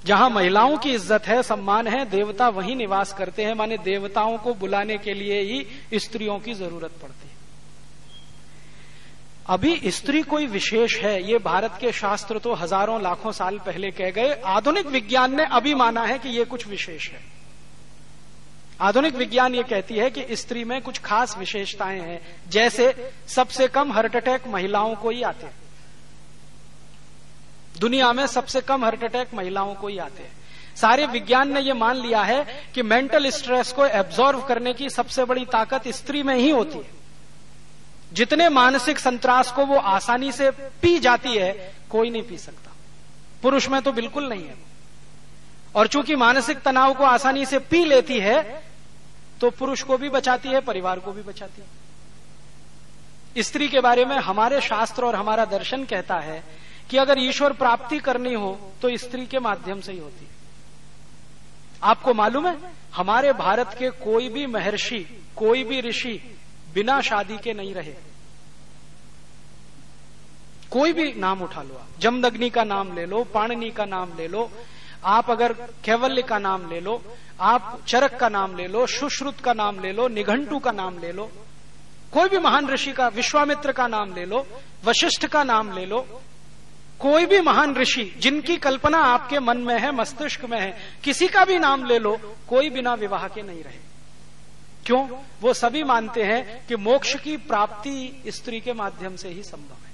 जहाँ महिलाओं की इज़्ज़त है, सम्मान है, देवता वहीं निवास करते हैं। माने देवताओं को बुलाने के लिए ही स्त्रियों की ज़रूरत पड़ती है। अभी स्त्री कोई विशेष है, ये भारत के शास्त्र तो हज़ारों लाखों साल पहले कह गए। आधुनिक विज्ञान ने अभी माना है कि ये कुछ विशेष है। आधुनिक विज्ञान ये कहती है कि स्त्री में कुछ खास विशेषताएँ हैं। जैसे सबसे कम हार्ट अटैक महिलाओं को ही आते हैं। दुनिया में सबसे कम हार्ट अटैक महिलाओं को ही आते हैं। सारे विज्ञान ने यह मान लिया है कि मेंटल स्ट्रेस को एब्जॉर्व करने की सबसे बड़ी ताकत स्त्री में ही होती है। जितने मानसिक संतरास को वो आसानी से पी जाती है, कोई नहीं पी सकता। पुरुष में तो बिल्कुल नहीं है। और चूँकि मानसिक तनाव को आसानी से पी लेती है तो पुरुष को भी बचाती है, परिवार को भी बचाती है। स्त्री के बारे में हमारे शास्त्र और हमारा दर्शन कहता है कि अगर ईश्वर प्राप्ति करनी हो तो स्त्री के माध्यम से ही होती। आपको मालूम है? हमारे भारत के कोई भी महर्षि, कोई भी ऋषि बिना शादी के नहीं रहे। कोई भी नाम उठा लो आप। जमदग्नि का नाम ले लो, पाणनी का नाम ले लो, आप अगर कैवल्य का नाम ले लो, आप चरक का नाम ले लो, सुश्रुत का नाम ले लो, निघंटू का नाम ले लो, कोई भी महान ऋषि का, विश्वामित्र का नाम ले लो, वशिष्ठ का नाम ले लो कोई भी महान ऋषि जिनकी कल्पना आपके मन में है, मस्तिष्क में है, किसी का भी नाम ले लो, कोई बिना विवाह के नहीं रहे। क्यों? वो सभी मानते हैं कि मोक्ष की प्राप्ति स्त्री के माध्यम से ही संभव है।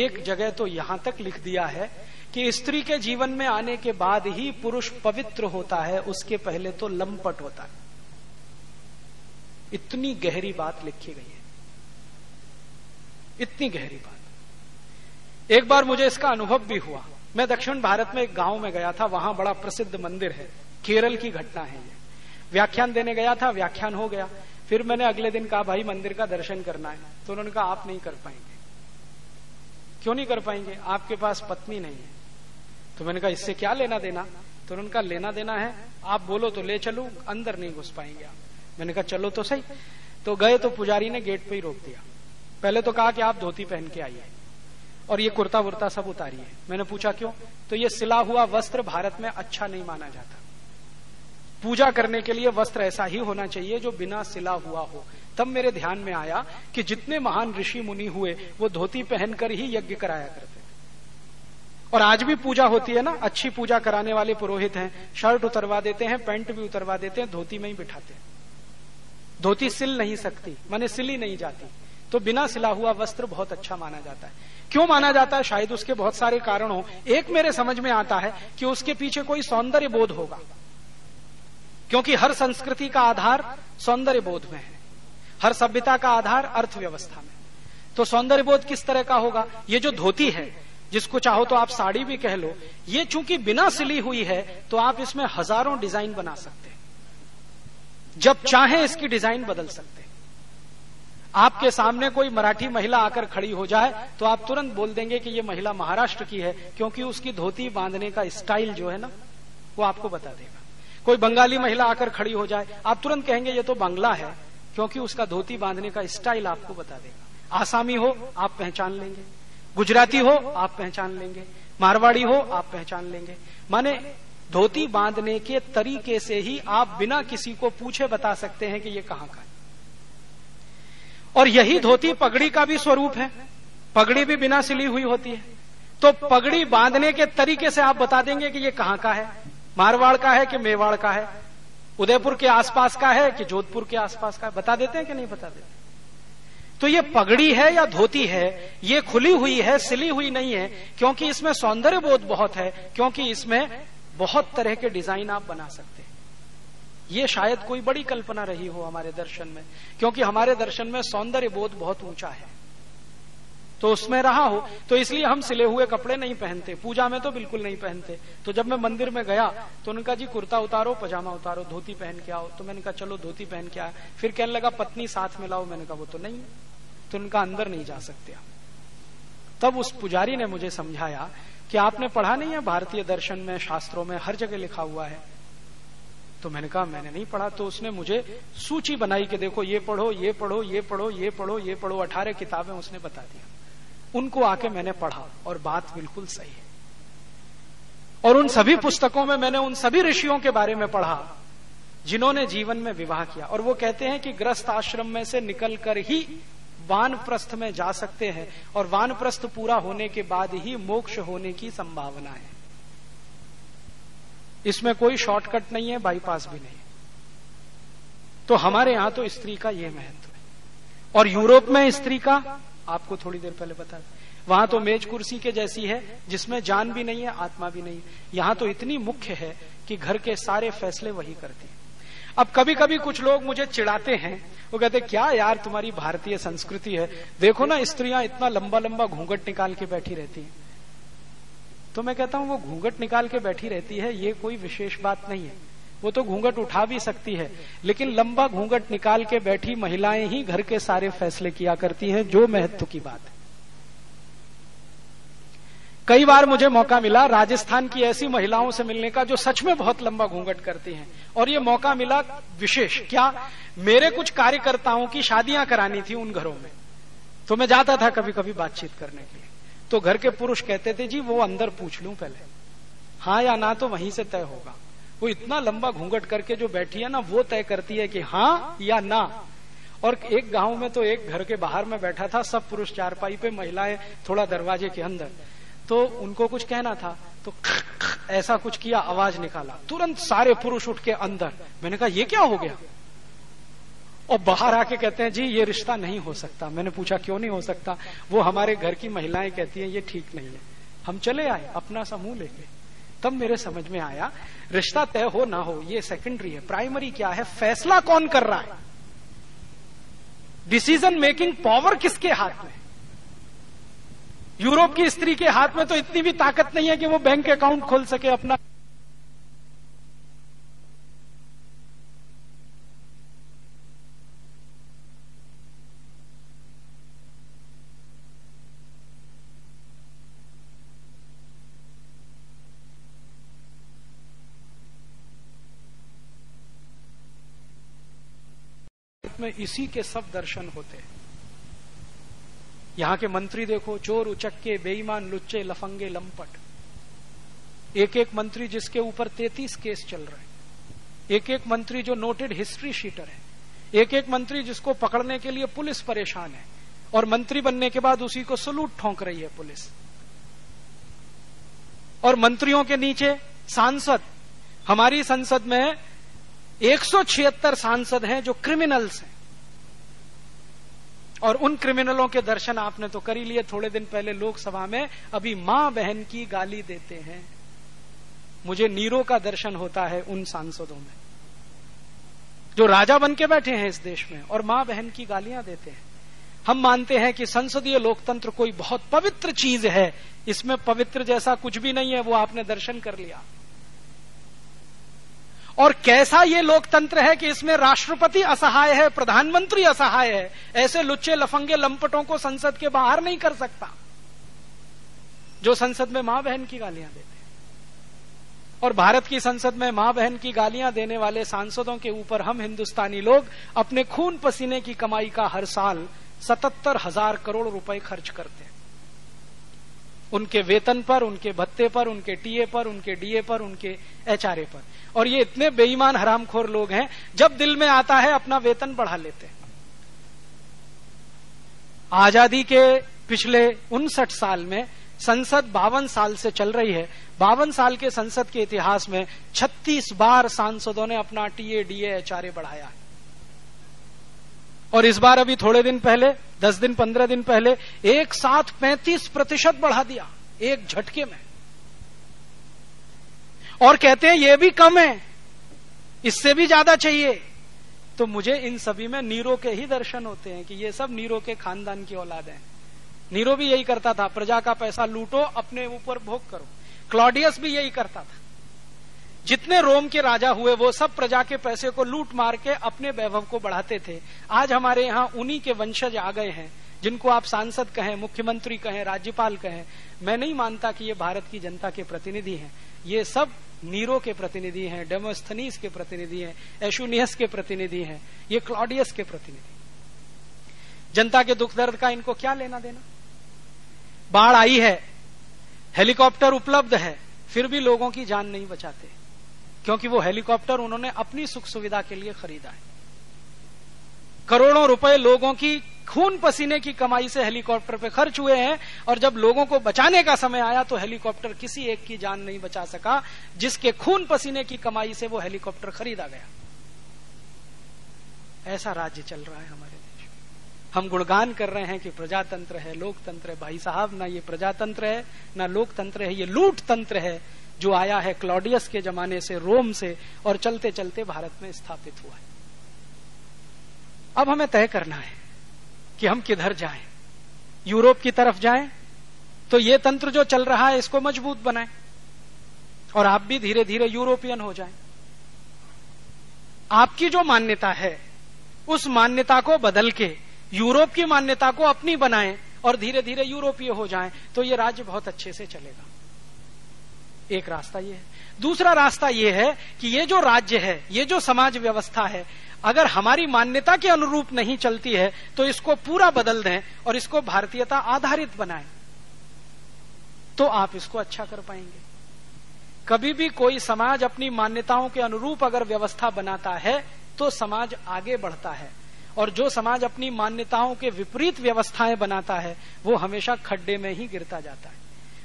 एक जगह तो यहाँ तक लिख दिया है कि स्त्री के जीवन में आने के बाद ही पुरुष पवित्र होता है, उसके पहले तो लंपट होता है। इतनी गहरी बात लिखी गई है। इतनी गहरी बात। एक बार मुझे इसका अनुभव भी हुआ। मैं दक्षिण भारत में एक गाँव में गया था, वहाँ बड़ा प्रसिद्ध मंदिर है। केरल की घटना है ये। व्याख्यान देने गया था, व्याख्यान हो गया। फिर मैंने अगले दिन कहा, भाई, मंदिर का दर्शन करना है। तो उन्होंने कहा, आप नहीं कर पाएँगे। क्यों नहीं कर पाएँगे? आपके पास पत्नी नहीं है। तो मैंने कहा, इससे क्या लेना देना? तो उन्होंने कहा, लेना देना है। आप बोलो तो ले चलू, अंदर नहीं घुस पाएँगे आप। मैंने कहा, चलो तो सही। तो गए तो पुजारी ने गेट पे ही रोक दिया। पहले तो कहा कि आप धोती पहन के आइए। और ये कुर्ता वुर्ता सब उतारिए मैंने पूछा, क्यों? तो ये सिला हुआ वस्त्र भारत में अच्छा नहीं माना जाता। पूजा करने के लिए वस्त्र ऐसा ही होना चाहिए जो बिना सिला हुआ हो। तब मेरे ध्यान में आया कि जितने महान ऋषि मुनि हुए, वो धोती पहनकर ही यज्ञ कराया करते और आज भी पूजा होती है ना, अच्छी पूजा कराने वाले पुरोहित हैं, शर्ट उतरवा देते हैं, पैंट भी उतरवा देते हैं, धोती में ही बिठाते हैं। धोती सिल नहीं सकती, माने सिली नहीं जाती। तो बिना सिला हुआ वस्त्र बहुत अच्छा माना जाता है। क्यों माना जाता है? शायद उसके बहुत सारे कारण हो। एक मेरे समझ में आता है कि उसके पीछे कोई सौंदर्य बोध होगा। क्योंकि हर संस्कृति का आधार सौंदर्य बोध में है। हर सभ्यता का आधार अर्थव्यवस्था में। तो सौंदर्य बोध किस तरह का होगा? ये जो धोती है, जिसको चाहो तो आप साड़ी भी कह लो, ये चूँकि बिना सिली हुई है तो आप इसमें हज़ारों डिज़ाइन बना सकते हैं। जब चाहे इसकी डिज़ाइन बदल सकते हैं। आपके सामने कोई मराठी महिला आकर खड़ी हो जाए तो आप तुरंत बोल देंगे कि ये महिला महाराष्ट्र की है, क्योंकि उसकी धोती बांधने का स्टाइल जो है ना, वो आपको बता देगा। कोई बंगाली महिला आकर खड़ी हो जाए, आप तुरंत कहेंगे, ये तो बांग्ला है, क्योंकि उसका धोती बांधने का स्टाइल आपको बता देगा। आसामी हो, आप पहचान लेंगे। गुजराती हो, आप पहचान लेंगे। मारवाड़ी हो, आप पहचान लेंगे। माने, धोती बांधने के तरीके से ही आप बिना किसी को पूछे बता सकते हैं कि ये कहाँ का है। और यही धोती पगड़ी का भी स्वरूप है। पगड़ी भी बिना सिली हुई होती है। तो पगड़ी बांधने के तरीके से आप बता देंगे कि ये कहाँ का है? मारवाड़ का है कि मेवाड़ का है? उदयपुर के आसपास का है कि जोधपुर के आसपास का है? बता देते हैं कि नहीं बता देते? तो ये पगड़ी है या धोती है, ये खुली हुई है, सिली हुई नहीं है, क्योंकि इसमें सौंदर्य बोध बहुत है, क्योंकि इसमें बहुत तरह के डिज़ाइन आप बना सकते हैं। ये शायद कोई बड़ी कल्पना रही हो हमारे दर्शन में, क्योंकि हमारे दर्शन में सौंदर्य बोध बहुत ऊँचा है। तो उसमें रहा हो। तो इसलिए हम सिले हुए कपड़े नहीं पहनते, पूजा में तो बिल्कुल नहीं पहनते। तो जब मैं मंदिर में गया तो उनका जी कुर्ता उतारो, पजामा उतारो, धोती पहन के आओ। तो मैंने कहा, चलो, धोती पहन के आया फिर कहने लगा, पत्नी साथ में लाओ। मैंने कहा, वो तो नहीं। तो उनका अंदर नहीं जा सकते तब उस पुजारी ने मुझे समझाया कि आपने पढ़ा नहीं है, भारतीय दर्शन में, शास्त्रों में, हर जगह लिखा हुआ है तो मैंने कहा, मैंने नहीं पढ़ा। तो उसने मुझे सूची बनाई कि देखो, ये पढ़ो ये पढ़ो ये पढ़ो ये पढ़ो ये पढ़ो, अठारह किताबें उसने बता दिया। उनको आके मैंने पढ़ा और बात बिल्कुल सही है। और उन सभी पुस्तकों में मैंने उन सभी ऋषियों के बारे में पढ़ा, जिन्होंने जीवन में विवाह किया। और वो कहते हैं कि ग्रस्त आश्रम में से निकलकर ही वानप्रस्थ में जा सकते हैं और वानप्रस्थ पूरा होने के बाद ही मोक्ष होने की संभावना है। इसमें कोई शॉर्टकट नहीं है बाईपास भी नहीं तो हमारे यहाँ तो स्त्री का यह महत्व है। और यूरोप में स्त्री का, आपको थोड़ी देर पहले बता वहाँ तो मेज कुर्सी के जैसी है, जिसमें जान भी नहीं है, आत्मा भी नहीं है। यहाँ तो इतनी मुख्य है कि घर के सारे फैसले वही करती है। अब कभी कभी कुछ लोग मुझे चिढ़ाते हैं, वो कहते, क्या यार तुम्हारी भारतीय संस्कृति है? देखो ना, स्त्रियाँ इतना लंबा लंबा घूंघट निकाल के बैठी रहती हैं। तो मैं कहता हूँ, वो घूंघट निकाल के बैठी रहती है, ये कोई विशेष बात नहीं है। वो तो घूंघट उठा भी सकती है, लेकिन लंबा घूंघट निकाल के बैठी महिलाएँ ही घर के सारे फैसले किया करती हैं, जो महत्व की बात है। कई बार मुझे मौका मिला राजस्थान की ऐसी महिलाओं से मिलने का, जो सच में बहुत लंबा घूंघट करती हैं। और ये मौका मिला विशेष, क्या मेरे कुछ कार्यकर्ताओं की शादियाँ करानी थी उन घरों में। तो मैं जाता था कभी कभी बातचीत करने के लिए। तो घर के पुरुष कहते थे, जी, वो अंदर पूछ लू पहले। हाँ या ना तो वहीं से तय होगा। वो इतना लंबा घूंघट करके जो बैठी है ना, वो तय करती है कि हाँ या ना। और एक गाँव में तो एक घर के बाहर में बैठा था, सब पुरुष चारपाई पे, महिलाएँ थोड़ा दरवाजे के अंदर। तो उनको कुछ कहना था तो ऐसा कुछ किया, आवाज़ निकाला। तुरंत सारे पुरुष उठ के अंदर। मैंने कहा, ये क्या हो गया? और बाहर आके कहते हैं, जी, ये रिश्ता नहीं हो सकता। मैंने पूछा, क्यों नहीं हो सकता? वो हमारे घर की महिलाएँ कहती हैं, ये ठीक नहीं है। हम चले आए, अपना समूह लेके। तब मेरे समझ में आया, रिश्ता तय हो ना हो, ये सेकेंडरी है। प्राइमरी क्या है? फैसला कौन कर रहा है? डिसीज़न मेकिंग पावर किसके हाथ में? यूरोप की स्त्री के हाथ में तो इतनी भी ताकत नहीं है कि वो बैंक अकाउंट खोल सके, अपना में इसी के सब दर्शन होते हैं। यहाँ के मंत्री देखो, चोर, उचक्के, बेईमान, लुच्चे, लफंगे, लंपट। एक एक मंत्री जिसके ऊपर तैतीस केस चल रहे हैं। एक एक मंत्री जो नोटेड हिस्ट्री शीटर है। एक एक मंत्री जिसको पकड़ने के लिए पुलिस परेशान है। और मंत्री बनने के बाद उसी को सलूट ठोंक रही है पुलिस। और मंत्रियों के नीचे सांसद। हमारी संसद में एक सौ छिहत्तर सांसद हैं जो क्रिमिनल्स हैं। और उन क्रिमिनलों के दर्शन आपने तो कर ही लिए। थोड़े दिन पहले लोकसभा में अभी माँ बहन की गाली देते हैं। मुझे नीरो का दर्शन होता है उन सांसदों में, जो राजा बन के बैठे हैं इस देश में और माँ बहन की गालियाँ देते हैं। हम मानते हैं कि संसदीय लोकतंत्र कोई बहुत पवित्र चीज़ है। इसमें पवित्र जैसा कुछ भी नहीं है, वो आपने दर्शन कर लिया। और कैसा ये लोकतंत्र है कि इसमें राष्ट्रपति असहाय है, प्रधानमंत्री असहाय है? ऐसे लुच्चे लफंगे लंपटों को संसद के बाहर नहीं कर सकता, जो संसद में माँ बहन की गालियाँ देते हैं। और भारत की संसद में माँ बहन की गालियाँ देने वाले सांसदों के ऊपर हम हिंदुस्तानी लोग अपने खून पसीने की कमाई का हर साल सतहत्तर हज़ार करोड़ रुपए खर्च करते हैं। उनके वेतन पर, उनके भत्ते पर, उनके टीए पर, उनके डीए पर, उनके एचआरए पर। और ये इतने बेईमान हरामखोर लोग हैं, जब दिल में आता है अपना वेतन बढ़ा लेते हैं। आज़ादी के पिछले उनसठ साल में संसद बावन साल से चल रही है। बावन साल के संसद के इतिहास में 36 बार सांसदों ने अपना टीए, डीए, एचआरए बढ़ाया है। और इस बार अभी थोड़े दिन पहले, दस दिन, पंद्रह दिन पहले, एक साथ पैंतीस प्रतिशत बढ़ा दिया, एक झटके में। और कहते हैं, ये भी कम है, इससे भी ज़्यादा चाहिए। तो मुझे इन सभी में नीरो के ही दर्शन होते हैं कि ये सब नीरो के खानदान की औलाद है। नीरो भी यही करता था, प्रजा का पैसा लूटो, अपने ऊपर भोग करो। क्लॉडियस भी यही करता था। जितने रोम के राजा हुए, वो सब प्रजा के पैसे को लूट मार के अपने वैभव को बढ़ाते थे। आज हमारे यहाँ उन्हीं के वंशज आ गए हैं, जिनको आप सांसद कहें, मुख्यमंत्री कहें, राज्यपाल कहें। मैं नहीं मानता कि ये भारत की जनता के प्रतिनिधि हैं। ये सब नीरो के प्रतिनिधि हैं, डेमोस्थनीस के प्रतिनिधि हैं, एशुनियस के प्रतिनिधि हैं। ये क्लॉडियस के प्रतिनिधि। जनता के दुख दर्द का इनको क्या लेना देना? बाढ़ आई है, हेलीकॉप्टर उपलब्ध है, फिर भी लोगों की जान नहीं बचाते। क्योंकि वो हेलीकॉप्टर उन्होंने अपनी सुख सुविधा के लिए खरीदा है। करोड़ों रुपए लोगों की खून पसीने की कमाई से हेलीकॉप्टर पे खर्च हुए हैं और जब लोगों को बचाने का समय आया तो हेलीकॉप्टर किसी एक की जान नहीं बचा सका, जिसके खून पसीने की कमाई से वो हेलीकॉप्टर खरीदा गया। ऐसा राज्य चल रहा है हमारे देश हम गुणगान कर रहे हैं कि प्रजातंत्र है, लोकतंत्र है। भाई साहब, ना ये प्रजातंत्र है, ना लोकतंत्र है, ये लूट तंत्र है। जो आया है क्लॉडियस के जमाने से, रोम से, और चलते चलते भारत में स्थापित हुआ है। अब हमें तय करना है कि हम किधर जाएँ। यूरोप की तरफ़ जाएँ तो ये तंत्र जो चल रहा है, इसको मज़बूत बनाएँ, और आप भी धीरे धीरे यूरोपियन हो जाएँ। आपकी जो मान्यता है, उस मान्यता को बदल के, यूरोप की मान्यता को अपनी बनाएँ, और धीरे धीरे यूरोपीय हो जाएँ तो ये राज्य बहुत अच्छे से चलेगा। एक रास्ता ये है। दूसरा रास्ता ये है कि ये जो राज्य है, ये जो समाज व्यवस्था है, अगर हमारी मान्यता के अनुरूप नहीं चलती है तो इसको पूरा बदल दें और इसको भारतीयता आधारित बनाएँ। तो आप इसको अच्छा कर पाएँगे। कभी भी कोई समाज अपनी मान्यताओं के अनुरूप अगर व्यवस्था बनाता है तो समाज आगे बढ़ता है। और जो समाज अपनी मान्यताओं के विपरीत व्यवस्थाएँ बनाता है, वो हमेशा खड्डे में ही गिरता जाता है।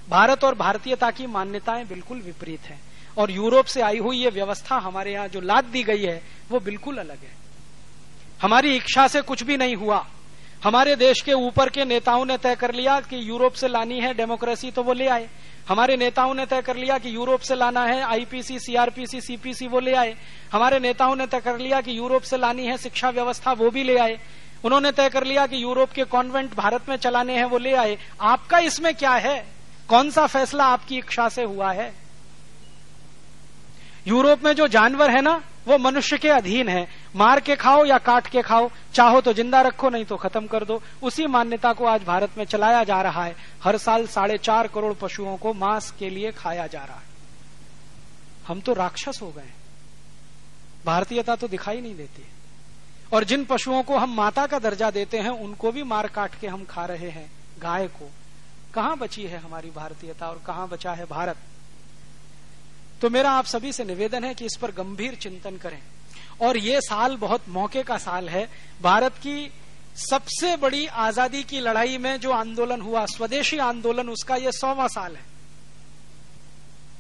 भारत और भारतीयता की मान्यताएँ बिल्कुल विपरीत हैं। और यूरोप से आई हुई ये व्यवस्था हमारे यहाँ जो लाद दी गई है, वो बिल्कुल अलग है। हमारी इच्छा से कुछ भी नहीं हुआ। हमारे देश के ऊपर के नेताओं ने तय कर लिया कि यूरोप से लानी है डेमोक्रेसी तो वो ले आए। हमारे नेताओं ने तय कर लिया कि यूरोप से लाना है आईपीसी, सीआरपीसी, सीपीसी, वो ले आए। हमारे नेताओं ने तय कर लिया कि यूरोप से लानी है शिक्षा व्यवस्था, वो भी ले आए। उन्होंने तय कर लिया कि यूरोप के कॉन्वेंट भारत में चलाने हैं, वो ले आए। आपका इसमें क्या है? कौन सा फैसला आपकी इच्छा से हुआ है? यूरोप में जो जानवर है ना, वो मनुष्य के अधीन है। मार के खाओ या काट के खाओ, चाहो तो ज़िंदा रखो, नहीं तो खत्म कर दो। उसी मान्यता को आज भारत में चलाया जा रहा है। हर साल साढ़े चार करोड़ पशुओं को मांस के लिए खाया जा रहा है। हम तो राक्षस हो गए भारतीयता तो दिखाई नहीं देती। और जिन पशुओं को हम माता का दर्जा देते हैं, उनको भी मार काट के हम खा रहे हैं, गाय को। कहाँ बची है हमारी भारतीयता और कहाँ बचा है भारत? तो मेरा आप सभी से निवेदन है कि इस पर गंभीर चिंतन करें। और ये साल बहुत मौके का साल है। भारत की सबसे बड़ी आज़ादी की लड़ाई में जो आंदोलन हुआ, स्वदेशी आंदोलन, उसका यह सौवा साल है।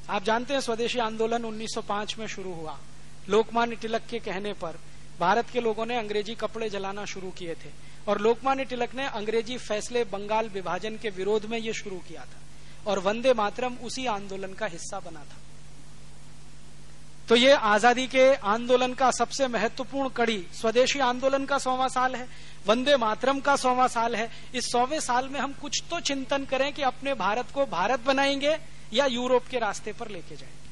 आप जानते हैं, स्वदेशी आंदोलन 1905 में शुरू हुआ। लोकमान्य तिलक के कहने पर भारत के लोगों ने अंग्रेज़ी कपड़े जलाना शुरू किए थे और लोकमान्य तिलक ने अंग्रेज़ी फैसले बंगाल विभाजन के विरोध में ये शुरू किया था और वंदे मातरम उसी आंदोलन का हिस्सा बना था। तो ये आज़ादी के आंदोलन का सबसे महत्वपूर्ण कड़ी, स्वदेशी आंदोलन का सौवा साल है, वंदे मातरम का सौवा साल है। इस सौवे साल में हम कुछ तो चिंतन करें कि अपने भारत को भारत बनाएँगे या यूरोप के रास्ते पर लेके जाएँगे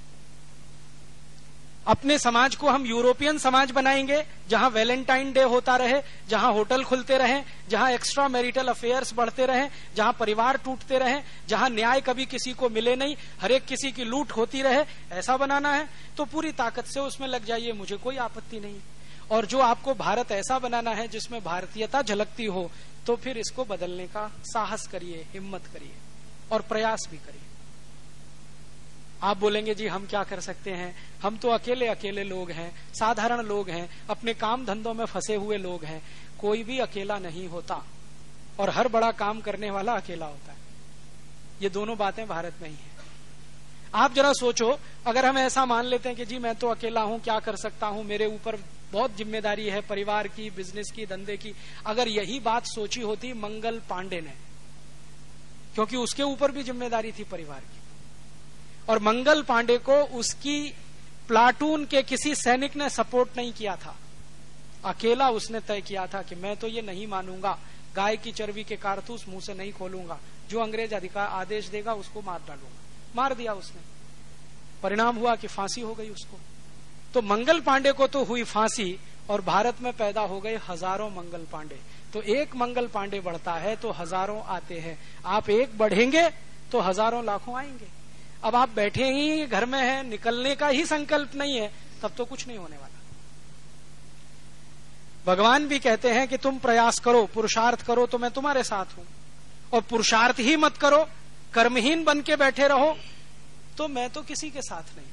अपने समाज को हम यूरोपियन समाज बनाएँगे, जहाँ वैलेंटाइन डे होता रहे, जहाँ होटल खुलते रहे, जहाँ एक्स्ट्रा मैरिटल अफेयर्स बढ़ते रहे, जहाँ परिवार टूटते रहे, जहाँ न्याय कभी किसी को मिले नहीं, हर एक किसी की लूट होती रहे, ऐसा बनाना है। तो पूरी ताकत से उसमें लग जाइए, मुझे कोई आपत्ति नहीं। और जो आपको भारत ऐसा बनाना है, जिसमें भारतीयता झलकती हो तो फिर इसको बदलने का साहस करिए, हिम्मत करिए, और प्रयास भी करिए। आप बोलेंगे, जी, हम क्या कर सकते हैं? हम तो अकेले अकेले लोग हैं, साधारण लोग हैं, अपने काम धंधों में फंसे हुए लोग हैं। कोई भी अकेला नहीं होता, और हर बड़ा काम करने वाला अकेला होता है। ये दोनों बातें भारत में ही है। आप जरा सोचो, अगर हम ऐसा मान लेते हैं कि, जी, मैं तो अकेला हूँ, क्या कर सकता हूँ? मेरे ऊपर बहुत ज़िम्मेदारी है, परिवार की, बिज़नेस की, धंधे की। अगर यही बात सोची होती मंगल पांडे ने, क्योंकि उसके ऊपर भी ज़िम्मेदारी थी परिवार की। और मंगल पांडे को उसकी प्लाटून के किसी सैनिक ने सपोर्ट नहीं किया था। अकेला उसने तय किया था कि मैं तो ये नहीं मानूँगा। गाय की चर्बी के कारतूस मुँह से नहीं खोलूँगा। जो अंग्रेज़ अधिकार आदेश देगा उसको मार डालूँगा। मार दिया उसने। परिणाम हुआ कि फांसी हो गई उसको। तो मंगल पांडे को तो हुई फांसी और भारत में पैदा हो गए हज़ारों मंगल पांडे। तो एक मंगल पांडे बढ़ता है तो हज़ारों आते हैं। आप एक बढ़ेंगे तो हज़ारों लाखों आएँगे। अब आप बैठे ही घर में हैं, निकलने का ही संकल्प नहीं है, तब तो कुछ नहीं होने वाला। भगवान भी कहते हैं कि तुम प्रयास करो, पुरुषार्थ करो तो मैं तुम्हारे साथ हूँ। और पुरुषार्थ ही मत करो, कर्महीन बन के बैठे रहो तो मैं तो किसी के साथ नहीं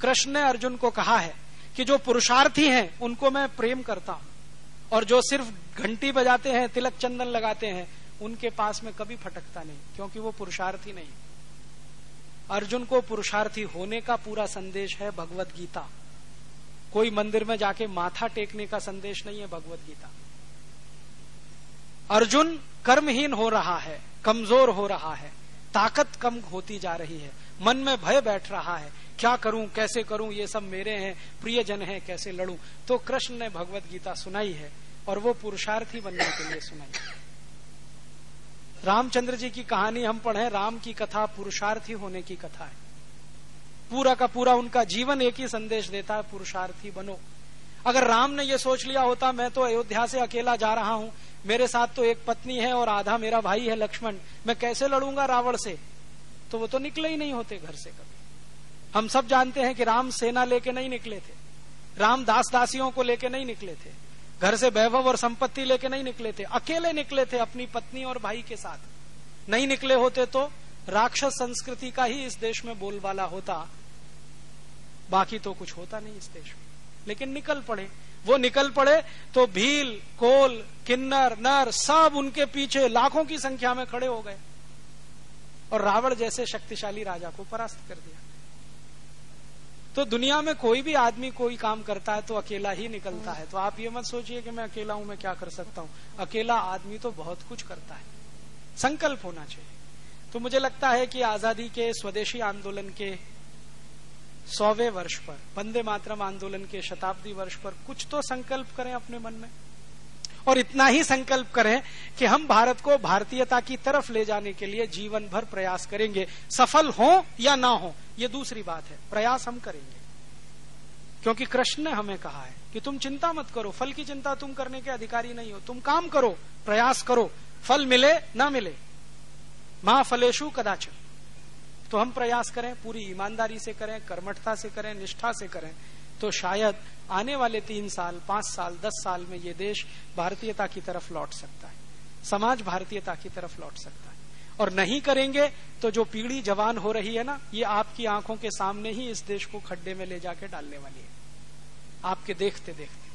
कृष्ण ने अर्जुन को कहा है कि जो पुरुषार्थी हैं, उनको मैं प्रेम करता हूँ। और जो सिर्फ़ घंटी बजाते हैं, तिलक चंदन लगाते हैं, उनके पास में कभी फटकता नहीं, क्योंकि वो पुरुषार्थी नहीं। अर्जुन को पुरुषार्थी होने का पूरा संदेश है भगवत गीता। कोई मंदिर में जाके माथा टेकने का संदेश नहीं है भगवत गीता। अर्जुन कर्महीन हो रहा है, कमज़ोर हो रहा है, ताकत कम होती जा रही है, मन में भय बैठ रहा है, क्या करूँ, कैसे करूँ, ये सब मेरे हैं, प्रियजन हैं, कैसे लड़ूं? तो कृष्ण ने भगवत गीता सुनाई है और वो पुरुषार्थी बनने के लिए सुनाई है। रामचंद्र जी की कहानी हम पढ़े राम की कथा पुरुषार्थी होने की कथा है। पूरा का पूरा उनका जीवन एक ही संदेश देता है, पुरुषार्थी बनो। अगर राम ने यह सोच लिया होता, मैं तो अयोध्या से अकेला जा रहा हूँ। मेरे साथ तो एक पत्नी है और आधा मेरा भाई है, लक्ष्मण। मैं कैसे लड़ूँगा रावण से? तो वो तो निकले ही नहीं होते घर से कभी। हम सब जानते हैं कि राम सेना लेके नहीं निकले थे। राम दास दासियों को लेके नहीं निकले थे। घर से वैभव और संपत्ति लेके नहीं निकले थे अकेले निकले थे अपनी पत्नी और भाई के साथ। नहीं निकले होते तो राक्षस संस्कृति का ही इस देश में बोलबाला होता। बाकी तो कुछ होता नहीं इस देश में। लेकिन निकल पड़े। वो निकल पड़े तो भील, कोल, किन्नर, नर सब उनके पीछे लाखों की संख्या में खड़े हो गए। और रावण जैसे शक्तिशाली राजा को परास्त कर दिया। तो दुनिया में कोई भी आदमी कोई काम करता है तो अकेला ही निकलता है। तो आप ये मत सोचिए कि मैं अकेला हूँ, मैं क्या कर सकता हूँ। अकेला आदमी तो बहुत कुछ करता है। संकल्प होना चाहिए। तो मुझे लगता है कि आज़ादी के स्वदेशी आंदोलन के सौवे वर्ष पर, वंदे मातरम आंदोलन के शताब्दी वर्ष पर कुछ तो संकल्प करें अपने मन में। और इतना ही संकल्प करें कि हम भारत को भारतीयता की तरफ़ ले जाने के लिए जीवन भर प्रयास करेंगे। सफल हो या ना हो ये दूसरी बात है। प्रयास हम करेंगे। क्योंकि कृष्ण ने हमें कहा है कि तुम चिंता मत करो, फल की चिंता तुम करने के अधिकारी नहीं हो। तुम काम करो, प्रयास करो, फल मिले, ना मिले। माँ फलेशु कदाचन तो हम प्रयास करें, पूरी ईमानदारी से करें, कर्मठता से करें, निष्ठा से करें। तो शायद आने वाले तीन साल, पाँच साल, दस साल में ये देश भारतीयता की तरफ़ लौट सकता है। समाज भारतीयता की तरफ़ लौट सकता है। और नहीं करेंगे तो जो पीढ़ी जवान हो रही है ना, ये आपकी आँखों के सामने ही इस देश को खड्डे में ले जाके डालने वाली है। आपके देखते देखते।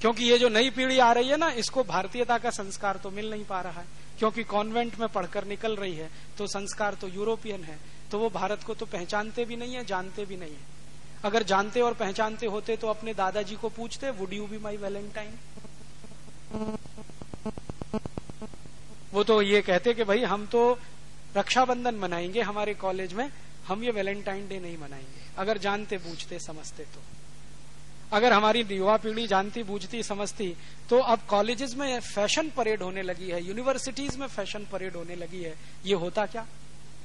क्योंकि ये जो नई पीढ़ी आ रही है ना, इसको भारतीयता का संस्कार तो मिल नहीं पा रहा है। क्योंकि कॉन्वेंट में पढ़कर निकल रही है तो संस्कार तो यूरोपियन है। तो वो भारत को तो पहचानते भी नहीं है, जानते भी नहीं है। अगर जानते और पहचानते होते तो अपने दादाजी को पूछते would you be my valentine वो तो ये कहते कि भाई हम तो रक्षाबंधन मनाएँगे हमारे कॉलेज में, हम ये वैलेंटाइन डे नहीं मनाएँगे। अगर जानते, बूझते, समझते तो। अगर हमारी युवा पीढ़ी जानती, बूझती, समझती तो अब कॉलेजेस में फ़ैशन परेड होने लगी है यूनिवर्सिटीज में फ़ैशन परेड होने लगी है। ये होता क्या?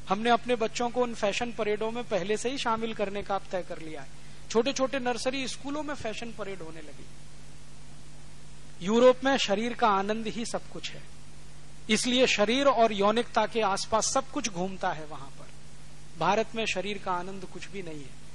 हमने अपने बच्चों को उन फ़ैशन परेडों में पहले से ही शामिल करने का तय कर लिया है। छोटे छोटे नर्सरी स्कूलों में फ़ैशन परेड होने लगी। यूरोप में शरीर का आनंद ही सब कुछ है। इसलिए शरीर और यौनिकता के आसपास सब कुछ घूमता है वहाँ पर। भारत में शरीर का आनंद कुछ भी नहीं है।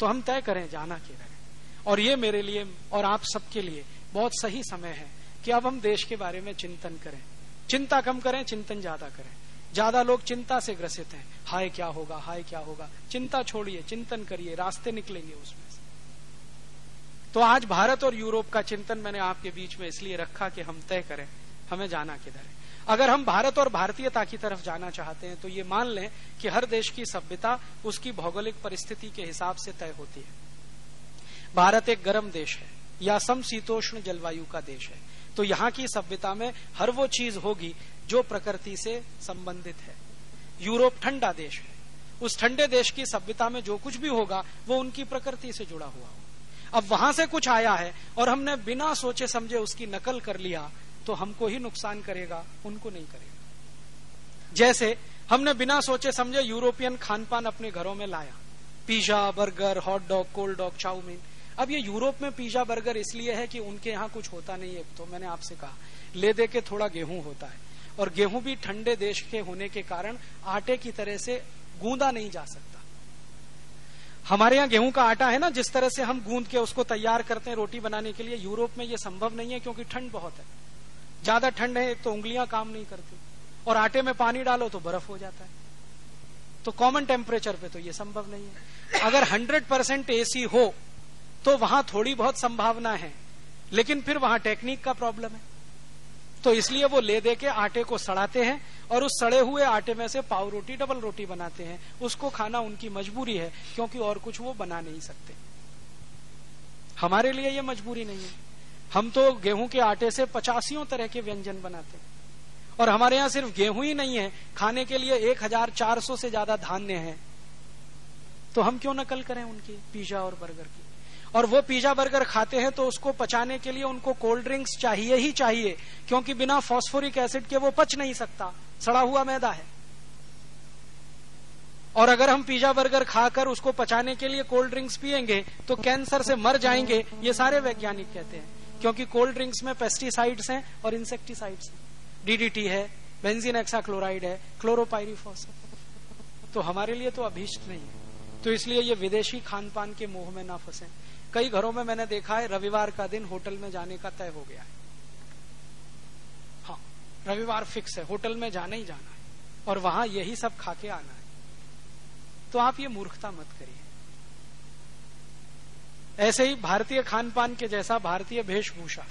तो हम तय करें, जाना किधर और ये मेरे लिए और आप सबके लिए बहुत सही समय है कि अब हम देश के बारे में चिंतन करें। चिंता कम करें, चिंतन ज़्यादा करें। ज़्यादा लोग चिंता से ग्रसित हैं। हाय, क्या होगा, हाय, क्या होगा। चिंता छोड़िए, चिंतन करिए, रास्ते निकलेंगे उसमें। तो आज भारत और यूरोप का चिंतन मैंने आपके बीच में इसलिए रखा कि हम तय करें, हमें जाना किधर है। अगर हम भारत और भारतीयता की तरफ़ जाना चाहते हैं तो ये मान लें कि हर देश की सभ्यता उसकी भौगोलिक परिस्थिति के हिसाब से तय होती है। भारत एक गर्म देश है, या समशीतोष्ण जलवायु का देश है। तो यहाँ की सभ्यता में हर वो चीज़ होगी जो प्रकृति से संबंधित है। यूरोप ठंडा देश है। उस ठंडे देश की सभ्यता में जो कुछ भी होगा, वो उनकी प्रकृति से जुड़ा हुआ होगा। अब वहाँ से कुछ आया है और हमने बिना सोचे समझे उसकी नकल कर लिया तो हमको ही नुकसान करेगा, उनको नहीं करेगा। जैसे हमने बिना सोचे समझे यूरोपियन खान पान अपने घरों में लाया। Pizza, burger hot dog cold dog chow mein अब ये यूरोप में पिज्जा, बर्गर इसलिए है कि उनके यहाँ कुछ होता नहीं है तो मैंने आपसे कहा, ले दे के थोड़ा गेहूँ होता है। और गेहूँ भी ठंडे देश के होने के कारण आटे की तरह से गूंदा नहीं जा सकता। हमारे यहाँ गेहूँ का आटा है ना, जिस तरह से हम गूंद के उसको तैयार करते हैं रोटी बनाने के लिए, यूरोप में ये संभव नहीं है क्योंकि ठंड बहुत है। ज़्यादा ठंड है एक तो उंगलियाँ काम नहीं करती। और आटे में पानी डालो तो बर्फ़ हो जाता है। तो कॉमन टेम्परेचर पे तो ये संभव नहीं है। अगर 100 परसेंट एसी हो तो वहाँ थोड़ी बहुत संभावना है। लेकिन फिर वहाँ टेक्निक का प्रॉब्लम है। तो इसलिए वो ले दे के आटे को सड़ाते हैं और उस सड़े हुए आटे में से पाव रोटी, डबल रोटी बनाते हैं। उसको खाना उनकी मजबूरी है, क्योंकि और कुछ वो बना नहीं सकते। हमारे लिए ये मजबूरी नहीं है। हम तो गेहूँ के आटे से पचासियों तरह के व्यंजन बनाते हैं। और हमारे यहाँ सिर्फ़ गेहूँ ही नहीं है, खाने के लिए एक हज़ार चार सौ से ज़्यादा धान्य है। तो हम क्यों नकल करें उनकी पिज्जा और बर्गर की? और वो पिज्जा बर्गर खाते हैं तो उसको पचाने के लिए उनको कोल्ड ड्रिंक्स चाहिए ही चाहिए, क्योंकि बिना फॉस्फोरिक एसिड के वो पच नहीं सकता। सड़ा हुआ मैदा है। और अगर हम पिज्जा बर्गर खाकर उसको पचाने के लिए कोल्ड ड्रिंक्स पिएँगे तो कैंसर से मर जाएँगे, ये सारे वैज्ञानिक कहते हैं। क्योंकि कोल्ड ड्रिंक्स में पेस्टिसाइड्स हैं और इंसेक्टिसाइड्स हैं। डीडीटी है, बेंजीन एक्साक्लोराइड है क्लोरोपायरिफॉस है। तो हमारे लिए तो अभीष्ट नहीं है। तो इसलिए ये विदेशी खान पान के मुँह में ना फंसे। कई घरों में मैंने देखा है, रविवार का दिन होटल में जाने का तय हो गया है। हाँ रविवार फिक्स है, होटल में जाना ही जाना है, और वहाँ यही सब खा के आना है। तो आप ये मूर्खता मत करिए। ऐसे ही भारतीय खान पान के जैसा भारतीय वेशभूषा,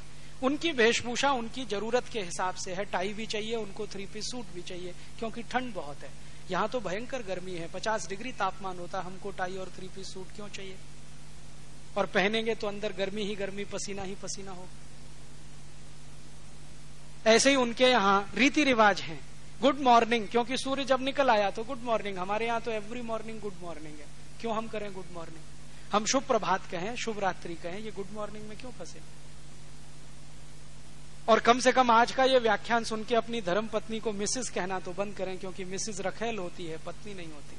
उनकी वेशभूषा उनकी ज़रूरत के हिसाब से है। टाई भी चाहिए, उनको थ्री पीस सूट भी चाहिए, क्योंकि ठंड बहुत है। यहाँ तो भयंकर गर्मी है, पचास डिग्री तापमान होता, हमको टाई और थ्री पीस सूट क्यों चाहिए? और पहनेंगे तो अंदर गर्मी ही गर्मी, पसीना ही पसीना हो। ऐसे ही उनके यहाँ रीति रिवाज हैं। गुड मॉर्निंग क्योंकि सूर्य जब निकल आया तो गुड मॉर्निंग हमारे यहाँ तो एवरी मॉर्निंग गुड मॉर्निंग है। क्यों हम करें गुड मॉर्निंग हम शुभ प्रभात कहें, शुभ रात्रि कहें, ये गुड मॉर्निंग में क्यों फंसे? और कम से कम आज का ये व्याख्यान सुन के अपनी धर्म पत्नी को मिसिस कहना तो बंद करें, क्योंकि मिसिस रखेल होती है, पत्नी नहीं होती।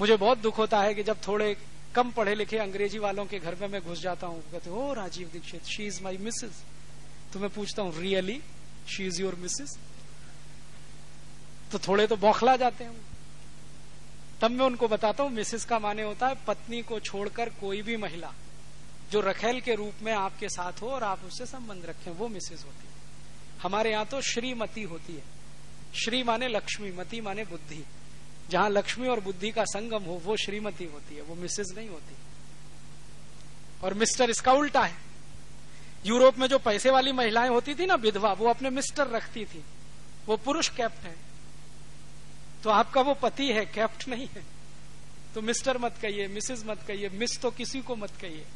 मुझे बहुत दुख होता है कि जब थोड़े कम पढ़े लिखे अंग्रेज़ी वालों के घर में मैं घुस जाता हूँ कहते हो Rajiv Dixit she is my missus तो मैं पूछता हूँ really she is your missus तो थोड़े तो बौखला जाते हैं तब मैं उनको बताता हूँ मिसेस का माने होता है, पत्नी को छोड़कर कोई भी महिला जो रखेल के रूप में आपके साथ हो और आप उससे संबंध रखें, वो मिसेस होती है। हमारे यहाँ तो श्रीमती होती है। श्री माने लक्ष्मी, मती माने बुद्धि। जहाँ लक्ष्मी और बुद्धि का संगम हो, वो श्रीमती होती है, वो मिसेज नहीं होती। और मिस्टर इसका उल्टा है। यूरोप में जो पैसे वाली महिलाएँ होती थी ना, विधवा, वो अपने मिस्टर रखती थी। वो पुरुष कैप्ट है। तो आपका वो पति है, कैप्ट नहीं है। तो मिस्टर मत कहिए मिसेज मत कहिए, मिस तो किसी को मत कहिए।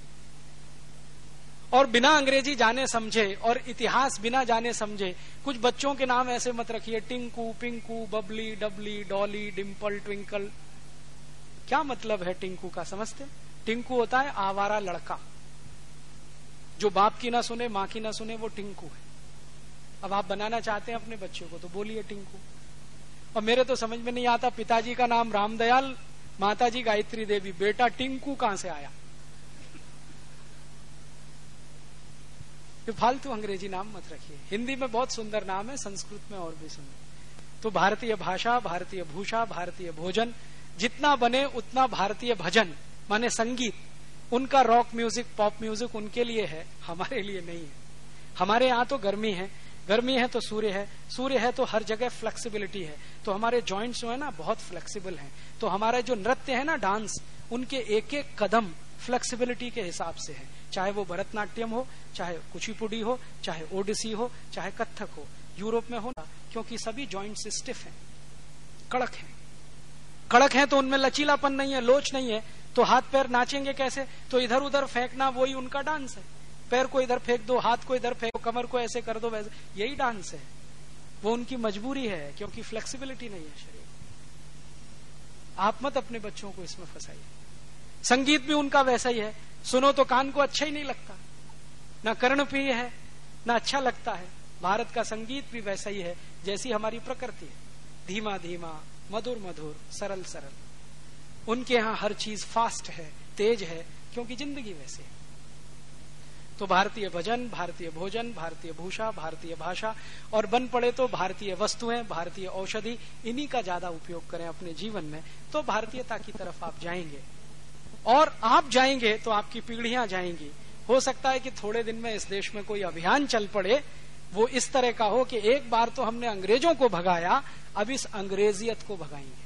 और बिना अंग्रेज़ी जाने समझे और इतिहास बिना जाने समझे, कुछ बच्चों के नाम ऐसे मत रखिए, Tinku, Pinku, Babli, Dabli, Dolly Dimple Twinkle. क्या मतलब है टिंकू का? समझते? टिंकू होता है आवारा लड़का। जो बाप की ना सुने, माँ की ना सुने, वो टिंकू है। अब आप बनाना चाहते हैं अपने बच्चों को तो बोलिए टिंकू। और मेरे तो समझ में नहीं आता, पिताजी का नाम रामदयाल, माताजी गायत्री देवी, बेटा टिंकू कहाँ से आया? ये फालतू अंग्रेज़ी नाम मत रखिए। हिंदी में बहुत सुंदर नाम है, संस्कृत में और भी सुंदर। तो भारतीय भाषा, भारतीय भूषा, भारतीय भोजन, जितना बने उतना भारतीय भजन, माने संगीत, उनका रॉक म्यूज़िक पॉप म्यूज़िक उनके लिए है, हमारे लिए नहीं है। हमारे यहाँ तो गर्मी है। गर्मी है तो सूर्य है। सूर्य है तो हर जगह फ्लेक्सिबिलिटी है। तो हमारे जॉइंट्स जो है ना, बहुत फ्लेक्सिबल हैं। तो हमारे जो नृत्य है ना डांस उनके एक एक कदम फ्लेक्सिबिलिटी के हिसाब से है। चाहे वो भरतनाट्यम हो, चाहे कुचिपुड़ी हो, चाहे ओडिसी हो, चाहे कथक हो। यूरोप में हो ना, क्योंकि सभी जॉइंट स्टिफ हैं। कड़क हैं। कड़क हैं तो उनमें लचीलापन नहीं है, लोच नहीं है। तो हाथ पैर नाचेंगे कैसे? तो इधर उधर फेंकना वही उनका डांस है। पैर को इधर फेंक दो, हाथ को इधर फेंको कमर को ऐसे कर दो, वैसे। यही डांस है। वो उनकी मजबूरी है, क्योंकि फ्लेक्सिबिलिटी नहीं है शरीर। आप मत अपने बच्चों को इसमें फंसाइए। संगीत भी उनका वैसा ही है। सुनो तो कान को अच्छा ही नहीं लगता। ना कर्ण प्रिय है, ना अच्छा लगता है। भारत का संगीत भी वैसा ही है, जैसी हमारी प्रकृति है। धीमा धीमा, मधुर मधुर, सरल सरल। उनके यहाँ हर चीज़ फास्ट है, तेज है, क्योंकि ज़िंदगी वैसे है। तो भारतीय भजन, भारतीय भोजन, भारतीय भूषा, भारतीय भाषा, और बन पड़े तो भारतीय वस्तुएँ, भारतीय औषधि, इन्हीं का ज़्यादा उपयोग करें अपने जीवन में तो भारतीयता की तरफ़ आप जाएँगे। और आप जाएँगे तो आपकी पीढ़ियाँ जाएँगी। हो सकता है कि थोड़े दिन में इस देश में कोई अभियान चल पड़े। वो इस तरह का हो कि एक बार तो हमने अंग्रेज़ों को भगाया, अब इस अंग्रेजियत को भगाएँगे।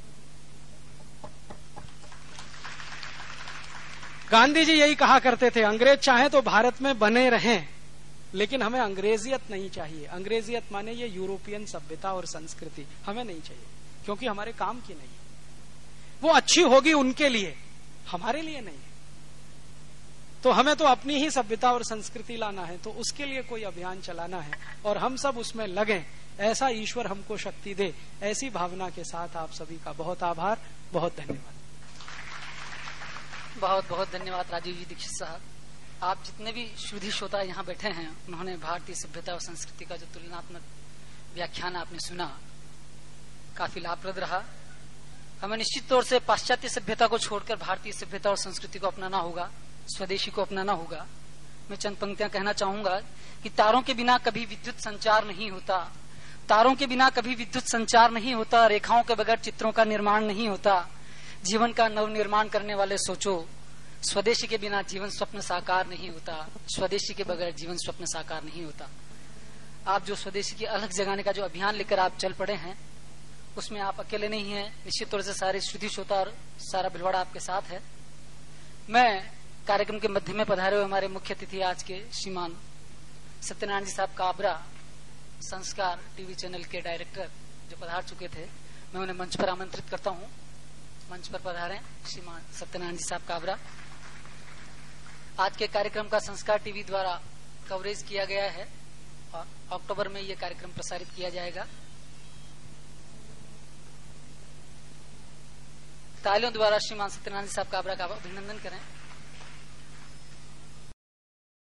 गांधी जी यही कहा करते थे, अंग्रेज़ चाहे तो भारत में बने रहें, लेकिन हमें अंग्रेजियत नहीं चाहिए। अंग्रेजियत माने ये यूरोपियन सभ्यता और संस्कृति। हमें नहीं चाहिए, क्योंकि हमारे काम की नहीं वो अच्छी होगी उनके लिए हमारे लिए नहीं है। तो हमें तो अपनी ही सभ्यता और संस्कृति लाना है तो उसके लिए कोई अभियान चलाना है। और हम सब उसमें लगे, ऐसा ईश्वर हमको शक्ति दे, ऐसी भावना के साथ आप सभी का बहुत आभार, बहुत धन्यवाद। बहुत बहुत धन्यवाद राजीव जी, दीक्षित साहब। आप जितने भी शुद्धि श्रोता यहाँ बैठे हैं, उन्होंने भारतीय सभ्यता और संस्कृति का जो तुलनात्मक व्याख्यान आपने सुना, काफ़ी लाभप्रद रहा। हमें निश्चित तौर से पाश्चात्य सभ्यता को छोड़कर भारतीय सभ्यता और संस्कृति को अपनाना होगा, स्वदेशी को अपनाना होगा। मैं चंद पंक्तियाँ कहना चाहूँगा कि तारों के बिना कभी विद्युत संचार नहीं होता। तारों के बिना कभी विद्युत संचार नहीं होता, रेखाओं के बगैर चित्रों का निर्माण नहीं होता। जीवन का नव निर्माण करने वाले सोचो, स्वदेशी के बिना जीवन स्वप्न साकार नहीं होता। स्वदेशी के बगैर जीवन स्वप्न साकार नहीं होता। आप जो स्वदेशी की अलग जगाने का जो अभियान लेकर आप चल पड़े हैं उसमें आप अकेले नहीं हैं। निश्चित तौर से सारे श्रुति श्रोता और सारा भिलवाड़ा आपके साथ है। मैं कार्यक्रम के मध्य में पधारे हुए हमारे मुख्य अतिथि आज के श्रीमान सत्यनारायण जी साहब काबरा संस्कार टीवी चैनल के डायरेक्टर जो पधार चुके थे, मैं उन्हें मंच पर आमंत्रित करता हूँ। मंच पर पधारे श्रीमान सत्यनारायण जी साहब काबरा। आज के कार्यक्रम का संस्कार टीवी द्वारा कवरेज किया गया है और अक्टूबर में यह कार्यक्रम प्रसारित किया जाएगा। तालियों द्वारा श्रीमान सत्यनारायण साहब काबरा का अभिनंदन करें।